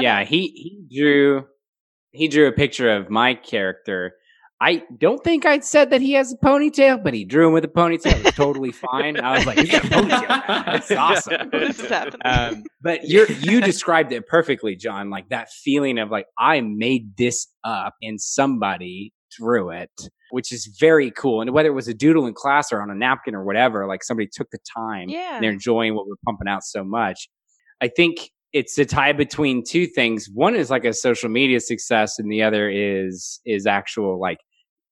yeah, he he drew he drew a picture of my character. I don't think I'd said that he has a ponytail, but he drew him with a ponytail. It was totally fine. I was like, "He's got a ponytail. That's awesome." this is happening. Um, but you you described it perfectly, John. Like that feeling of like I made this up and somebody drew it, which is very cool. And whether it was a doodle in class or on a napkin or whatever, like somebody took the time yeah. and they're enjoying what we're pumping out so much. I think it's a tie between two things. One is like a social media success, and the other is is actual like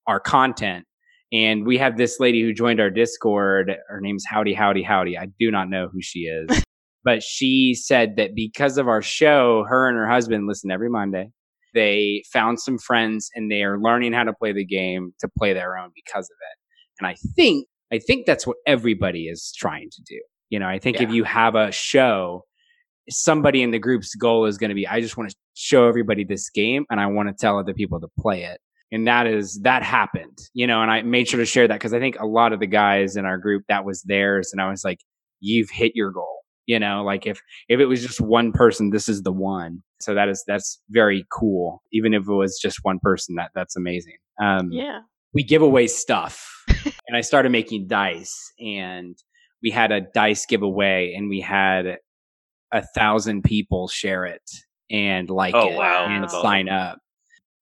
our content. And we have this lady who joined our Discord. Her name's Howdy Howdy Howdy. I do not know who she is, but she said that because of our show, her and her husband listen every Monday. They found some friends and they are learning how to play the game to play their own because of it. And I think I think that's what everybody is trying to do. You know, I think if you have a show, somebody in the group's goal is going to be, I just want to show everybody this game and I want to tell other people to play it. And that is, that happened, you know, and I made sure to share that because I think a lot of the guys in our group, that was theirs. And I was like, you've hit your goal, you know, like if, if it was just one person, this is the one. So that is, that's very cool. Even if it was just one person, that that's amazing. Um, yeah. we give away stuff and i started making dice and we had a dice giveaway and we had a thousand people share it and like Oh, it wow. and That's sign up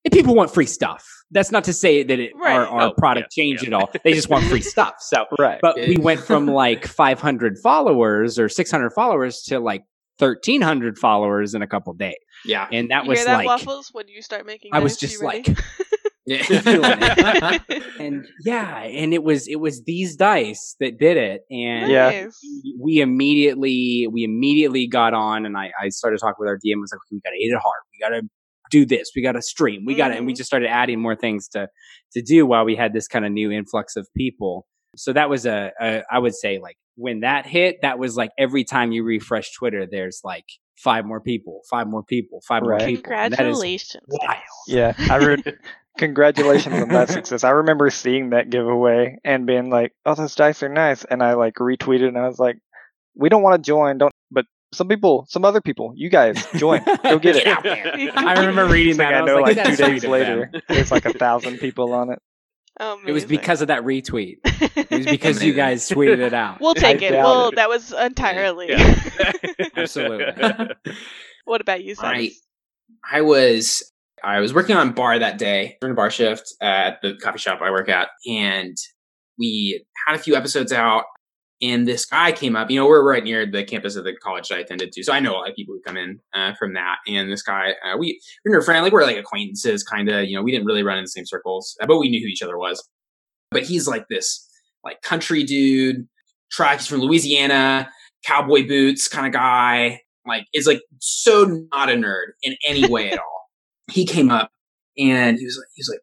and people want free stuff that's not to say that it, Right. our, our Oh, product yeah, changed yeah. at all they just want free stuff so Right. but we went from like 500 followers or 600 followers to like 1300 followers in a couple days yeah. and that you was hear that, like Waffles? When you start making I was just like- Yeah. and yeah and it was it was these dice that did it and Yeah. Nice. we immediately we immediately got on and I, I started talking with our DM I was like we gotta hit it hard we gotta do this we gotta stream we gotta and we Mhm. just started adding more things to to do while we had this kind of new influx of people so that was a, a I would say like when that hit that was like every time you refresh Twitter there's like five more people five more people five more Right. people And that is Congratulations. wild. Yeah, I re- congratulations on that success. I remember seeing that giveaway and being like, "Oh, those dice are nice," and I like retweeted and I was like, "We don't want to join, don't." But some people, some other people, you guys join, go get it. Get. I remember reading It's like that I I know, like, like, two days later, them." there's like a thousand people on it. It was because of that retweet. It was because you guys tweeted it out. We'll take I it. Well, it. that was entirely. Yeah. Absolutely. what about you, Sam? I I was I was working on bar that day during a bar shift at the coffee shop I work at, and we had a few episodes out. And this guy came up. You know, we're right near the campus of the college that I attended to, so I know a lot of people who come in uh, from that. And this guy, uh, we we were friendly. Like we're like acquaintances, kind of. You know, we didn't really run in the same circles, uh, but we knew who each other was. But he's like this, like country dude. Track. He's from Louisiana. Cowboy boots kind of guy like is like so not a nerd in any way at all. He came up and he was like, he was like,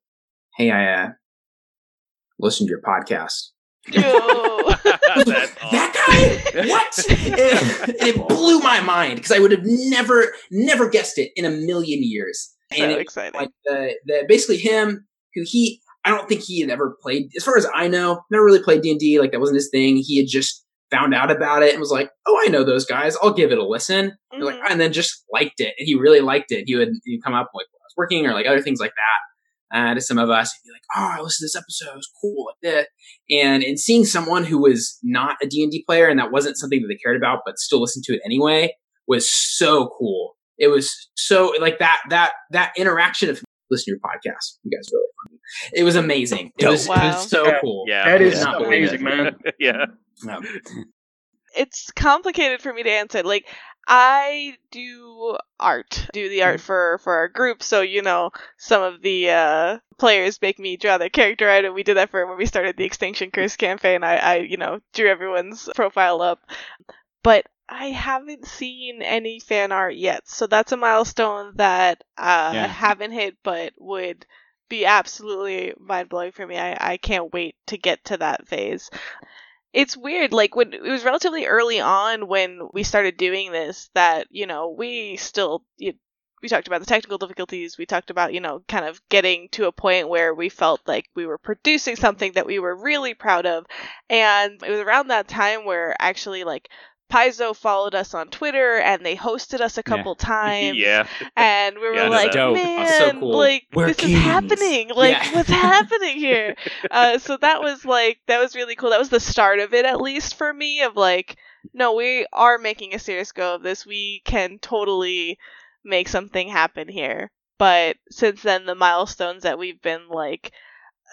"Hey, I uh, listened to your podcast." Ew. That's that guy? What? and it blew my mind because I would have never, never guessed it in a million years. so And it, exciting. like the, the basically him who he I don't think he had ever played as far as I know never really played D and D like that wasn't his thing he had just found out about it and was like oh I know those guys I'll give it a listen and, like mm-hmm. and then just liked it and he really liked it he would he'd come up like while I was working or like other things like that uh, to some of us he'd be like oh I listened to this episode it was cool like that and and seeing someone who was not a D and D player and that wasn't something that they cared about but still listened to it anyway was so cool it was so like that that that interaction of listen to your podcast. You guys are really funny. It was amazing. It was, it was so Yeah. cool. Yeah, That is yeah. Not amazing, man. yeah. No. it's complicated for me to answer. Like, I do art, do the art for for our group. So you know, some of the uh, players make me draw their character art, and we did that for when we started the Extinction Curse campaign. I, I you know drew everyone's profile up, but I haven't seen any fan art yet. So that's a milestone that uh, Yeah. I haven't hit, but would be absolutely mind blowing for me. I, I can't wait to get to that phase. It's weird, like when it was relatively early on when we started doing this that, you know, we still you, we talked about the technical difficulties, we talked about, you know, kind of getting to a point where we felt like we were producing something that we were really proud of. And it was around that time where actually like Paizo followed us on Twitter and they hosted us a Yeah. couple times yeah. and we were Yeah, like, that. Dope. man, so cool. like We're this kings." is happening. Like, Yeah. what's happening here? Uh, so that was like that was really cool. That was the start of it, at least for me. Of like, no, we are making a serious go of this. We can totally make something happen here. But since then, the milestones that we've been like,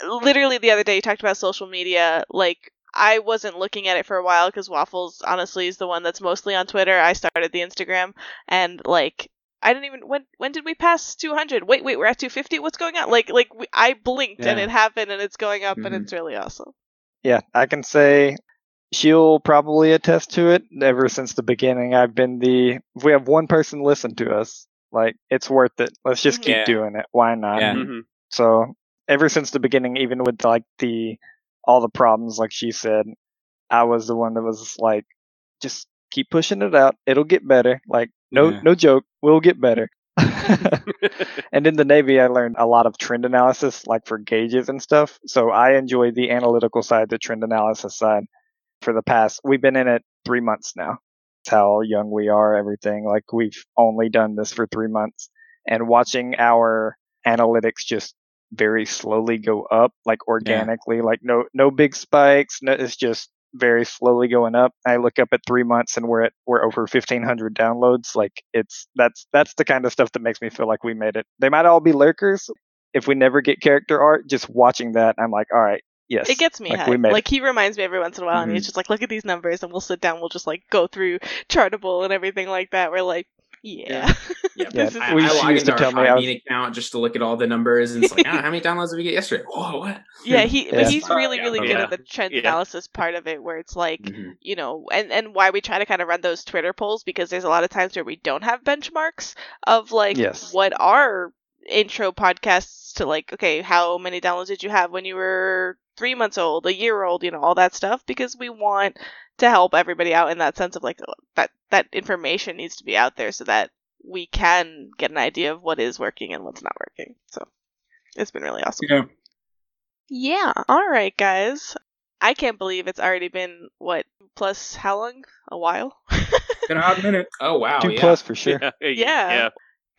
literally the other day, you talked about social media. Like, I wasn't looking at it for a while because Waffles honestly is the one that's mostly on Twitter. I started the Instagram and like I didn't even when when did we pass 200? Wait, wait, we're at 250. What's going on? Like like we, I blinked and it happened and it's going up and Mhm. it's really awesome. Yeah, I can say she'll probably attest to it. Ever since the beginning, I've been the. If we have one person listen to us, like it's worth it. Let's just keep Yeah. doing it. Why not? Yeah. Mhm. So ever since the beginning, even with like the all the problems, like she said, I was the one that was like, just keep pushing it out. It'll get better. Like no Yeah. no joke, we'll get better. and in the Navy, I learned a lot of trend analysis, like for gauges and stuff. So I enjoy the analytical side, the trend analysis side. For the past, we've been in it three months now. That's how young we are. Everything like we've only done this for three months, and watching our analytics just very slowly go up, like organically, like no no big spikes. No, it's just very slowly going up. I look up at three months and we're at we're over fifteen hundred downloads. Like it's that's that's the kind of stuff that makes me feel like we made it. They might all be lurkers. If we never get character art, just watching that, I'm like, all right, yes, It gets me like, hyped. Like he reminds me every once in a while and he's mm-hmm. just like, look at these numbers and we'll sit down, we'll just like go through Chartable and everything like that. We're like, yeah. Yeah. This Yeah, I, we I log used to into our tell me I was- account just to look at all the numbers, and it's like, ah, how many downloads did we get yesterday? Whoa, what? Yeah, he Yeah. but he's really, Yeah, really good at the trend Yeah. analysis part of it where it's like Mhm. you know, and and why we try to kind of run those Twitter polls because there's a lot of times where we don't have benchmarks of like Yes. what are intro podcasts to like okay, how many downloads did you have when you were 3 months old, a year old, you know, all that stuff because we want to help everybody out in that sense of like that that information needs to be out there so that we can get an idea of what is working and what's not working. So it's been really awesome. Yeah. Yeah. All right, guys. I can't believe it's already been what plus how long? A while. Been a hot minute. Oh wow, two yeah. plus for sure. Yeah. Yeah.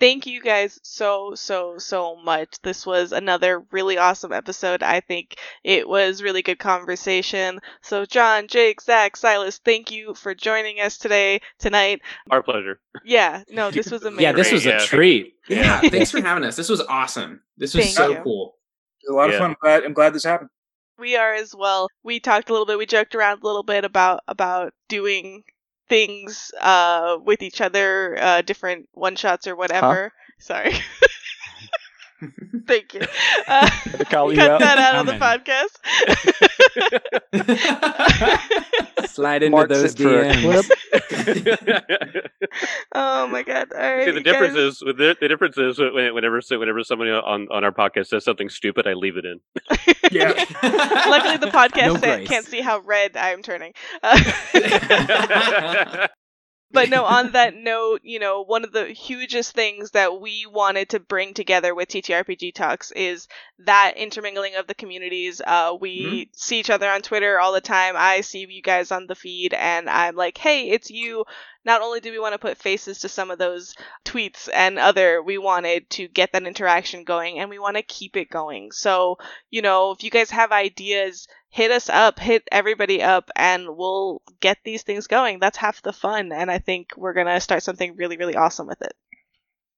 Thank you guys so so so much. This was another really awesome episode. I think it was really good conversation. So John, Jake, Zach, Silas, thank you for joining us today tonight. Our pleasure. Yeah, no, this was amazing. Yeah, this was a Yeah. treat. Yeah, thanks for having us. This was awesome. This was Thank so you. cool. Was a lot Yeah. of fun. I'm glad, I'm glad this happened. we are as well. We talked a little bit, we joked around a little bit about about doing things uh with each other, uh different one shots or whatever. Sorry. Thank you. Uh, to call you cut out. that out of the Coming. podcast. Slide into Marks those it DMs. oh my god! All right. See, the difference guys- is the, the difference is whenever whenever somebody on on our podcast says something stupid, I leave it in. Yeah. Luckily, the podcast No can't see how red I'm turning. Uh, but no, on that note, you know, one of the hugest things that we wanted to bring together with TTRPG Talks is that intermingling of the communities. Uh, we see each other on Twitter all the time. I see you guys on the feed, and I'm like, hey, it's you. Not only do we want to put faces to some of those tweets and other, we wanted to get that interaction going, and we want to keep it going. So, you know, if you guys have ideas, hit us up, hit everybody up, and we'll get these things going. That's half the fun, and I think we're gonna start something really, really awesome with it.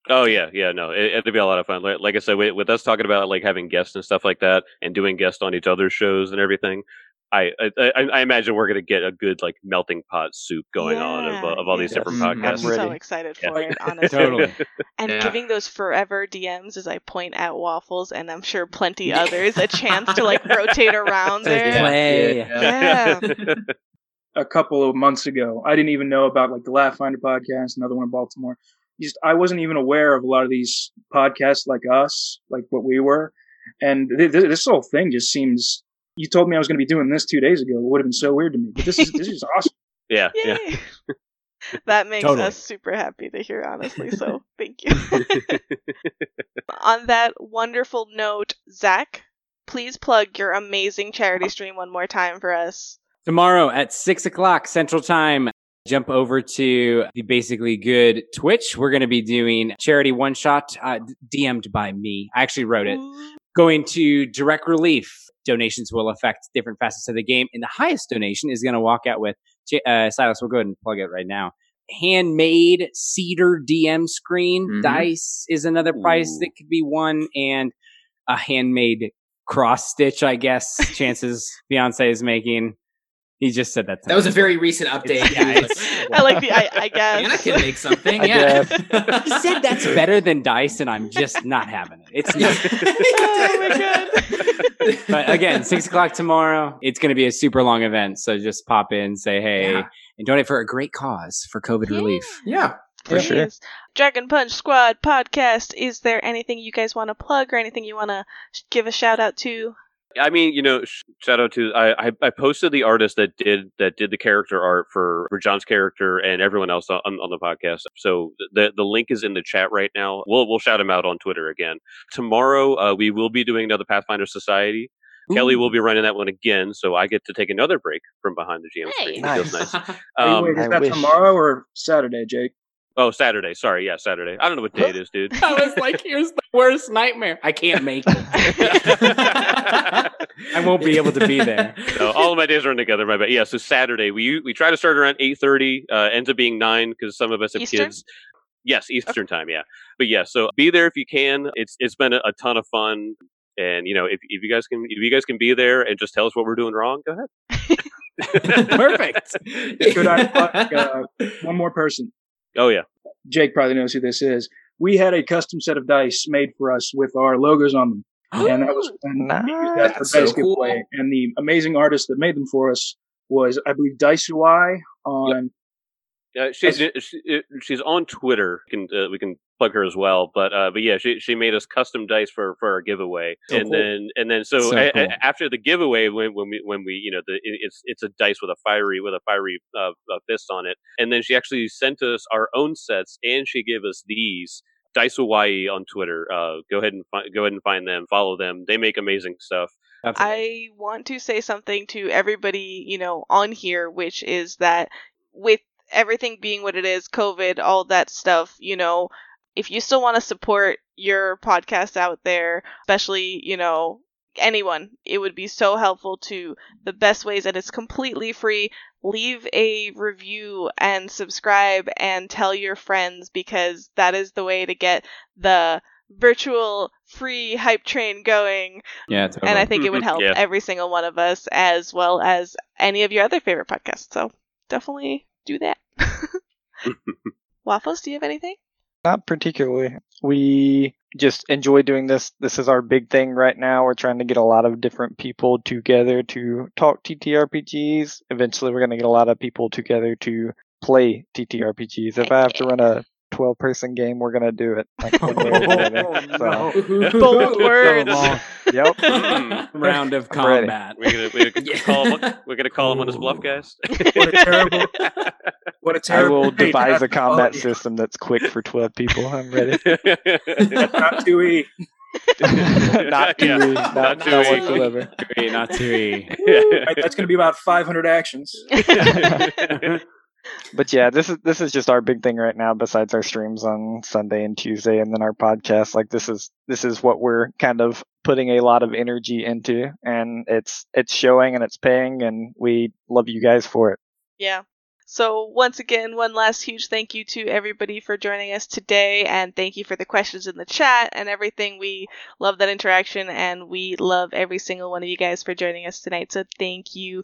Oh yeah, yeah, no, it, it'd be a lot of fun. Like, like I said, with, with us talking about like having guests and stuff like that, and doing guests on each other's shows and everything. I I, I- I imagine we're gonna get a good like melting pot soup going on of, uh, of all these Yeah, different yes. I'm podcasts. so excited Yeah. for it, honestly. Totally. And Yeah. giving those forever DMs as I point at waffles, and I'm sure plenty others a chance to like rotate around there. Play. Yeah. a couple of months ago. I didn't even know about like the Laugh Finder podcast, another one in Baltimore. Just I wasn't even aware of a lot of these podcasts like us, like what we were, and th- th- this whole thing just seems. You told me I was going to be doing this two days ago. It would have been so weird to me, but this is this is awesome. yeah, yeah. That makes Totally. us super happy to hear, honestly. So thank you. On that wonderful note, Zach, please plug your amazing charity stream one more time for us. Tomorrow at six o'clock Central Time, jump over to the Basically Good Twitch. We're going to be doing charity one shot, uh, DM'd by me. I actually wrote it. Going to direct relief. Donations will affect different facets of the game, and the highest donation is going to walk out with. Uh, Silas, we'll go ahead and plug it right now. Handmade cedar DM screen Mhm. dice is another prize Ooh. that could be won, and a handmade cross stitch. I guess chances fiance is making. He just said that. That was a very recent update. Yeah, He I like the I, I Anna guess. can make something. I yeah. He said that's better than dice, and I'm just not having it. It's not. oh my god. but again, six o'clock tomorrow. It's going to be a super long event, so just pop in, say hey, Yeah. and donate for a great cause for COVID relief. Yeah. For sure. Please. Dragon Punch Squad podcast. Is there anything you guys want to plug or anything you want to give a shout out to? I mean, you know, shout out to I, I I posted the artist that did that did the character art for for John's character and everyone else on, on the podcast. So the the link is in the chat right now. We'll we'll shout him out on Twitter again tomorrow. Uh, we will be doing another Pathfinder Society. Kelly will be running that one again, so I get to take another break from behind the GM Hey. screen. It feels Nice. nice. Um, wait, is that wish. tomorrow or Saturday, Jake? Oh, Saturday. Sorry, yeah, Saturday. I don't know what day it is, dude. I was like, here's the worst nightmare. I can't make it. I won't be able to be there. no, all of my days run together. My bad. Yeah, so Saturday we we try to start around eight thirty. Uh, ends up being nine because some of us have Eastern? kids. Yes, Eastern time. Yeah, but yeah, so be there if you can. It's it's been a, a ton of fun, and you know if if you guys can if you guys can be there and just tell us what we're doing wrong, go ahead. Perfect. Could I plug uh, one more person? Oh yeah, Jake probably knows who this is. We had a custom set of dice made for us with our logos on them, and that was we used that for That's so cool. And the amazing artist that made them for us was, I believe, Daisuai on. uh, she's she's on Twitter. Can uh, we can plug her as well? But uh, but yeah, she she made us custom dice for for our giveaway, So and cool. then and then so, So a- a- after the giveaway, when when we when we you know the it's it's a dice with a fiery with a fiery uh, uh, fist on it, and then she actually sent us our own sets, and she gave us these. Dice Hawaii on Twitter. Uh, go ahead and fi- go ahead and find them. Follow them. They make amazing stuff. That's I want to say something to everybody, you know, on here, which is that with everything being what it is, COVID, all that stuff, you know, if you still want to support your podcast out there, especially, you know, anyone, it would be so helpful to the best ways and it's completely free. Leave a review and subscribe and tell your friends because that is the way to get the virtual free hype train going yeah, totally. and I think it would help yeah. every single one of us as well as any of your other favorite podcasts. So definitely do that. Waffles, do you have anything? Not particularly. We just enjoy doing this. This is our big thing right now. We're trying to get a lot of different people together to talk TTRPGs. Eventually, we're going to get a lot of people together to play TTRPGs. If I have to run a 12 person game, we're going to do it. Like, one way or the other. So, Bold words. yep. Mm. round of I'm ready. combat. We're gonna, we're gonna call him. on- We're gonna call him on his bluff, guys. What a terrible, what a I terrible. will devise a combat oh, you. system that's quick for 12 people. I'm ready. Not too e. not too, Yeah, not, not not, too easy. whatsoever. Three, not three. Right, that's going to be about 500 actions. but yeah, this is this is just our big thing right now. Besides our streams on Sunday and Tuesday, and then our podcast, like this is this is what we're kind of putting a lot of energy into, and it's it's showing and it's paying, and we love you guys for it. Yeah. So, once again, one last huge thank you to everybody for joining us today, and thank you for the questions in the chat and everything. We love that interaction, and we love every single one of you guys for joining us tonight. So, thank you.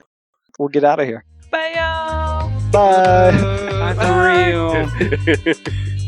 We'll get out of here. Bye, y'all. Bye. That's real.